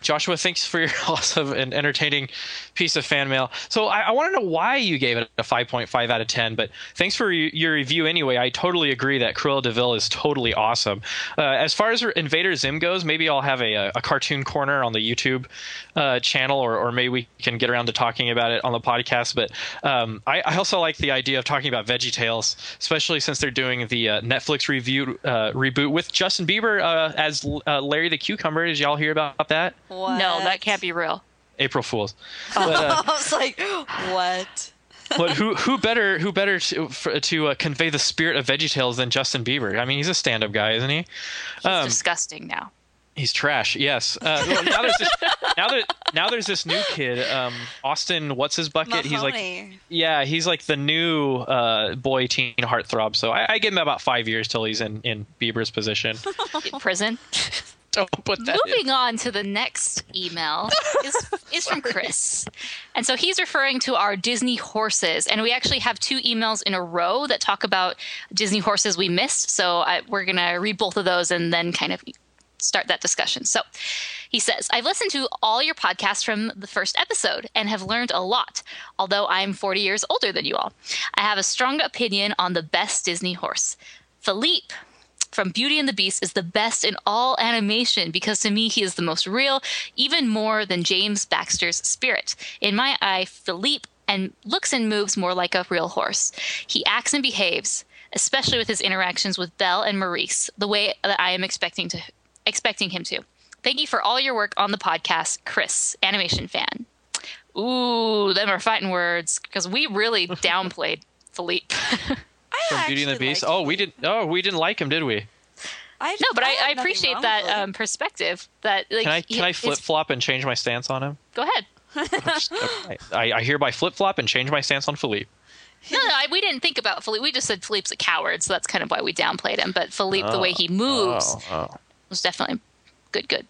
Joshua, thanks for your awesome and entertaining piece of fan mail. So I, I want to know why you gave it a 5.5 out of 10, but thanks for your, review anyway. I totally agree that Cruella de Vil is totally awesome. Uh, as far as Invader Zim goes, maybe I'll have a, a cartoon corner on the YouTube uh, channel, or, or maybe we can get around to talking about it on the podcast. But um, I, I also like the idea of talking about VeggieTales, especially since they're doing the uh, Netflix review uh, reboot with Justin Bieber uh, as uh, Larry the Cucumber. Did y'all hear about that? What? No, that can't be real. April Fools. But, uh, I was like, what? but who who better who better to for, to uh, convey the spirit of VeggieTales than Justin Bieber? I mean, he's a stand-up guy, isn't he? He's Um, disgusting now. He's trash. Yes. Uh, well, now there's this now there now there's this new kid, um, Austin. What's his bucket? He's like yeah, he's like the new uh, boy teen heartthrob. So I, I give him about five years till he's in in Bieber's position. Prison. Don't put that. in. Moving on to the next email is, is from Chris. And so he's referring to our Disney horses. And we actually have two emails in a row that talk about Disney horses we missed. So I, we're going to read both of those and then kind of start that discussion. So he says, I've listened to all your podcasts from the first episode and have learned a lot, although I'm 40 years older than you all. I have a strong opinion on the best Disney horse. Philippe from Beauty and the Beast is the best in all animation because to me he is the most real, even more than James Baxter's spirit. In my eye, Philippe and looks and moves more like a real horse. He acts and behaves, especially with his interactions with Belle and Maurice, the way that I am expecting to expecting him to. Thank you for all your work on the podcast, Chris, animation fan. Ooh, them are fighting words because we really downplayed Philippe. From Beauty and the Beast. oh, we didn't. Oh, we didn't like him, did we? I, no, but I, had I appreciate that um, perspective. That like, Can I he- can I flip flop and change my stance on him? Go ahead. I, I hereby flip flop and change my stance on Philippe. No, no, I, we didn't think about Philippe. We just said Philippe's a coward, so that's kind of why we downplayed him. But Philippe, the way he moves, Oh, oh. was definitely good. Good.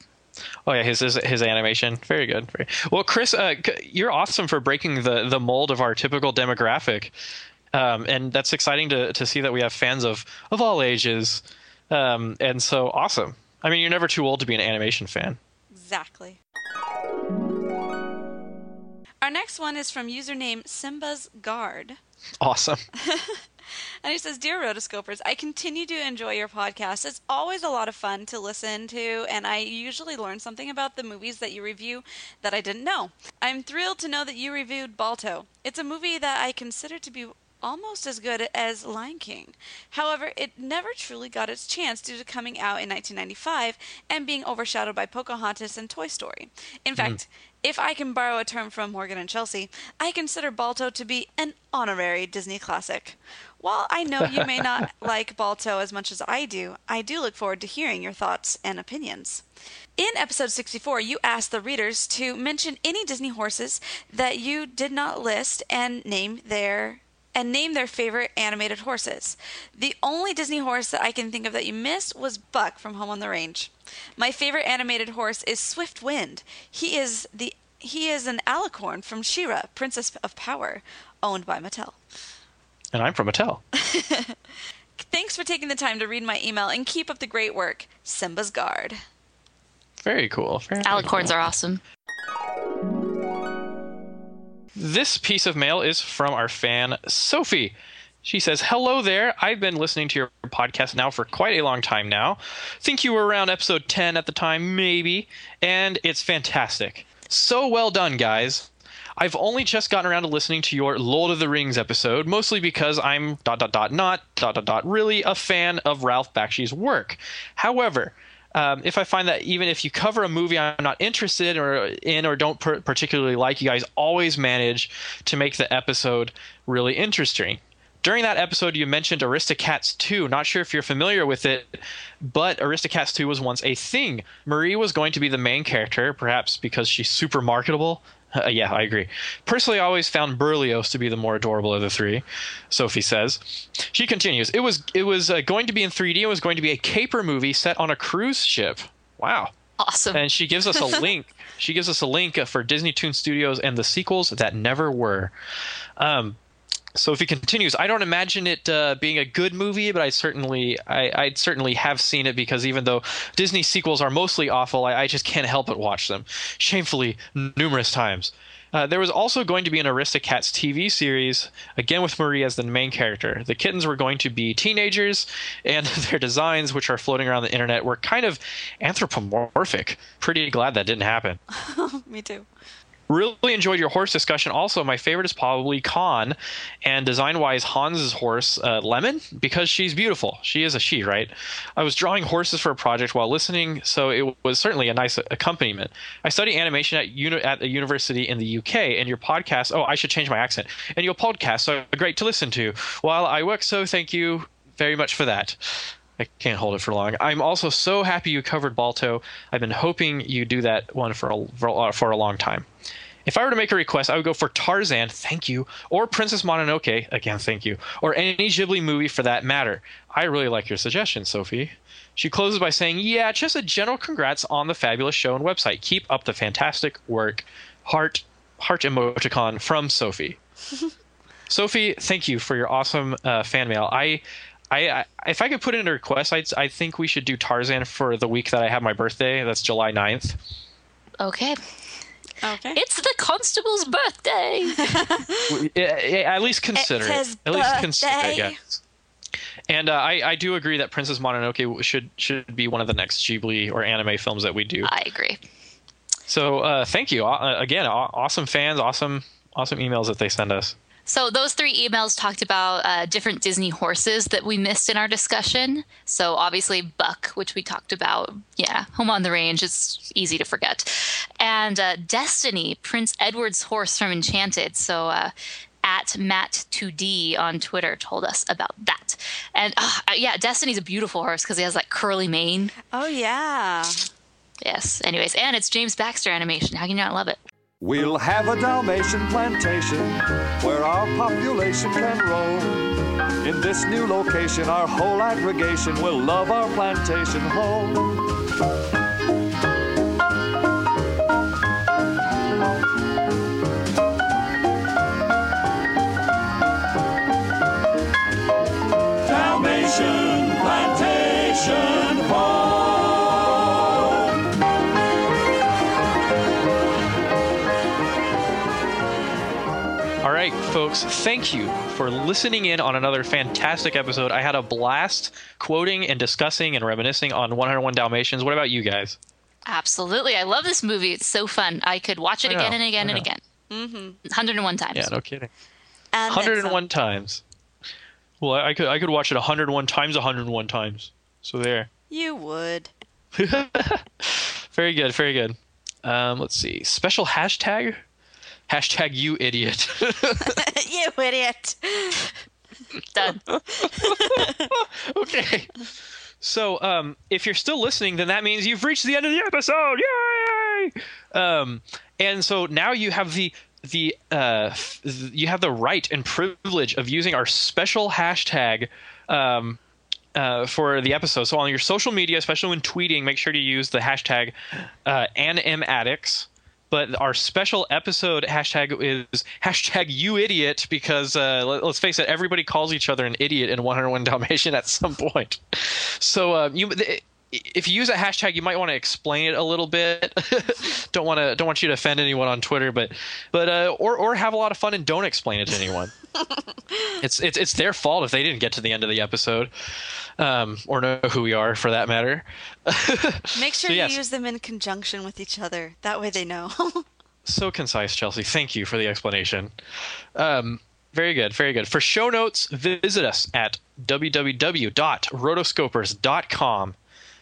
Oh yeah, his his, his animation, very good. Very, well, Chris, uh, you're awesome for breaking the the mold of our typical demographic, um, and that's exciting to to see that we have fans of of all ages, um, and so awesome. I mean, you're never too old to be an animation fan. Exactly. Our next one is from username Simba's Guard. Awesome. And he says, Dear Rotoscopers, I continue to enjoy your podcast. It's always a lot of fun to listen to, and I usually learn something about the movies that you review that I didn't know. I'm thrilled to know that you reviewed Balto. It's a movie that I consider to be almost as good as Lion King. However, it never truly got its chance due to coming out in 1995 and being overshadowed by Pocahontas and Toy Story. In mm-hmm. fact, if I can borrow a term from Morgan and Chelsea, I consider Balto to be an honorary Disney classic. While I know you may not like Balto as much as I do, I do look forward to hearing your thoughts and opinions. In episode 64, you asked the readers to mention any Disney horses that you did not list and name their and name their favorite animated horses. The only Disney horse that I can think of that you missed was Buck from Home on the Range. My favorite animated horse is Swift Wind. He is the he is an alicorn from She-Ra, Princess of Power, owned by Mattel. And I'm from Mattel. Thanks for taking the time to read my email and keep up the great work. Simba's Guard. Very cool. Very Alicorns cool. are awesome. This piece of mail is from our fan, Sophie. She says, Hello there. I've been listening to your podcast now for quite a long time now. Think you were around episode 10 at the time, maybe. And it's fantastic. So well done, guys. I've only just gotten around to listening to your Lord of the Rings episode, mostly because I'm dot dot dot not dot dot dot really a fan of Ralph Bakshi's work. However, um, if I find that even if you cover a movie I'm not interested or in or don't per- particularly like, you guys always manage to make the episode really interesting. During that episode, you mentioned Aristocats 2. Not sure if you're familiar with it, but Aristocats 2 was once a thing. Marie was going to be the main character, perhaps because she's super marketable. Uh, yeah, I agree. Personally, I always found Berlioz to be the more adorable of the three. Sophie says. She continues. It was it was uh, going to be in 3D. It was going to be a caper movie set on a cruise ship. Wow. Awesome. And she gives us a link. she gives us a link for Disney Toon Studios and the sequels that never were. Um, Sophie continues. I don't imagine it uh, being a good movie, but I certainly, I, I'd certainly have seen it because even though Disney sequels are mostly awful, I, I just can't help but watch them, shamefully numerous times. Uh, there was also going to be an Aristocats TV series, again with Marie as the main character. The kittens were going to be teenagers, and their designs, which are floating around the internet, were kind of anthropomorphic. Pretty glad that didn't happen. Me too. Really enjoyed your horse discussion. Also, my favorite is probably Khan, and design-wise, Hans's horse, uh, Lemon, because she's beautiful. She is a she, right? I was drawing horses for a project while listening, so it was certainly a nice accompaniment. I study animation at uni- at a university in the UK, and your podcast. Oh, I should change my accent. And your podcast are great to listen to while I work. So thank you very much for that. I can't hold it for long. I'm also so happy you covered Balto. I've been hoping you do that one for a, for, for a long time. If I were to make a request, I would go for Tarzan, thank you, or Princess Mononoke, again, thank you, or any Ghibli movie for that matter. I really like your suggestion, Sophie. She closes by saying, Yeah, just a general congrats on the fabulous show and website. Keep up the fantastic work. Heart, heart emoticon from Sophie. Sophie, thank you for your awesome uh, fan mail. I, I, I, if I could put in a request, I'd, I think we should do Tarzan for the week that I have my birthday. That's July 9th. Okay. Okay. It's the constable's birthday. Yeah, yeah, at least consider It's it. his At least consider it, birthday. yes. And uh, I, I do agree that Princess Mononoke should should be one of the next Ghibli or anime films that we do. I agree. So uh, thank you uh, again. Awesome fans, awesome awesome emails that they send us. So those three emails talked about uh, different Disney horses that we missed in our discussion. So obviously Buck, which we talked about. Yeah, Home on the Range. It's easy to forget. And uh, Destiny, Prince Edward's horse from Enchanted. So uh, at Matt2D on Twitter told us about that. And uh, yeah, Destiny's a beautiful horse because he has like curly mane. Oh yeah. Yes. Anyways, and it's James Baxter animation. How can you not love it? We'll have a Dalmatian plantation where our population can roam. In this new location, our whole aggregation will love our plantation home. Dalmatian All right, folks, thank you for listening in on another fantastic episode. I had a blast quoting and discussing and reminiscing on 101 Dalmatians. What about you guys? Absolutely. I love this movie. It's so fun. I could watch it I again and again and again. Mm-hmm. 101 times. Yeah, no kidding. And 101 times. Well, I, I could I could watch it 101 times 101 times. So there. You would. very good, very good. Um, let's see. Special hashtag. Hashtag you idiot. you idiot. Done. okay. So, um, if you're still listening, then that means you've reached the end of the episode. Yay! Um, and so now you have the the uh, f- you have the right and privilege of using our special hashtag um, uh, for the episode. So on your social media, especially when tweeting, make sure to use the hashtag uh, AnimAddicts. But our special episode hashtag is hashtag you idiot because uh, let, us face it, everybody calls each other an idiot in 101 Dalmatian at some point. So uh, you if you use a hashtag, you might want to explain it a little bit. don't want to don't want you to offend anyone on Twitter, but but uh, or or have a lot of fun and don't explain it to anyone. it's it's it's their fault if they didn't get to the end of the episode, um, or know who we are for that matter. Make sure So, yes. you use them in conjunction with each other. That way they know. so concise, Chelsea. Thank you for the explanation. Um, very good, very good. For show notes, visit us at www.rotoscopers.com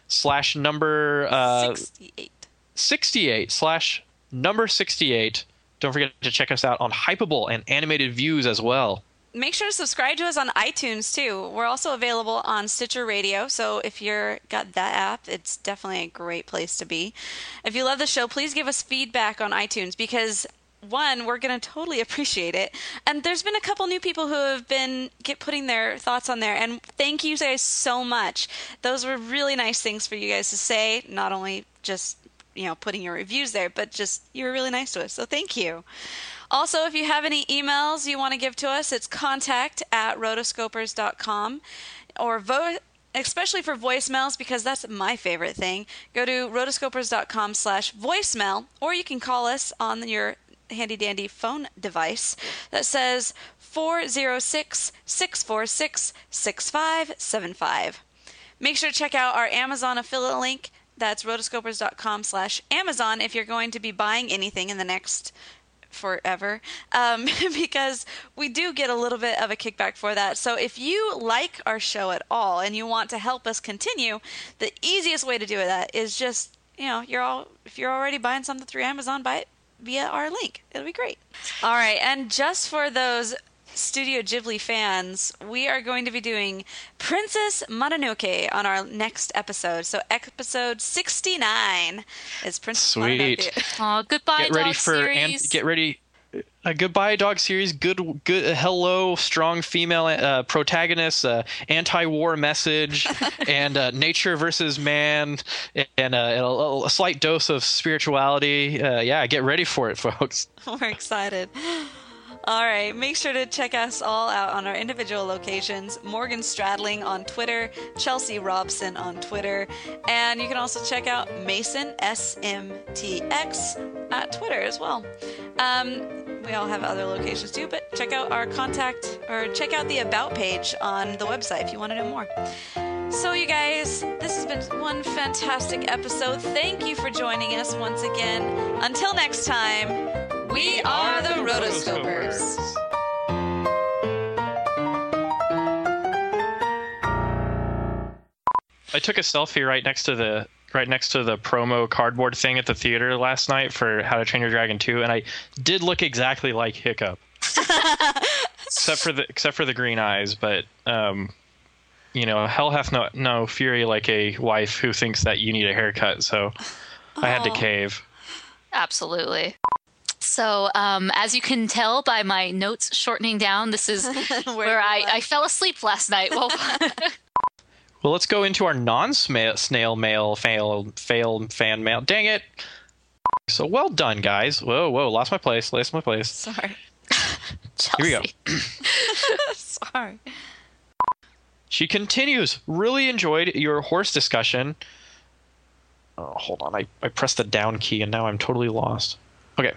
slash number uh, 68. 68 slash number 68. Don't forget to check us out on Hypable and Animated Views as well. Make sure to subscribe to us on iTunes too. We're also available on Stitcher Radio, so if you're got that app, it's definitely a great place to be. If you love the show, please give us feedback on iTunes because one, we're going to totally appreciate it. And there's been a couple new people who have been get putting their thoughts on there and thank you guys so much. Those were really nice things for you guys to say, not only just you know putting your reviews there but just you were really nice to us so thank you also if you have any emails you want to give to us it's contact at rotoscopers.com or vote especially for voicemails because that's my favorite thing go to rotoscopers.com slash voicemail or you can call us on your handy dandy phone device that says 406 646 6575 Make sure to check out our Amazon affiliate link. That's rotoscopers.com slash Amazon if you're going to be buying anything in the next forever um, because we do get a little bit of a kickback for that. So if you like our show at all and you want to help us continue, the easiest way to do that is just, you know, you're all if you're already buying something through Amazon, buy it via our link. It'll be great. All right, and just for those Studio Ghibli fans, we are going to be doing Princess Mononoke on our next episode. So episode 69 is Princess Sweet. Mononoke. Oh, goodbye, get ready dog for and series. get ready. A goodbye dog series. Good, good. uh, hello, strong female uh, protagonist. Uh, anti-war message, and uh, nature versus man, and, uh, and a, a slight dose of spirituality. Uh, yeah, get ready for it, folks. We're excited. All right, make sure to check us all out on our individual locations. Morgan Stradling on Twitter, Chelsea Robson on Twitter, and you can also check out Mason SMTX at Twitter as well. Um, we all have other locations too, but check out our contact or check out the About page on the website if you want to know more. So, you guys, this has been one fantastic episode. Thank you for joining us once again. Until next time, we are the Rotoscopers. I took a selfie right next to the right next to the promo cardboard thing at the theater last night for How to Train Your Dragon 2, and I did look exactly like Hiccup, except for the except for the green eyes. But um, you know, hell hath no no fury like a wife who thinks that you need a haircut. So I had to cave. Absolutely. So, um, as you can tell by my notes shortening down, this is where I, I fell asleep last night. Well, Well, let's go into our non-snail mail fail fail fan mail. Dang it! So well done, guys. Whoa, whoa, lost my place. Lost my place. Sorry. Here we go. Sorry. She continues. Really enjoyed your horse discussion. Oh, hold on. I, I pressed the down key and now I'm totally lost. Okay.